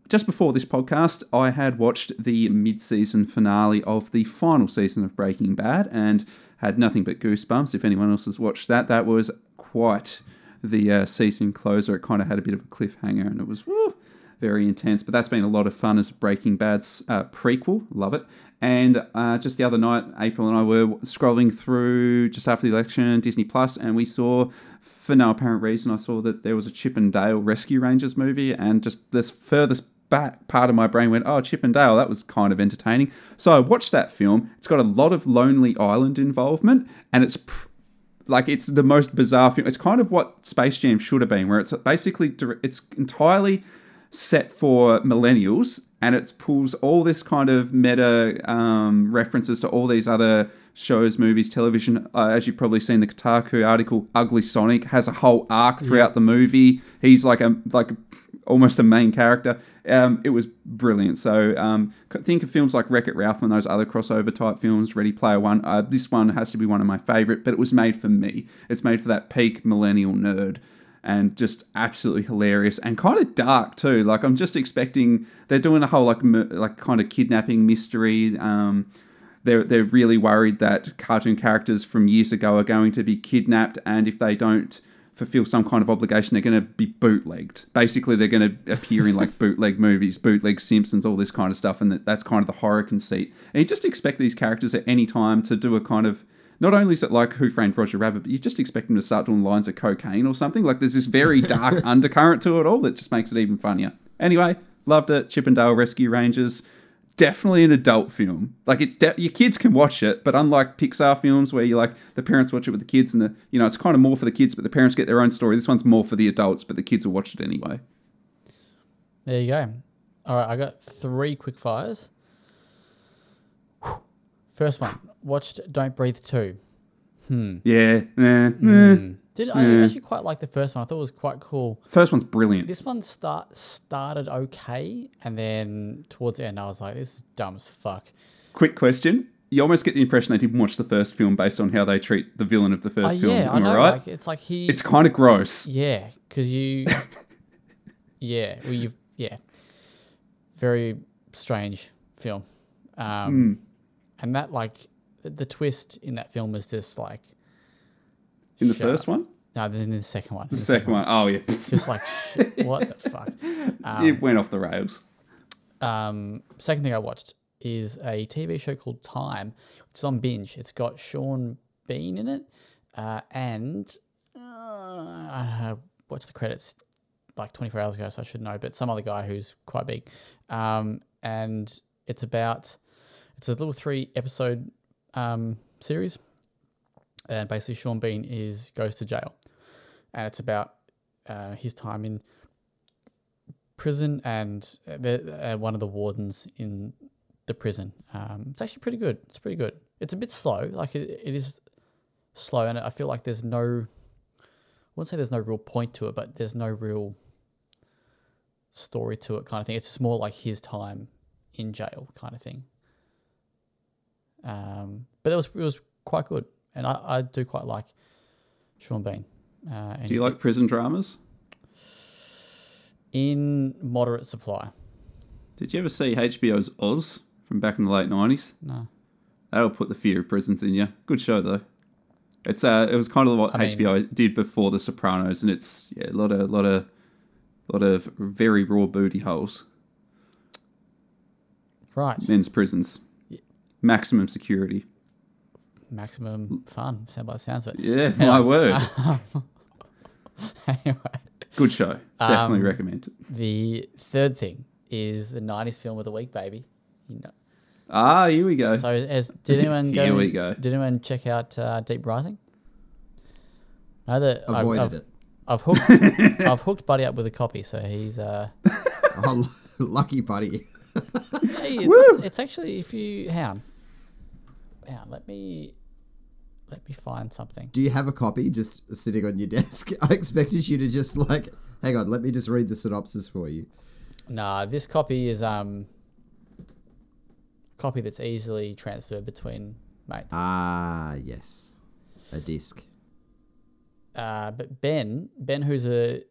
just before this podcast, I had watched the mid-season finale of the final season of Breaking Bad and had nothing but goosebumps. If anyone else has watched that, that was quite the uh, season closer. It kind of had a bit of a cliffhanger, and it was woo, very intense. But that's been a lot of fun as Breaking Bad's uh, prequel. Love it. And uh, just the other night, April and I were scrolling through just after the election Disney Plus, and we saw, for no apparent reason, I saw that there was a Chip and Dale Rescue Rangers movie, and just this furthest back part of my brain went, "Oh, Chip and Dale, that was kind of entertaining." So I watched that film. It's got a lot of Lonely Island involvement, and it's. Pr- like it's the most bizarre film. It's kind of what Space Jam should have been, where it's basically it's entirely set for millennials, and it pulls all this kind of meta um, references to all these other shows, movies, television. Uh, as you've probably seen, the Kotaku article, "Ugly Sonic" has a whole arc throughout the movie. He's like a like almost a main character. Um, it was brilliant. So um, think of films like Wreck It Ralph and those other crossover type films. Ready Player One. Uh, this one has to be one of my favorite, but it was made for me. It's made for that peak millennial nerd. And just absolutely hilarious and kind of dark too. Like I'm just expecting they're doing a whole like like kind of kidnapping mystery. Um, they're they're really worried that cartoon characters from years ago are going to be kidnapped, and if they don't fulfill some kind of obligation, they're going to be bootlegged. Basically, they're going to appear in like bootleg movies, bootleg Simpsons, all this kind of stuff, and that, that's kind of the horror conceit. And you just expect these characters at any time to do a kind of not only is it like Who Framed Roger Rabbit, but you just expect them to start doing lines of cocaine or something. Like there's this very dark undercurrent to it all that just makes it even funnier. Anyway, loved it. Chip 'n Dale Rescue Rangers. Definitely an adult film. Like it's de- your kids can watch it, but unlike Pixar films where you like the parents watch it with the kids and the you know it's kind of more for the kids, but the parents get their own story. This one's more for the adults, but the kids will watch it anyway. There you go. All right, I got three quick fires. First one, watched Don't Breathe 2. Yeah, eh, eh. Did I actually quite like the first one? I thought it was quite cool. First one's brilliant. This one start started okay, and then towards the end, I was like, "This is dumb as fuck." Quick question. You almost get the impression they didn't watch the first film based on how they treat the villain of the Oh first film. yeah, I Am know. I right? Like it's like he. it's kind of gross. yeah, because you. yeah, well, you. Yeah, very strange film, um, Hmm. and that like the, the twist in that film was just like In the first up. one? No, then in the second one. The second one. Oh, yeah. Just like shit, what the fuck. it went off the rails. Um, second thing I watched is a TV show called Time, which is on binge. It's got Sean Bean in it, uh, and uh, I watched the credits like 24 hours ago, so I should know. But some other guy who's quite big, um, and it's about it's a little three episode um, series, and basically Sean Bean is goes to jail, and it's about uh, his time in prison and the, uh, one of the wardens in the prison. Um, it's actually pretty good. It's pretty good. It's a bit slow. Like it, it is slow, and I feel like there's no. I wouldn't say there's no real point to it, but there's no real story to it, kind of thing. It's just more like his time in jail, kind of thing. Um, but it was it was quite good, and I, I do quite like Sean Bean. Uh, and Do you like prison dramas? in moderate supply? Did you ever see HBO's Oz from back in the late 90s? No. That'll put the fear of prisons in you. Good show, though. It's uh, it was kind of what I mean- HBO did before The Sopranos, and it's yeah, a lot of lot of lot of very raw booty holes. Right. Men's prisons, maximum security. Maximum fun. Sound by the sounds of it. Yeah, my word. anyway, Good show. Definitely Um, recommend it. the third thing is the '90s film of the week, baby. You know. Ah, here we go. So, as did anyone go? Here we go. Did anyone check out uh, Deep Rising? No, that I've, Avoided I've, it. I've hooked. I've hooked Buddy up with a copy, so he's. Uh, Oh, lucky buddy. hey, it's, it's actually if you hang on, on, let me let me find something. Do you have a copy just sitting on your desk? I expected you to just like, hang on, let me just read the synopsis for you. Nah, this copy is um a copy that's easily transferred between mates. Ah, yes, a disc. Uh, but Ben, Ben, who's a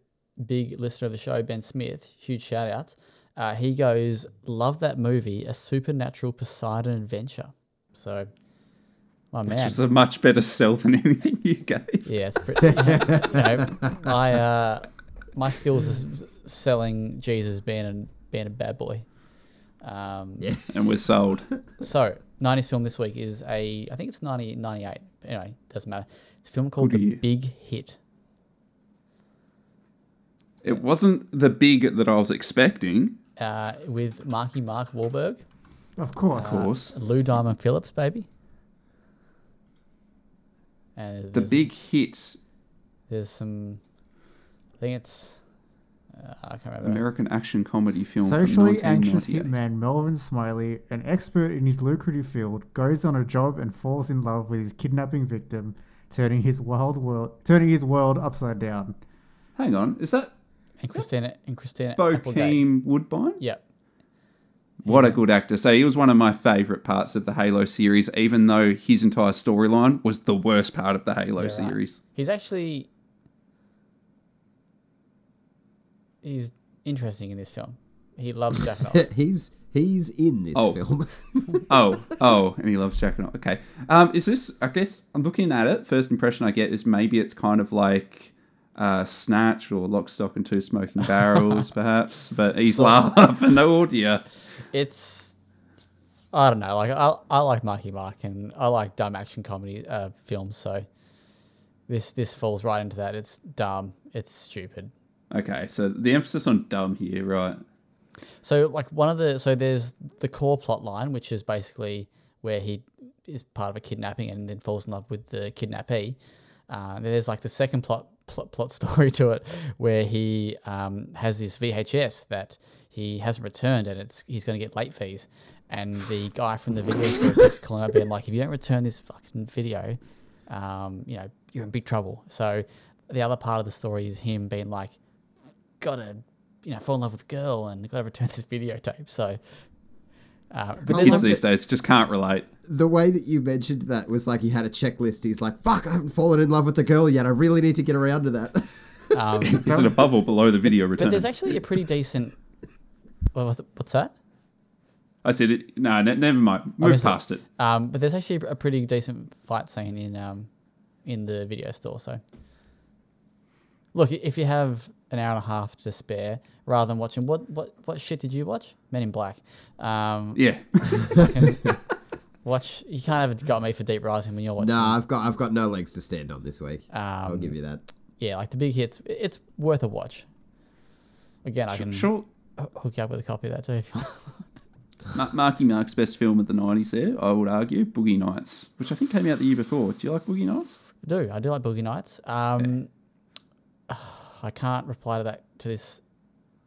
big listener of the show, Ben Smith, huge shout outs. Uh, he goes, Love that movie, a supernatural Poseidon adventure. So, my Which man. is a much better sell than anything you gave. Yeah, it's pretty. you know, my uh, my skills is selling Jesus being a being a bad boy. Um, Yeah. And we're sold. So, 90s film this week is a, I think it's 90, 98. Anyway, doesn't matter. It's a film called Good The year. Big Hit. It wasn't the big that I was expecting, Uh, with Marky Mark Wahlberg, Of course. of course. Lou Diamond Phillips, baby. And The big hit there's some, I think it's, uh, I can't remember. American action comedy film Socially from anxious hitman Melvin Smiley, an expert in his lucrative field, goes on a job and falls in love with his kidnapping victim, turning his wild world turning his world upside down. Hang on, is that and Christina, and Christina Applegate. Bokeem Woodbine? Yep. What a good actor. So he was one of my favourite parts of the Halo series, even though his entire storyline was the worst part of the Halo Yeah, right. series. He's actually, he's interesting in this film. He loves jacking off. he's He's in this Oh. film. oh, oh, and he loves Jack and Okay. Um, is this? I guess I'm looking at it. First impression I get is maybe it's kind of like uh, Snatch or Lock, Stock, and Two Smoking Barrels, perhaps. But he's laughing. Oh dear. It's I don't know. Like I I like Marky Mark and I like dumb action comedy uh, films. So this this falls right into that. It's dumb. It's stupid. Okay, so the emphasis on dumb here, right? So like one of the so there's the core plot line, which is basically where he is part of a kidnapping and then falls in love with the kidnappee. Uh, there's like the second plot, plot plot story to it, where he um, has this VHS that he hasn't returned, and it's he's going to get late fees. And the guy from the video store keeps calling up, being like, "If you don't return this fucking video, um, you know you're in big trouble." So the other part of the story is him being like, "Gotta, you know, fall in love with a girl and gotta return this videotape." So, uh, but Kids a, these days just can't relate. the way that you mentioned that was like he had a checklist. He's like, "Fuck, I haven't fallen in love with the girl yet. I really need to get around to that." um, Is it above or below the video but there's actually a pretty decent. What was it- what's that? I said it. No, ne- never mind. Move missed it. past it. Um, but there's actually a pretty decent fight scene in um, in the video store. So, look, if you have an hour and a half to spare, rather than watching what what what shit did you watch? Men in Black. Um, Yeah. watch. You can't have got me for Deep Rising when you're watching. nah, I've got I've got no legs to stand on this week. um, I'll give you that. Yeah, like the big hits. It's worth a watch. Again, I can Sure. h- hook you up with a copy of that too. if you want. Marky Mark's best film of the 90s there, I would argue, Boogie Nights, which I think came out the year before. Do you like Boogie Nights? I do. I do like Boogie Nights. Um, I can't reply to that to this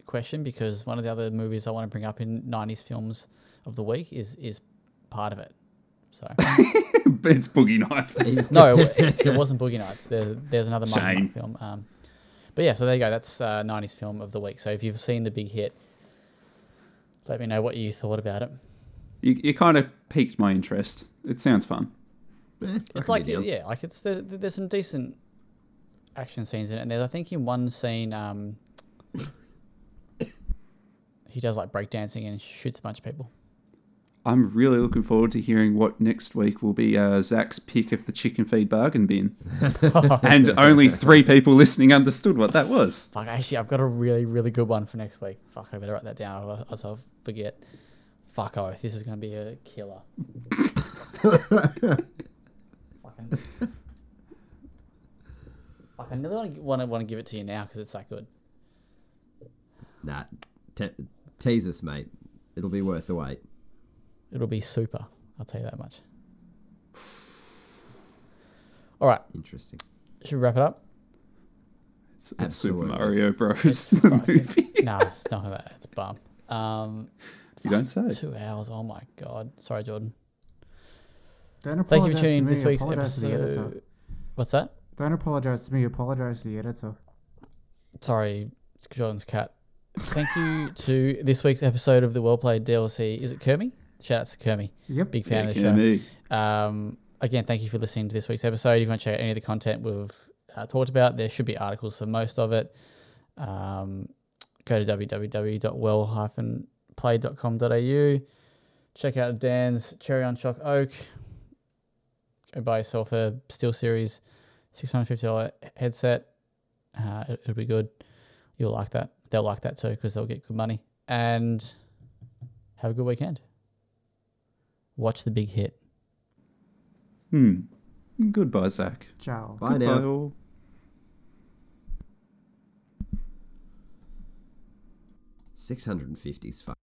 question because one of the other movies I want to bring up in '90s films of the week is is part of it. So it's Boogie Nights. No, it, it wasn't Boogie Nights. There, there's another Shame. Film. Um, but yeah, so there you go. That's uh, '90s film of the week. So if you've seen the big hit, let me know what you thought about it. You, you kind of piqued my interest. It sounds fun. Eh, It's like can be down. yeah, like it's there, there's some decent action scenes in it. And there's I think in one scene, um, he does like breakdancing and shoots a bunch of people. I'm really looking forward to hearing what next week will be uh, Zach's pick of the chicken feed bargain bin. and only three people listening understood what that was. Fuck, actually, I've got a really really good one for next week. Fuck, I better write that down, or else I'll forget. Fuck oath, this is gonna be a killer. Fucking. Fuck, I really want to want to want to give it to you now because it's that good. Nah, te- tease us, mate. It'll be worth the wait. It'll be super. I'll tell you that much. All right, Interesting. should we wrap it up? It's, it's Super Mario Bros. It's the movie. no, it's not that. It's bum. Um, You don't say. two hours. Oh my god. Sorry, Jordan. Don't Thank you for tuning in to to me. this week's apologize to the editor. episode. What's that? Don't apologize to me. Apologize to the editor. Sorry, it's Jordan's cat. Thank you to this week's episode of the Well Played DLC. Is it Kermy? Shout out to Kermy. Yep. Big fan Yeah, of the yeah, show. Um, again, thank you for listening to this week's episode. If you want to check out any of the content we've uh, talked about, there should be articles for most of it. Um, go to www.well-play.com.au. Check out Dan's Cherry on Chalk Oak. Go buy yourself a SteelSeries $650 headset. Uh, it, it'll be good. You'll like that. They'll like that too because they'll get good money. And have a good weekend. Watch the big hit. Hmm. Goodbye, Zach. Ciao. Bye Goodbye, now. all. 650's fun.